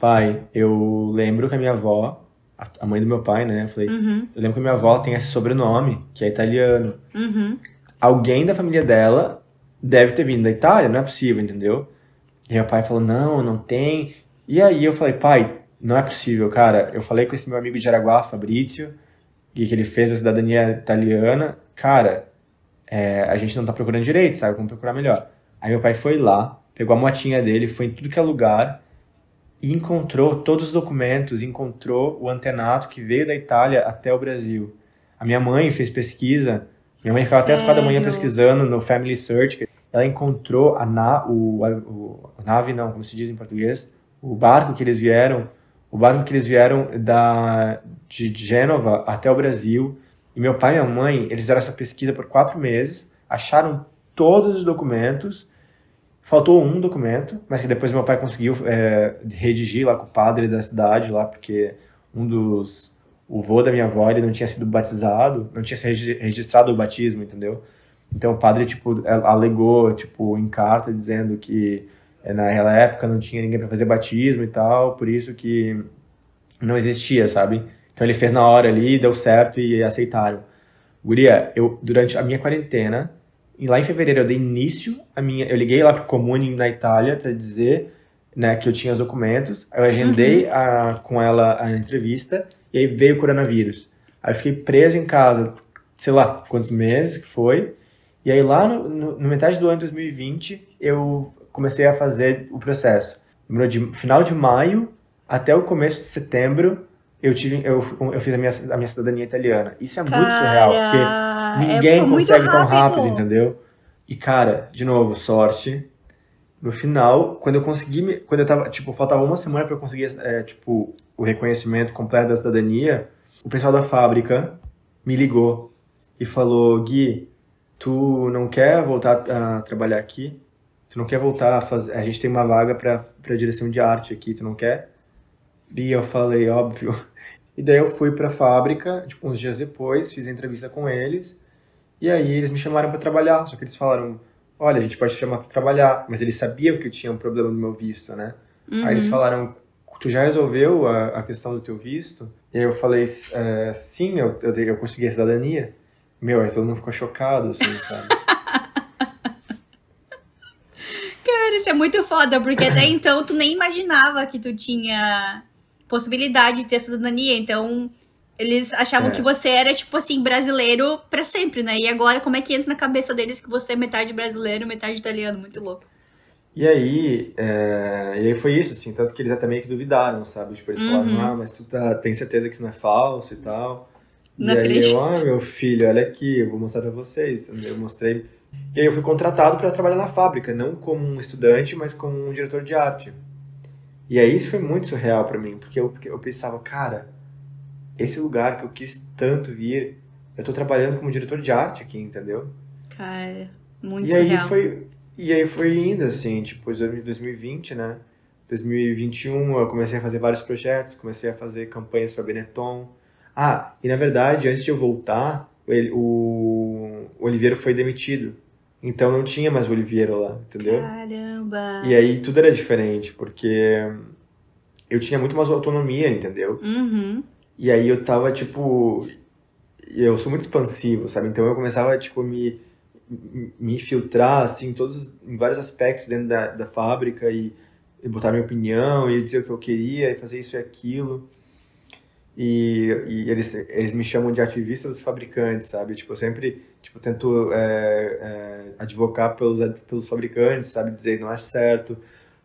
pai, eu lembro que a minha avó, a mãe do meu pai, né, eu falei, uhum. eu lembro que a minha avó tem esse sobrenome, que é italiano. Uhum. Alguém da família dela deve ter vindo da Itália, não é possível, entendeu? E meu pai falou, não, não tem. E aí eu falei, pai, não é possível, cara. Eu falei com esse meu amigo de Araguá, Fabrício, e que ele fez a cidadania italiana, cara, é, a gente não tá procurando direito, sabe? Vamos procurar melhor. Aí meu pai foi lá, pegou a motinha dele, foi em tudo que é lugar e encontrou todos os documentos, encontrou o antenato que veio da Itália até o Brasil. A minha mãe fez pesquisa, minha mãe ficava até as quatro da manhã pesquisando no Family Search. Ela encontrou a, na, o, a, o, a nave, não, como se diz em português, o barco que eles vieram o barco que eles vieram da, de Gênova até o Brasil. E meu pai e minha mãe, eles fizeram essa pesquisa por quatro meses, acharam todos os documentos. Faltou um documento, mas que depois meu pai conseguiu é, redigir lá com o padre da cidade, lá, porque um dos. O vô da minha avó, ele não tinha sido batizado, não tinha se registrado o batismo, entendeu? Então o padre, tipo, alegou, tipo, em carta, dizendo que é, naquela época não tinha ninguém para fazer batismo e tal, por isso que não existia, sabe? Então ele fez na hora ali, deu certo e aceitaram. Guria, eu durante a minha quarentena, e lá em fevereiro eu dei início a minha, eu liguei lá pro Comune na Itália para dizer, né, que eu tinha os documentos. Eu agendei uhum. a, com ela a entrevista e aí veio o coronavírus. Aí eu fiquei preso em casa, sei lá, quantos meses que foi. E aí lá no, no, no metade do ano de 2020, eu comecei a fazer o processo. De final de maio até o começo de setembro, eu tive eu, eu fiz a minha, a minha cidadania italiana. Isso é cara, muito surreal, porque ninguém é, consegue tão rápido, entendeu? E cara, de novo, sorte. No final, quando eu consegui, quando eu tava, tipo, faltava uma semana para eu conseguir, é, tipo, o reconhecimento completo da cidadania, o pessoal da fábrica me ligou e falou, Gui, tu não quer voltar a trabalhar aqui? Tu não quer voltar a fazer. A gente tem uma vaga para para direção de arte aqui, tu não quer? E eu falei, óbvio. E daí eu fui para a fábrica, tipo, uns dias depois, fiz a entrevista com eles. E aí eles me chamaram para trabalhar, só que eles falaram: "Olha, a gente pode te chamar para trabalhar", mas eles sabiam que eu tinha um problema no meu visto, né? Uhum. Aí eles uhum. falaram: "Tu já resolveu a, a questão do teu visto?" E aí eu falei: é, "Sim, eu, eu, eu consegui a cidadania". Meu, aí todo mundo ficou chocado, assim, sabe? Cara, isso é muito foda, porque até então tu nem imaginava que tu tinha possibilidade de ter cidadania, então eles achavam é. que você era, tipo assim, brasileiro para sempre, né? E agora, como é que entra na cabeça deles que você é metade brasileiro, metade italiano? Muito louco. E aí, é... e aí foi isso, assim, tanto que eles até meio que duvidaram, sabe? Tipo, eles falaram, uhum. ah, mas tu tá... tem certeza que isso não é falso e tal. Não e acredito. aí eu, ah, meu filho, olha aqui, eu vou mostrar pra vocês. Eu mostrei e aí eu fui contratado para trabalhar na fábrica, não como um estudante, mas como um diretor de arte. E aí isso foi muito surreal para mim, porque eu, eu pensava, cara, esse lugar que eu quis tanto vir, eu tô trabalhando como diretor de arte aqui, entendeu? Cara, muito e surreal. Aí foi, e aí foi indo, assim, tipo, 2020, né? 2021 eu comecei a fazer vários projetos, comecei a fazer campanhas para Benetton. Ah, e na verdade, antes de eu voltar, ele, o, o Oliveira foi demitido. Então não tinha mais o Oliveira lá, entendeu? Caramba! E aí tudo era diferente, porque eu tinha muito mais autonomia, entendeu? Uhum. E aí eu tava, tipo... Eu sou muito expansivo, sabe? Então eu começava, tipo, me me filtrar, assim, todos, em vários aspectos dentro da, da fábrica e, e botar minha opinião e dizer o que eu queria e fazer isso e aquilo. E, e, eles, eles me chamam de ativista dos fabricantes, sabe? Tipo, eu sempre tipo, tento é, é, advocar pelos, pelos fabricantes, sabe? Dizer, não é certo,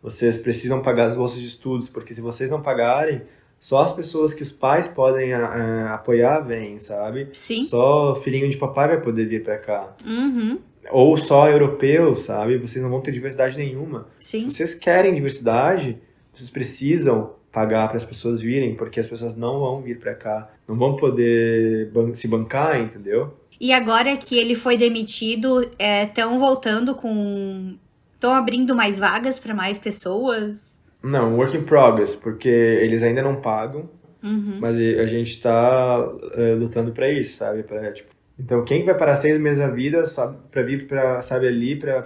vocês precisam pagar as bolsas de estudos, porque se vocês não pagarem, só as pessoas que os pais podem uh, apoiar vêm, sabe? Sim. Só filhinho de papai vai poder vir para cá. Uhum. Ou só europeus, sabe? Vocês não vão ter diversidade nenhuma. Sim. Se vocês querem diversidade, vocês precisam pagar para as pessoas virem, porque as pessoas não vão vir para cá, não vão poder ban se bancar, entendeu? E agora que ele foi demitido, estão é, voltando com. estão abrindo mais vagas para mais pessoas? Não, work in progress, porque eles ainda não pagam, uhum. mas a gente está uh, lutando para isso, sabe? Pra, tipo, então, quem vai parar seis meses da vida para vir para, sabe, ali para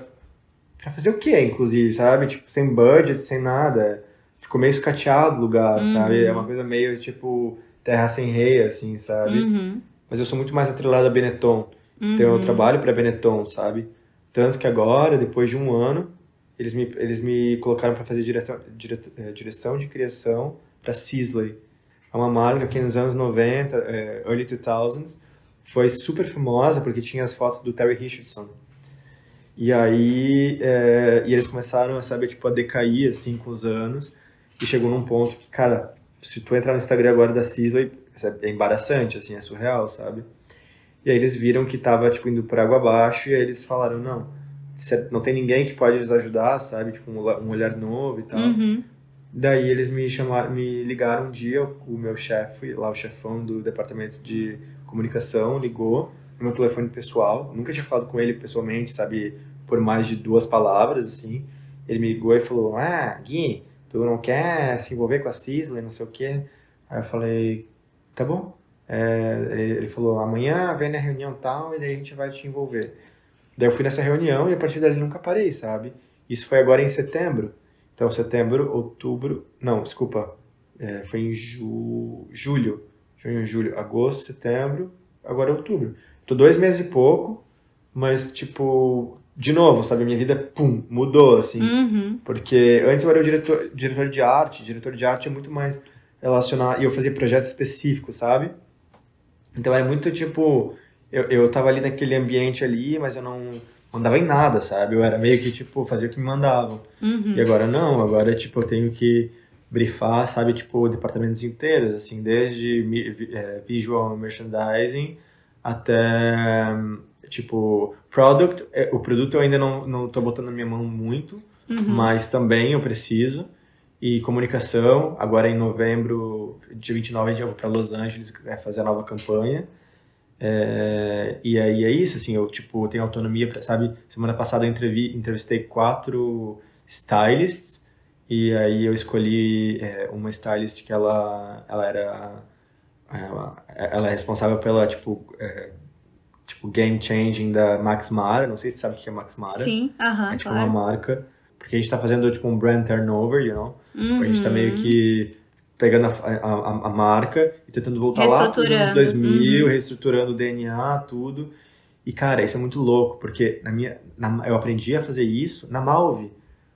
fazer o quê, inclusive, sabe? Tipo, sem budget, sem nada ficou meio escateado o lugar, uhum. sabe? É uma coisa meio tipo terra sem rei, assim, sabe? Uhum. Mas eu sou muito mais atrelado a Benetton. Uhum. Então eu trabalho para Benetton, sabe? Tanto que agora, depois de um ano, eles me, eles me colocaram para fazer direção, dire, é, direção de criação para Sisley. É uma marca que nos anos 90, é, early 2000s, foi super famosa porque tinha as fotos do Terry Richardson. E aí, é, e eles começaram, sabe, tipo, a decair, assim, com os anos. E chegou num ponto que, cara, se tu entrar no Instagram agora da Sisley, é embaraçante, assim, é surreal, sabe? E aí eles viram que tava, tipo, indo por água abaixo e aí eles falaram, não, não tem ninguém que pode nos ajudar, sabe? Tipo, um olhar novo e tal. Uhum. Daí eles me chamaram, me ligaram um dia, o meu chefe, lá o chefão do departamento de comunicação, ligou no meu telefone pessoal. Nunca tinha falado com ele pessoalmente, sabe? Por mais de duas palavras, assim. Ele me ligou e falou, ah, Gui, tu não quer se envolver com a Sisley, não sei o quê. Aí eu falei, tá bom. É, ele falou, amanhã vem na reunião tal e daí a gente vai te envolver. Daí eu fui nessa reunião e a partir dali nunca parei, sabe? Isso foi agora em setembro. Então, setembro, outubro... Não, desculpa. É, foi em ju, julho. Junho, julho, agosto, setembro, agora é outubro. Tô dois meses e pouco, mas, tipo, de novo, sabe? Minha vida, pum, mudou, assim. Uhum. Porque antes eu era o diretor, diretor de arte. Diretor de arte é muito mais relacionado... E eu fazia projetos específicos, sabe? Então é muito, tipo... Eu, eu tava ali naquele ambiente ali, mas eu não mandava em nada, sabe? Eu era meio que, tipo, fazia o que me mandavam. Uhum. E agora não. Agora, tipo, eu tenho que brifar, sabe? Tipo, departamentos inteiros, assim. Desde é, visual merchandising até tipo, product, é, o produto eu ainda não, não tô botando na minha mão muito, uhum. mas também eu preciso. E comunicação, agora em novembro, dia 29, eu vou para Los Angeles fazer a nova campanha. É, e aí é isso, assim, eu tipo, tenho autonomia para, sabe, semana passada eu entrevi, entrevistei quatro stylists e aí eu escolhi é, uma stylist que ela, ela era ela, ela é responsável pela, tipo, é, tipo, game changing da Max Mara. Não sei se você sabe o que é Max Mara. Sim, aham, uh É tipo claro. uma marca. Porque a gente tá fazendo, tipo, um brand turnover, you know? Uhum. A gente tá meio que pegando a, a, a marca e tentando voltar lá nos anos 2000, uhum. reestruturando o DNA, tudo. E, cara, isso é muito louco, porque na minha, na, eu aprendi a fazer isso na Malve.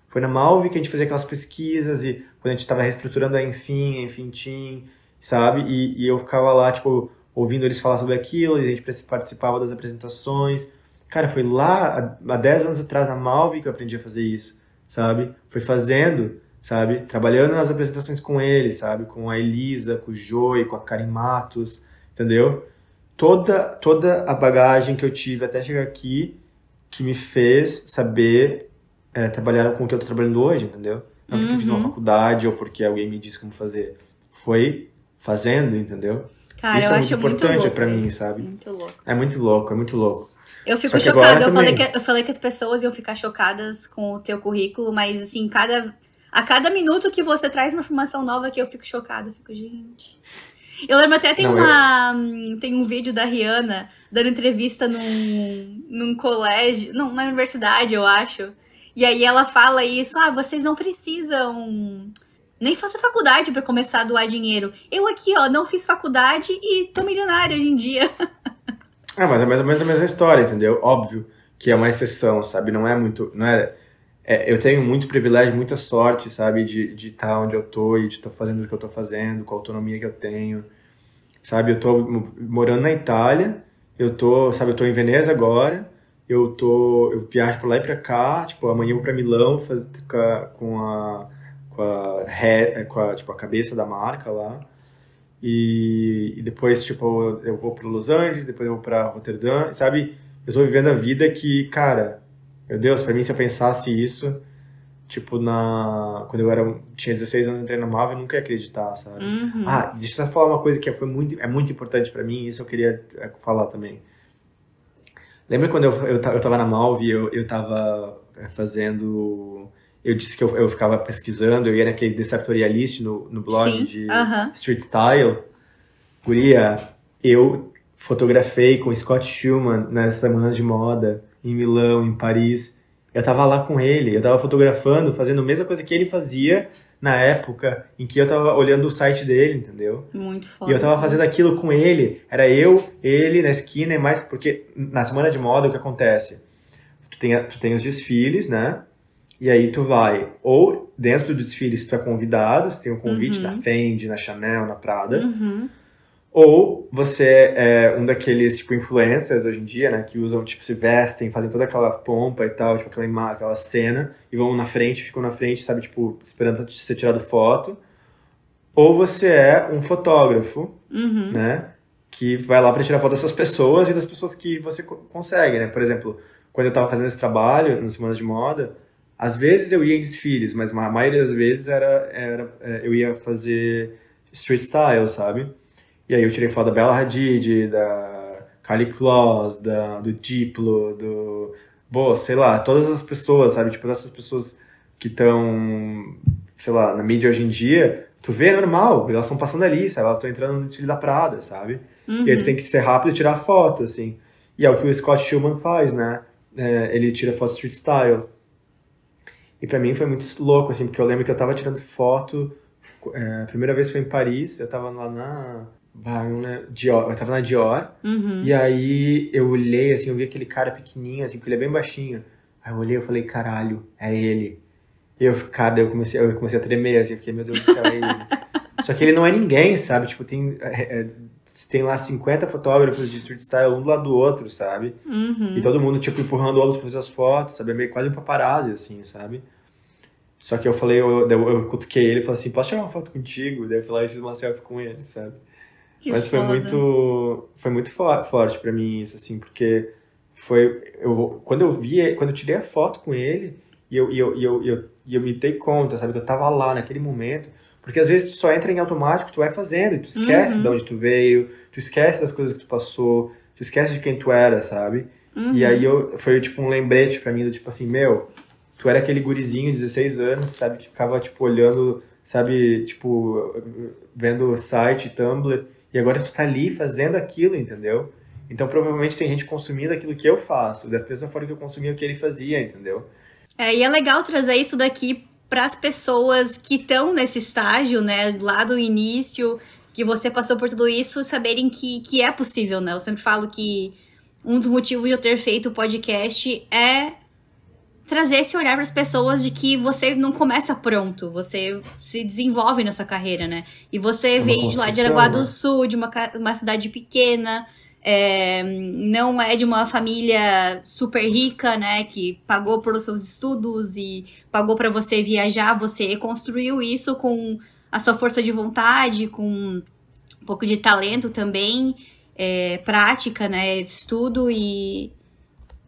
Foi na Malve que a gente fazia aquelas pesquisas e quando a gente estava reestruturando a Enfim, a Enfim Team, sabe? E, e eu ficava lá, tipo, ouvindo eles falar sobre aquilo, e a gente participava das apresentações. Cara, foi lá, há 10 anos atrás, na Malve, que eu aprendi a fazer isso, sabe? Foi fazendo, sabe? Trabalhando nas apresentações com eles, sabe? Com a Elisa, com o Joey, com a Karim Matos, entendeu? Toda, toda a bagagem que eu tive até chegar aqui, que me fez saber é, trabalhar com o que eu tô trabalhando hoje, entendeu? Não porque uhum. fiz uma uhum. faculdade ou porque alguém me disse como fazer. Foi fazendo, entendeu? Cara, isso eu é acho muito importante muito para mim, sabe? Muito louco. É muito louco, é muito louco. Eu fico chocada. Eu falei, que, eu falei que as pessoas iam ficar chocadas com o teu currículo, mas assim, cada, a cada minuto que você traz uma informação nova que eu fico chocada. Eu fico, gente. Eu lembro até tem Não, uma. Eu... Tem um vídeo da Rihanna dando entrevista num, num colégio. Não, na universidade, eu acho. E aí ela fala isso, ah, vocês não precisam nem faça faculdade para começar a doar dinheiro. Eu aqui, ó, não fiz faculdade e tô milionária hoje em dia. Ah, mas é mais ou menos a mesma história, entendeu? Óbvio que é uma exceção, sabe? Não é muito. Não é, é eu tenho muito privilégio, muita sorte, sabe? De, de estar onde eu tô e de estar fazendo o que eu tô fazendo, com a autonomia que eu tenho. Sabe? Eu tô morando na Itália, eu tô, sabe? Eu tô em Veneza agora, eu tô. Eu viajo pra lá e pra cá, tipo, amanhã eu vou pra Milão fazer, com a com a, ré, com a, tipo, a cabeça da marca lá. E, e depois, tipo, eu vou para Los Angeles, depois eu vou para Rotterdam, sabe? Eu tô vivendo a vida que, cara, meu Deus, para mim se eu pensasse isso, tipo, na quando eu era tinha 16 anos entrei na Marvel, eu nunca ia acreditar, sabe? Uhum. Ah, deixa eu só falar uma coisa que foi muito é muito importante para mim, isso eu queria é, falar também. Lembra quando eu, eu, eu tava na Malve, eu, eu tava é, fazendo eu disse que eu, eu ficava pesquisando, eu ia naquele Deceptorialist no, no blog Sim, de aham. Street Style. Guria, eu fotografei com Scott Schumann nas semanas de moda, em Milão, em Paris. Eu tava lá com ele, eu tava fotografando, fazendo a mesma coisa que ele fazia na época em que eu tava olhando o site dele, entendeu? Muito foda. E eu tava fazendo aquilo com ele. Era eu, ele na esquina e mais. Porque na semana de moda o que acontece? Tu tem, tu tem os desfiles, né? E aí tu vai, ou dentro do desfile, se tu é convidado, se tem um convite Uhum. na Fendi, na Chanel, na Prada, Uhum. ou você é um daqueles, tipo, influencers hoje em dia, né, que usam, tipo, se vestem, fazem toda aquela pompa e tal, tipo, aquela, aquela cena, e vão na frente, ficam na frente, sabe, tipo, esperando ser tirado foto. Ou você é um fotógrafo, Uhum. né, que vai lá para tirar foto dessas pessoas e das pessoas que você co- consegue, né? Por exemplo, quando eu tava fazendo esse trabalho, nas semanas de moda, às vezes eu ia em desfiles, mas a maioria das vezes era, era é, eu ia fazer street style, sabe? E aí eu tirei foto da Bella Hadid, da Kylie Kloss, da, do Diplo, do... Bom, sei lá, todas as pessoas, sabe? Tipo, essas pessoas que estão, sei lá, na mídia hoje em dia, tu vê é normal, elas estão passando ali, sabe? Elas estão entrando no desfile da Prada, sabe? Uhum. E aí tu tem que ser rápido e tirar foto, assim. E é o que o Scott Schumann faz, né? É, ele tira foto street style. E pra mim foi muito louco, assim, porque eu lembro que eu tava tirando foto. é, a primeira vez foi em Paris, eu tava lá na. não lembro, Dior, eu tava na Dior. Uhum. E aí eu olhei, assim, eu vi aquele cara pequenininho, assim, porque ele é bem baixinho. Aí eu olhei e falei, caralho, é ele. E eu, cara, eu comecei, eu comecei a tremer, assim, eu fiquei, meu Deus do céu, é ele. Só que ele não é ninguém, sabe? Tipo, tem, é, é, tem lá 50 fotógrafos de street style, um do lado do outro, sabe? Uhum. E todo mundo, tipo, empurrando o outro pra fazer as fotos, sabe? É meio quase um paparazzi, assim, sabe? Só que eu falei, eu, eu, eu cutuquei ele e falei assim, posso tirar uma foto contigo? Daí eu fui lá e fiz uma selfie com ele, sabe? Que Mas foi foda. muito, foi muito fo- forte pra mim isso, assim, porque foi, eu, vou- quando eu vi, quando eu tirei a foto com ele, e eu, e eu, e eu, e eu, e eu me dei conta, sabe, que eu tava lá naquele momento, porque às vezes tu só entra em automático, tu vai fazendo, e tu esquece Uhum. de onde tu veio, tu esquece das coisas que tu passou, tu esquece de quem tu era, sabe? Uhum. E aí eu, foi tipo um lembrete pra mim, do tipo assim, meu, tu era aquele gurizinho, 16 anos, sabe, que ficava tipo olhando, sabe, tipo, vendo site, Tumblr, e agora tu tá ali fazendo aquilo, entendeu? Então provavelmente tem gente consumindo aquilo que eu faço, da mesma forma que eu consumia o que ele fazia, entendeu? É, e é legal trazer isso daqui para as pessoas que estão nesse estágio, né, lá do início, que você passou por tudo isso, saberem que, que é possível, né? Eu sempre falo que um dos motivos de eu ter feito o podcast é trazer esse olhar para as pessoas de que você não começa pronto, você se desenvolve nessa carreira, né? E você uma veio de lá de Araguá do né? Sul, de uma, uma cidade pequena, é, não é de uma família super rica, né, que pagou pelos seus estudos e pagou para você viajar, você construiu isso com a sua força de vontade, com um pouco de talento também, é, prática, né, estudo e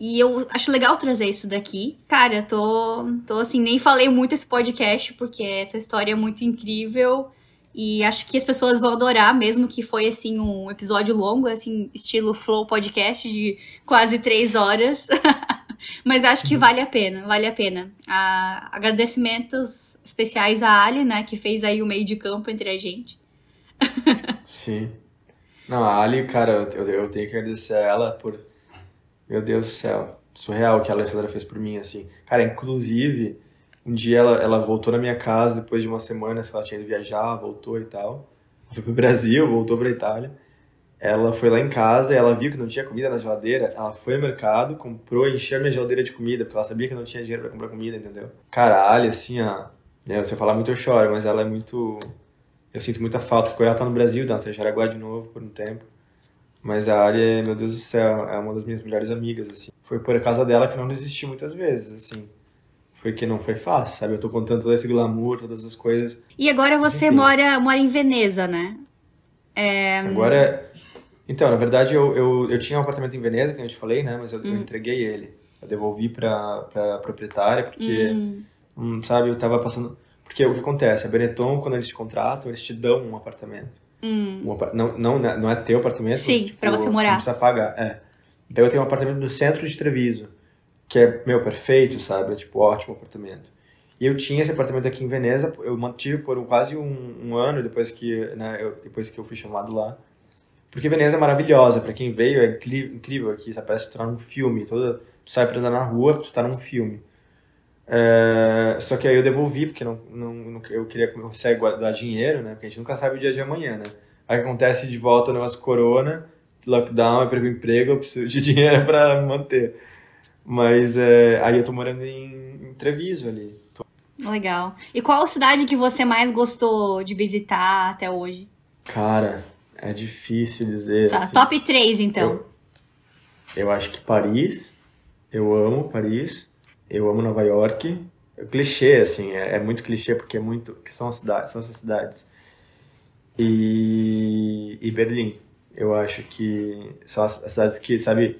e eu acho legal trazer isso daqui. Cara, tô, tô assim, nem falei muito esse podcast, porque a tua história é muito incrível. E acho que as pessoas vão adorar, mesmo que foi, assim, um episódio longo, assim, estilo Flow Podcast de quase três horas. Mas acho que vale a pena, vale a pena. Ah, agradecimentos especiais à Ali, né, que fez aí o meio de campo entre a gente. Sim. Não, a Ali, cara, eu, eu tenho que agradecer a ela por. Meu Deus do céu, surreal o que a Alessandra fez por mim, assim. Cara, inclusive, um dia ela, ela voltou na minha casa depois de uma semana que ela tinha ido viajar, voltou e tal. Foi pro Brasil, voltou pra Itália. Ela foi lá em casa e ela viu que não tinha comida na geladeira. Ela foi ao mercado, comprou, encheu a minha geladeira de comida, porque ela sabia que não tinha dinheiro pra comprar comida, entendeu? Cara, a Ali, assim, ó. Né, se eu falar muito eu choro, mas ela é muito. Eu sinto muita falta, porque ela tá no Brasil, tá em Jaraguá de novo por um tempo. Mas a área, meu Deus do céu, é uma das minhas melhores amigas, assim. Foi por causa dela que não desisti muitas vezes, assim. porque não foi fácil, sabe? Eu tô contando todo esse glamour, todas as coisas. E agora você mora, mora em Veneza, né? É... Agora. Então, na verdade, eu, eu, eu tinha um apartamento em Veneza, que eu te falei, né? Mas eu, hum. eu entreguei ele. Eu devolvi pra, pra proprietária, porque, hum. Hum, sabe, eu tava passando. Porque o que acontece? A Benetton, quando eles te contratam, eles te dão um apartamento. Hum. Um, não, não, não é teu apartamento. Sim, tipo, pra você morar. Não precisa pagar. É. Então eu tenho um apartamento no centro de Treviso, que é, meu, perfeito, sabe? É, tipo, ótimo apartamento. E eu tinha esse apartamento aqui em Veneza, eu mantive por quase um, um ano depois que, né, eu, depois que eu fui chamado lá. Porque Veneza é maravilhosa, para quem veio é incrível aqui, sabe? Parece que tu tá num filme. Toda, tu sai pra andar na rua, tu tá num filme. É, só que aí eu devolvi, porque não, não, não, eu queria começar a guardar dinheiro, né? Porque a gente nunca sabe o dia de amanhã, né? Aí acontece de volta o negócio corona, lockdown, eu perco emprego, eu preciso de dinheiro para manter. Mas é, aí eu tô morando em, em Treviso ali. Legal. E qual cidade que você mais gostou de visitar até hoje? Cara, é difícil dizer. Tá, assim. top 3 então. Eu, eu acho que Paris. Eu amo Paris. Eu amo Nova York. É clichê, assim, é, é, muito clichê porque é muito. que são as cidades, são essas cidades. E, e Berlim. Eu acho que são as, as cidades que, sabe,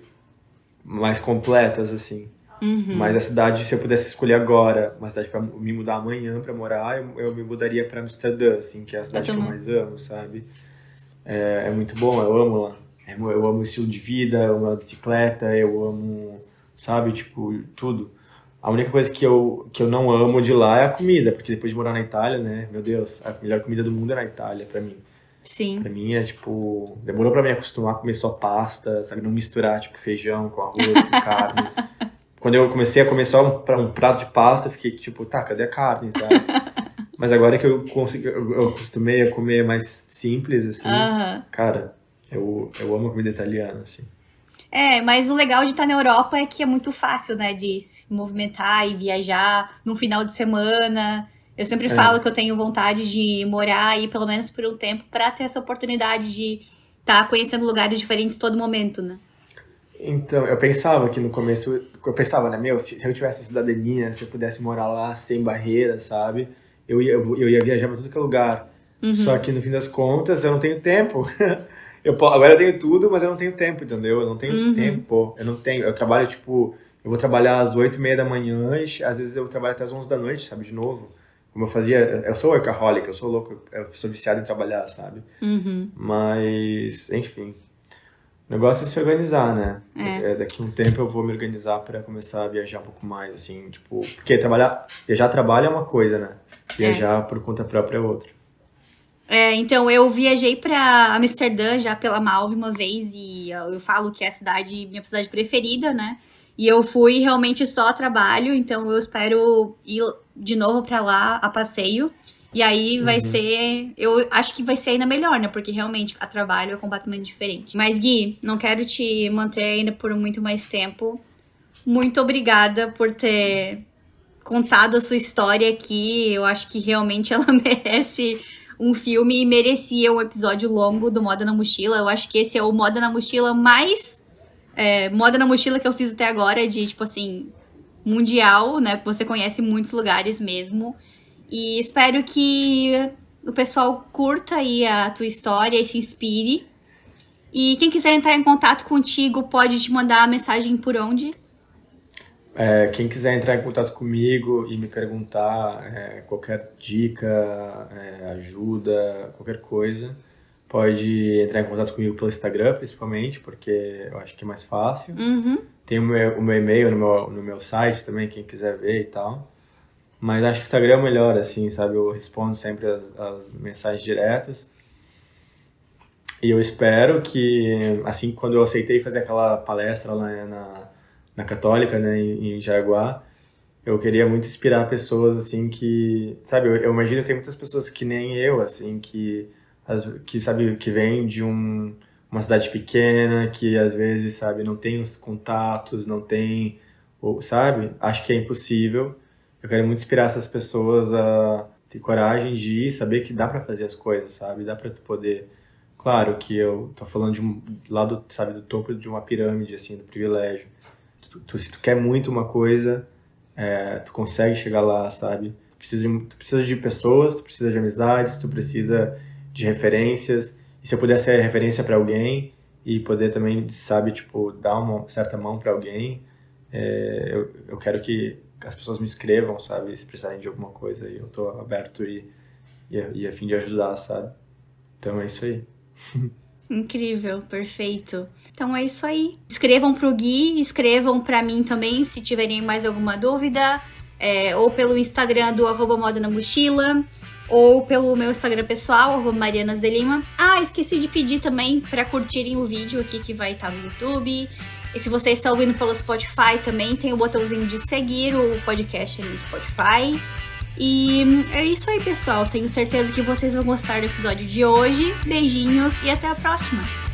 mais completas, assim. Uhum. Mas a cidade, se eu pudesse escolher agora, uma cidade para me mudar amanhã para morar, eu, eu, me mudaria para Amsterdã, assim, que é a cidade eu que eu mais amo, sabe? É, é, muito bom, eu amo lá. É, eu amo o estilo de vida, eu amo a bicicleta, eu amo, sabe, tipo, tudo. A única coisa que eu, que eu não amo de lá é a comida, porque depois de morar na Itália, né, meu Deus, a melhor comida do mundo é na Itália, para mim. Sim. Pra mim é tipo. Demorou pra me acostumar a comer só pasta, sabe? Não misturar tipo feijão com arroz, com carne. Quando eu comecei a comer só um, um prato de pasta, eu fiquei tipo, tá, cadê a carne, sabe? Mas agora que eu, consegui, eu, eu acostumei a comer mais simples, assim, cara, eu, eu amo comida italiana, assim. É, mas o legal de estar na Europa é que é muito fácil, né, de se movimentar e viajar no final de semana. Eu sempre é. falo que eu tenho vontade de morar aí pelo menos por um tempo para ter essa oportunidade de estar tá conhecendo lugares diferentes todo momento, né? Então, eu pensava que no começo, eu pensava, né, meu, se, eu tivesse cidadania, se eu pudesse morar lá sem barreira, sabe? Eu ia, eu ia viajar para todo que é lugar. Uhum. Só que no fim das contas, eu não tenho tempo. eu, agora eu tenho tudo, mas eu não tenho tempo, entendeu? Eu não tenho uhum. tempo. Eu não tenho. Eu trabalho, tipo, eu vou trabalhar às oito e meia da manhã, às vezes eu trabalho até às onze da noite, sabe? De novo como eu fazia, eu sou workaholic, eu sou louco, eu sou viciado em trabalhar, sabe? Uhum. Mas, enfim, o negócio é se organizar, né? É. é daqui a um tempo eu vou me organizar para começar a viajar um pouco mais, assim, tipo, porque trabalhar, viajar trabalho é uma coisa, né? Viajar é. por conta própria é outra. É, então eu viajei para Amsterdã já pela Malve uma vez e eu falo que é a cidade, minha cidade preferida, né? E eu fui realmente só a trabalho, então eu espero ir de novo para lá a passeio. E aí vai uhum. ser. Eu acho que vai ser ainda melhor, né? Porque realmente a trabalho é completamente diferente. Mas, Gui, não quero te manter ainda por muito mais tempo. Muito obrigada por ter contado a sua história aqui. Eu acho que realmente ela merece um filme e merecia um episódio longo do Moda na Mochila. Eu acho que esse é o Moda na Mochila mais. É, moda na Mochila que eu fiz até agora, de tipo assim, mundial, né? Você conhece muitos lugares mesmo. E espero que o pessoal curta aí a tua história e se inspire. E quem quiser entrar em contato contigo pode te mandar a mensagem por onde? É, quem quiser entrar em contato comigo e me perguntar é, qualquer dica, é, ajuda, qualquer coisa, pode entrar em contato comigo pelo Instagram, principalmente, porque eu acho que é mais fácil. Uhum. Tem o meu, o meu e-mail no meu, no meu site também, quem quiser ver e tal. Mas acho que o Instagram é melhor, assim, sabe? Eu respondo sempre as, as mensagens diretas. E eu espero que, assim, quando eu aceitei fazer aquela palestra lá na, na Católica, né, em, em Jaraguá, eu queria muito inspirar pessoas, assim, que... Sabe, eu, eu imagino que tem muitas pessoas que nem eu, assim, que, as, que sabe, que vêm de um uma cidade pequena que às vezes, sabe, não tem os contatos, não tem, ou, sabe? Acho que é impossível. Eu quero muito inspirar essas pessoas a ter coragem de ir, saber que dá para fazer as coisas, sabe? Dá para poder Claro que eu tô falando de um lado, sabe, do topo de uma pirâmide assim, do privilégio. Tu, se tu quer muito uma coisa, é, tu consegue chegar lá, sabe? Tu precisa, de, tu precisa de pessoas, tu precisa de amizades, tu precisa de referências. E se eu puder ser referência para alguém e poder também, sabe, tipo, dar uma certa mão para alguém, é, eu, eu quero que as pessoas me escrevam, sabe, se precisarem de alguma coisa eu tô aberto e, e, e a fim de ajudar, sabe? Então é isso aí. Incrível, perfeito. Então é isso aí. Escrevam pro Gui, escrevam para mim também se tiverem mais alguma dúvida. É, ou pelo Instagram do arroba Moda na Mochila, ou pelo meu Instagram pessoal, arroba Mariana Zelima. Ah, esqueci de pedir também para curtirem o vídeo aqui que vai estar no YouTube. E se você está ouvindo pelo Spotify também, tem o botãozinho de seguir o podcast no Spotify. E é isso aí, pessoal. Tenho certeza que vocês vão gostar do episódio de hoje. Beijinhos e até a próxima!